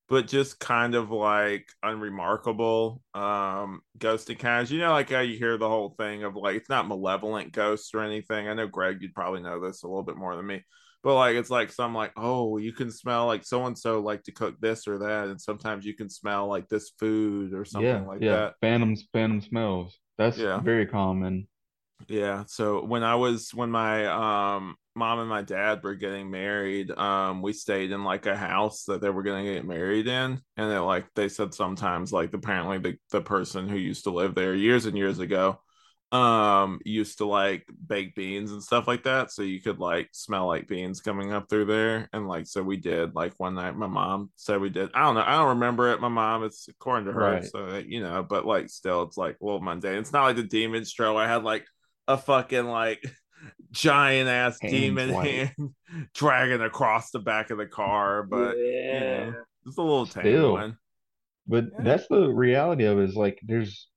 but just kind of like unremarkable um ghost encounters. You know, like how you hear the whole thing of like it's not malevolent ghosts or anything. I know Greg, you'd probably know this a little bit more than me. But like it's like some like, oh, you can smell like so and so like to cook this or that, and sometimes you can smell like this food or something yeah, like yeah. that. Phantoms, phantom smells. That's Yeah. very common. Yeah. So when I was when my um mom and my dad were getting married, um, we stayed in like a house that they were gonna get married in. And it like they said sometimes like apparently the, the person who used to live there years and years ago um used to like bake beans and stuff like that. So you could like smell like beans coming up through there. And like so we did like one night my mom said we did. I don't know, I don't remember it. My mom, it's according to her, Right. so you know, but like still it's like a little mundane. It's not like the demon show. I had like a fucking like giant ass demon white. hand dragging across the back of the car, but you know, it's a little tame Still. one. But Yeah. that's the reality of it is like there's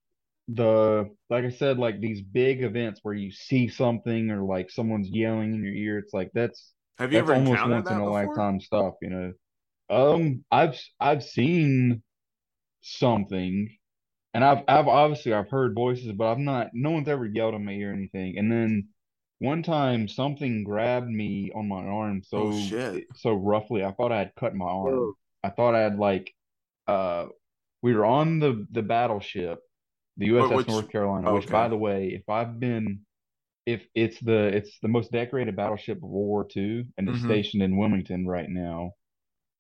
the like I said, like these big events where you see something or like someone's yelling in your ear. It's like that's Have you that's ever almost once in a before? lifetime stuff, you know. Um, I've I've seen something, and I've I've obviously I've heard voices, but I've not. No one's ever yelled at me or anything. And then one time something grabbed me on my arm so Oh, so roughly, I thought I had cut my arm. Oh. I thought I had like, uh, we were on the the battleship, the USS which- North Carolina, which by the way, if I've been if it's the it's the most decorated battleship of World War II and it's Mhm. stationed in Wilmington right now.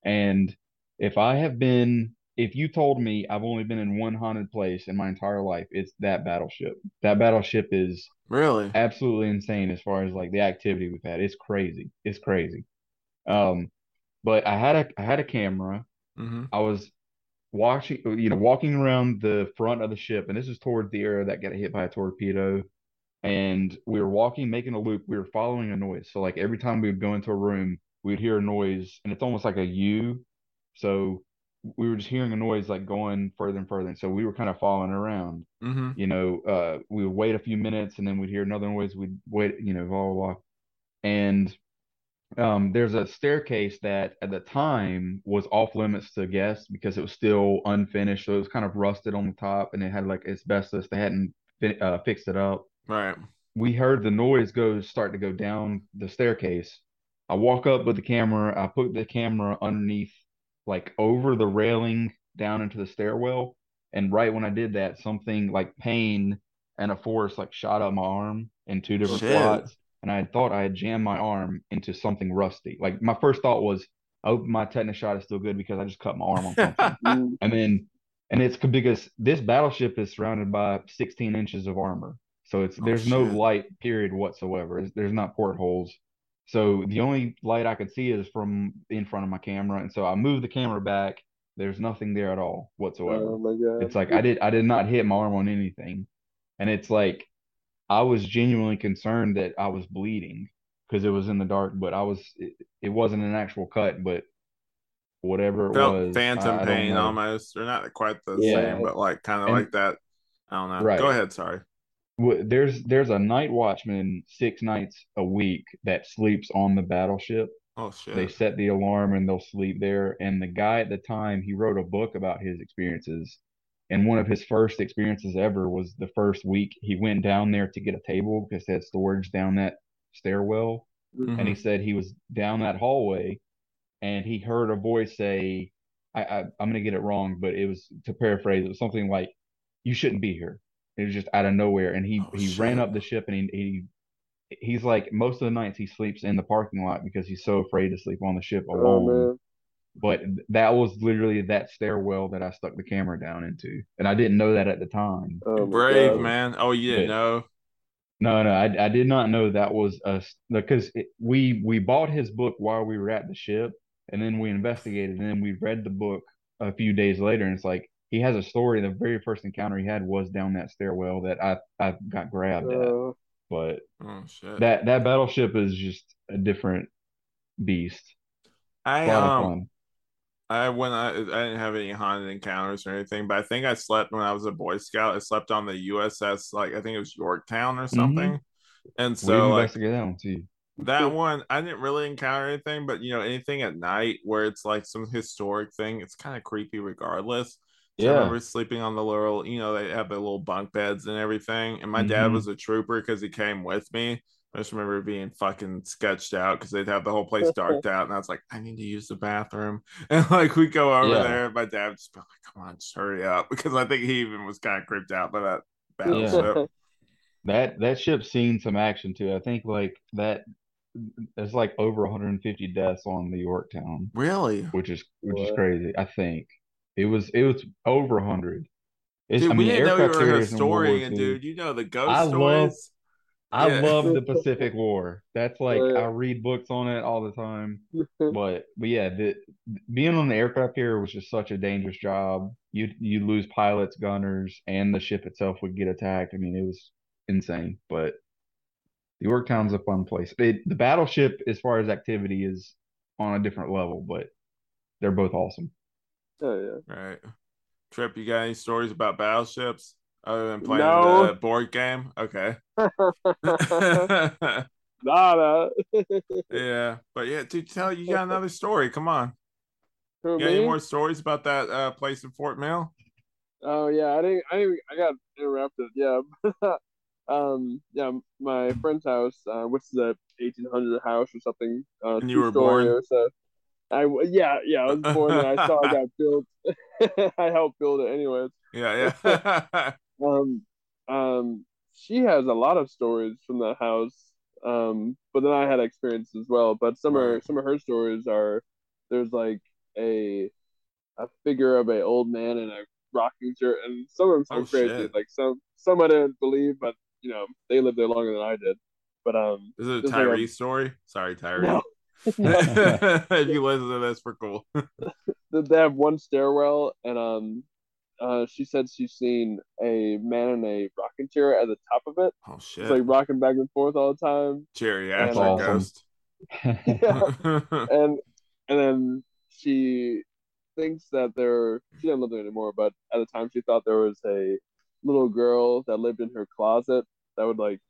And if I have been if you told me I've only been in one haunted place in my entire life, it's that battleship. That battleship is Really? absolutely insane as far as like the activity we've had. It's crazy. It's crazy. Um, but I had a I had a camera. hmm I was watching, you know, walking around the front of the ship, and this is towards the area that got hit by a torpedo. And we were walking, making a loop. We were following a noise. So like every time we would go into a room, we'd hear a noise, and it's almost like a U. So we were just hearing a noise like going further and further. And so we were kind of following around hmm you know, uh, we would wait a few minutes and then we'd hear another noise. We'd wait, you know, blah, blah, blah. And um, there's a staircase that at the time was off limits to guests because it was still unfinished. So it was kind of rusted on the top and it had like asbestos. They hadn't fi- uh, fixed it up. Right. We heard the noise go start to go down the staircase. I walk up with the camera. I put the camera underneath, like over the railing down into the stairwell. And right when I did that, something like pain and a force like shot up my arm in two different Shit. spots. And I had thought I had jammed my arm into something rusty. Like my first thought was, I hope my tetanus shot is still good because I just cut my arm on something. And then, and it's because this battleship is surrounded by 16 inches of armor. So it's Oh, there's no light period whatsoever. There's, there's not portholes. So the only light I could see is from in front of my camera. And so I moved the camera back. There's nothing there at all whatsoever. Oh my god. It's like I did I did not hit my arm on anything. And it's like I was genuinely concerned that I was bleeding because it was in the dark, but I was it, it wasn't an actual cut, but whatever it Felt was, phantom I, I pain almost, or not quite the Yeah. same, but like kind of like that. I don't know. Right. Go ahead. Sorry. There's there's a night watchman six nights a week that sleeps on the battleship. Oh shit. They set the alarm and they'll sleep there. And the guy at the time, he wrote a book about his experiences. And one of his first experiences ever was the first week he went down there to get a table because they had storage down that stairwell. Mm-hmm. And he said he was down that hallway and he heard a voice say, I, I I'm gonna get it wrong, but it was to paraphrase, it was something like, "You shouldn't be here." It was just out of nowhere, and he Oh, he shit. ran up the ship, and he, he he's like most of the nights he sleeps in the parking lot because he's so afraid to sleep on the ship Oh alone. man. But that was literally that stairwell that I stuck the camera down into, and I didn't know that at the time. Oh, Brave God. man. Oh, you didn't But- know? No, no, I, I did not know that was us because it, we we bought his book while we were at the ship, and then we investigated, and then we read the book a few days later, and it's like he has a story. The very first encounter he had was down that stairwell that I I got grabbed at, Uh, but Oh shit. that that battleship is just a different beast. I lot of um fun. I when I I didn't have any haunted encounters or anything, but I think I slept when I was a Boy Scout. I slept on the USS like I think it was Yorktown or something. And we so like investigated that one too. that one I didn't really encounter anything, but you know, anything at night where it's like some historic thing, it's kind of creepy regardless. So I Yeah, remember sleeping on the little, you know, they have the little bunk beds and everything. And my dad Mhm. was a trooper because he came with me. I just remember being fucking sketched out because they'd have the whole place darked out, and I was like, I need to use the bathroom. And like we go over Yeah. there, my dad would just be like, Come on, just hurry up because I think he even was kind of creeped out by that Yeah. battleship. that that ship's seen some action too. I think like that. There's like over 150 deaths on the Yorktown. Really? which is which is crazy. I think it was it was over hundred. It's, Dude, I we didn't know you were a carriers in World historian, dude. You know the ghost I love- stories. I Yeah. love the Pacific War. That's like Yeah. I read books on it all the time. Mm-hmm. But but yeah, the being on the aircraft carrier was just such a dangerous job. You you lose pilots, gunners, and the ship itself would get attacked. I mean, it was insane. But the Yorktown's a fun place. It, the battleship, as far as activity, is on a different level, but they're both awesome. oh yeah. Right. Tripp, you got any stories about battleships other than playing No. the board game? Okay. Nah, nah. yeah. But yeah, to tell you got another story. Come on. Who, You got any more stories about that uh, place in Fort Mill? Oh yeah, I didn't. I didn't, I got interrupted. Yeah. um. Yeah. My friend's house, uh, which is a 1800 house or something. Uh, And you were born? Or so. I yeah yeah I was born and I saw it got built. I helped build it anyways. Yeah, yeah. Um. Um. She has a lot of stories from that house. Um. But then I had experience as well. But some are some of her stories are there's like a a figure of a old man in a rocking chair, and some of them sound Oh, crazy. shit. Like some some I didn't believe, but you know they lived there longer than I did. But um, Is it a Just like story? Sorry, Tyree. no, if you listen to this, we're cool. they have one stairwell, and um, uh, she said she's seen a man in a rocking chair at the top of it. Oh shit. It's like rocking back and forth all the time, Geriatric That's awesome. ghost. yeah. and and then she thinks that there she doesn't live there anymore, but at the time she thought there was a little girl that lived in her closet that would like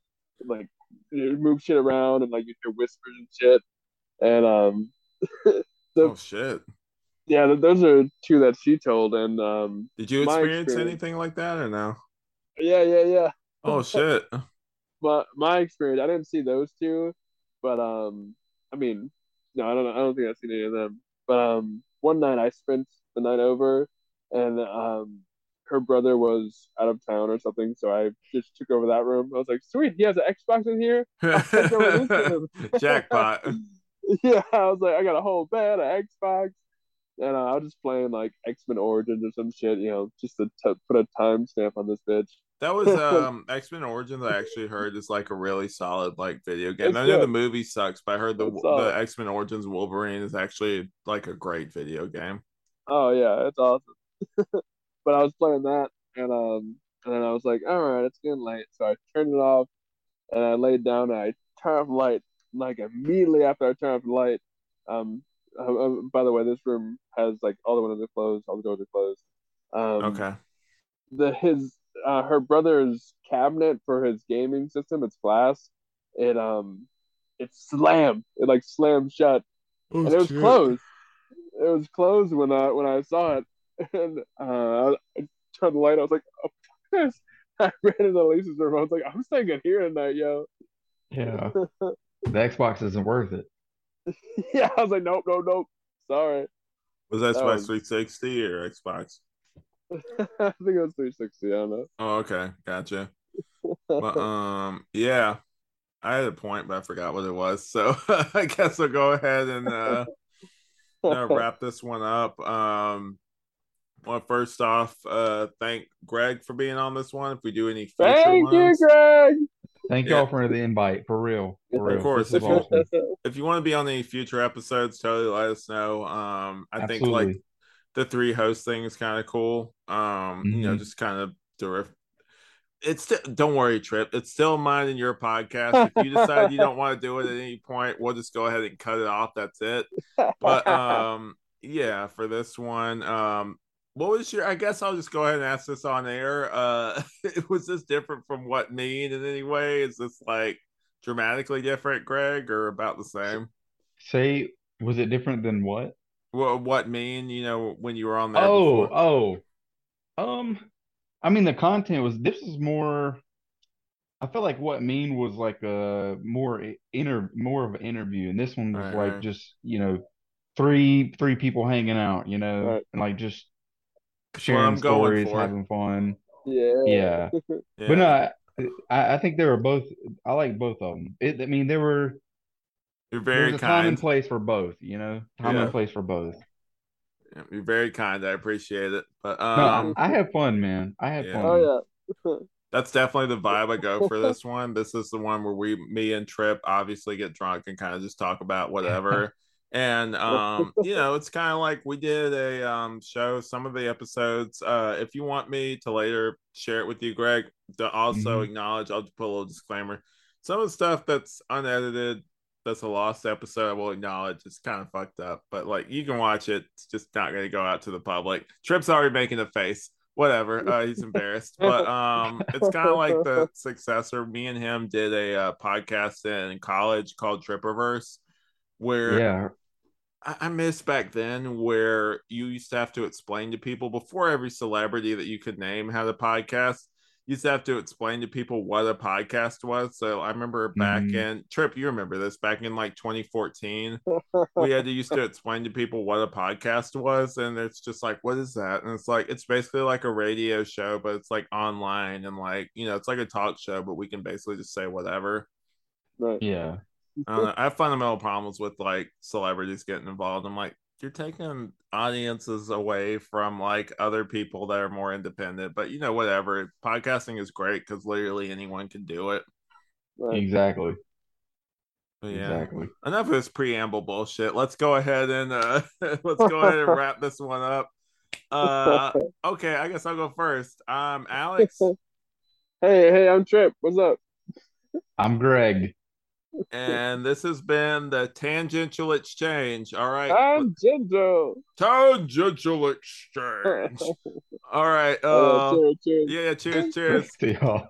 like move shit around and like you hear whispers and shit. And um oh shit. Yeah, those are two that she told and um Did you experience anything like that or no? yeah, yeah, yeah. Oh shit. but my experience, I didn't see those two, but um I mean, no, I don't I don't think I've seen any of them. But um one night I spent the night over and um her brother was out of town or something, so I just took over that room. I was like, sweet, he has an Xbox in here. take over this room. Jackpot. yeah, I was like, I got a whole bed, an Xbox, and uh, I was just playing like X Men Origins or some shit, you know, just to t- put a timestamp on this bitch. That was um X Men Origins. I actually heard is like a really solid like video game. It's I know the movie sucks, but I heard the the X Men Origins Wolverine is actually like a great video game. Oh yeah, it's awesome. but I was playing that, and um, and then I was like, all right, it's getting late, so I turned it off, and I laid down, and I turned off the light. Like immediately after I turned off the light, um, uh, uh, by the way, this room has like all the windows are closed, all the doors are closed. Um, Okay. the his uh her brother's cabinet for his gaming system, it's glass. It um it slammed. It like slammed shut. Oh, and it was closed. It was closed when I when I saw it. And uh I turned the light. I was like, oh, yes. I ran into Lisa's room. I was like, I'm staying in here tonight, yo. Yeah. The Xbox isn't worth it. yeah, I was like, nope, nope, nope. Sorry. Was that That Xbox was- 360 or Xbox? I think it was 360. I don't know. Oh, okay, gotcha. But um, yeah, I had a point, but I forgot what it was. So I guess I'll go ahead and uh, uh, wrap this one up. Um, well, first off, uh, thank Greg for being on this one. If we do any future Thank you, Greg. Thank Yeah. y'all for the invite. For real. For Of course, This is if you- awesome. if you want to be on any future episodes, totally let us know. Um, I think like the three host thing is kind of cool. Um, you know, Mhm. just kind of derif- It's sti- don't worry, Tripp. It's still mine and your podcast. If you decide you don't want to do it at any point, we'll just go ahead and cut it off. That's it. But um, yeah, for this one, um, what was your? I guess I'll just go ahead and ask this on air. Uh, was this different from Wut Mean in any way? Is this like dramatically different, Greg, or about the same? Say, was it different than what? Well, Wut Mean? You know, when you were on there. Oh, before? oh. Um, I mean the content was this is more I feel like Wut Mean was like a more inner more of an interview and this one was Right, like right. just, you know, three three people hanging out, you know, Right. and like just That's what I'm sharing going stories, for. having fun. Yeah. Yeah. Yeah. But no, I, I think they were both I like both of them. It, I mean, there were You're there's very a time and place for both, you know, time Yeah. and place for both. You're very kind. I appreciate it. But um, I, I have fun, man. I have Yeah. fun. Oh yeah. that's definitely the vibe I go for this one. This is the one where we, me and Tripp, obviously get drunk and kind of just talk about whatever. And um, you know, it's kind of like we did a um show. Some of the episodes, uh, if you want me to later share it with you, Greg, to also Mhm. acknowledge, I'll put a little disclaimer. Some of the stuff that's unedited, that's a lost episode, I will acknowledge. It's kind of fucked up, but like you can watch it. It's just not going to go out to the public. Tripp's already making a face whatever uh, he's embarrassed but um it's kind of like the successor me and him did a uh, podcast in college called tripiverse where Yeah. I-, I miss back then where you used to have to explain to people before every celebrity that you could name had a podcast you used to have to explain to people what a podcast was so i remember back Mhm. in Tripp you remember this back in like 2014 we had to used to explain to people what a podcast was and it's just like what is that and it's like it's basically like a radio show but it's like online and like you know it's like a talk show but we can basically just say whatever Right. Yeah. I, don't know. I have fundamental problems with like celebrities getting involved i'm like you're taking audiences away from like other people that are more independent but you know whatever podcasting is great because literally anyone can do it Right. Exactly. But yeah Exactly. enough of this preamble bullshit. Let's go ahead and uh let's go ahead and wrap this one up. Uh okay, I guess I'll go first. Um Alex Hey, hey, I'm Tripp. What's up? I'm Greg. And this has been the tangential exchange. All right. I'm Tangential exchange. All right. Uh, Uh cheers, cheers. yeah, cheers, cheers. See y'all.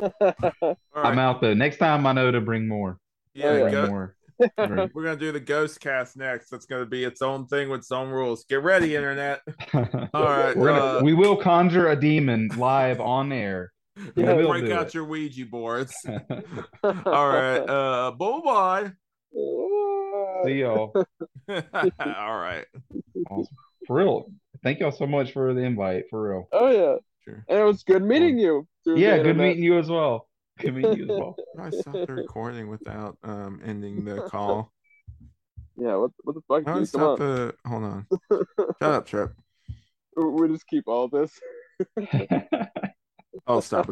All I'm out though. Next time I know to bring more. Yeah, Oh. Bring go- more. Great. we're gonna do the ghost cast next. That's gonna be its own thing with its own rules. Get ready, internet. All right. We're gonna, uh, we will conjure a demon live on air. We yeah, will break out it. your Ouija boards. All right. Uh, bye bye. See y'all. All right. Awesome. For real. Thank y'all so much for the invite. For real. Oh yeah. Sure. And it was good meeting you. Yeah, good meeting you as well. Good meeting you as well. I stopped the recording without um ending the call. Yeah. What what the fuck? No, dude? Come stop on. the. Hold on. Shut up, Tripp. We we just keep all this. I'll stop.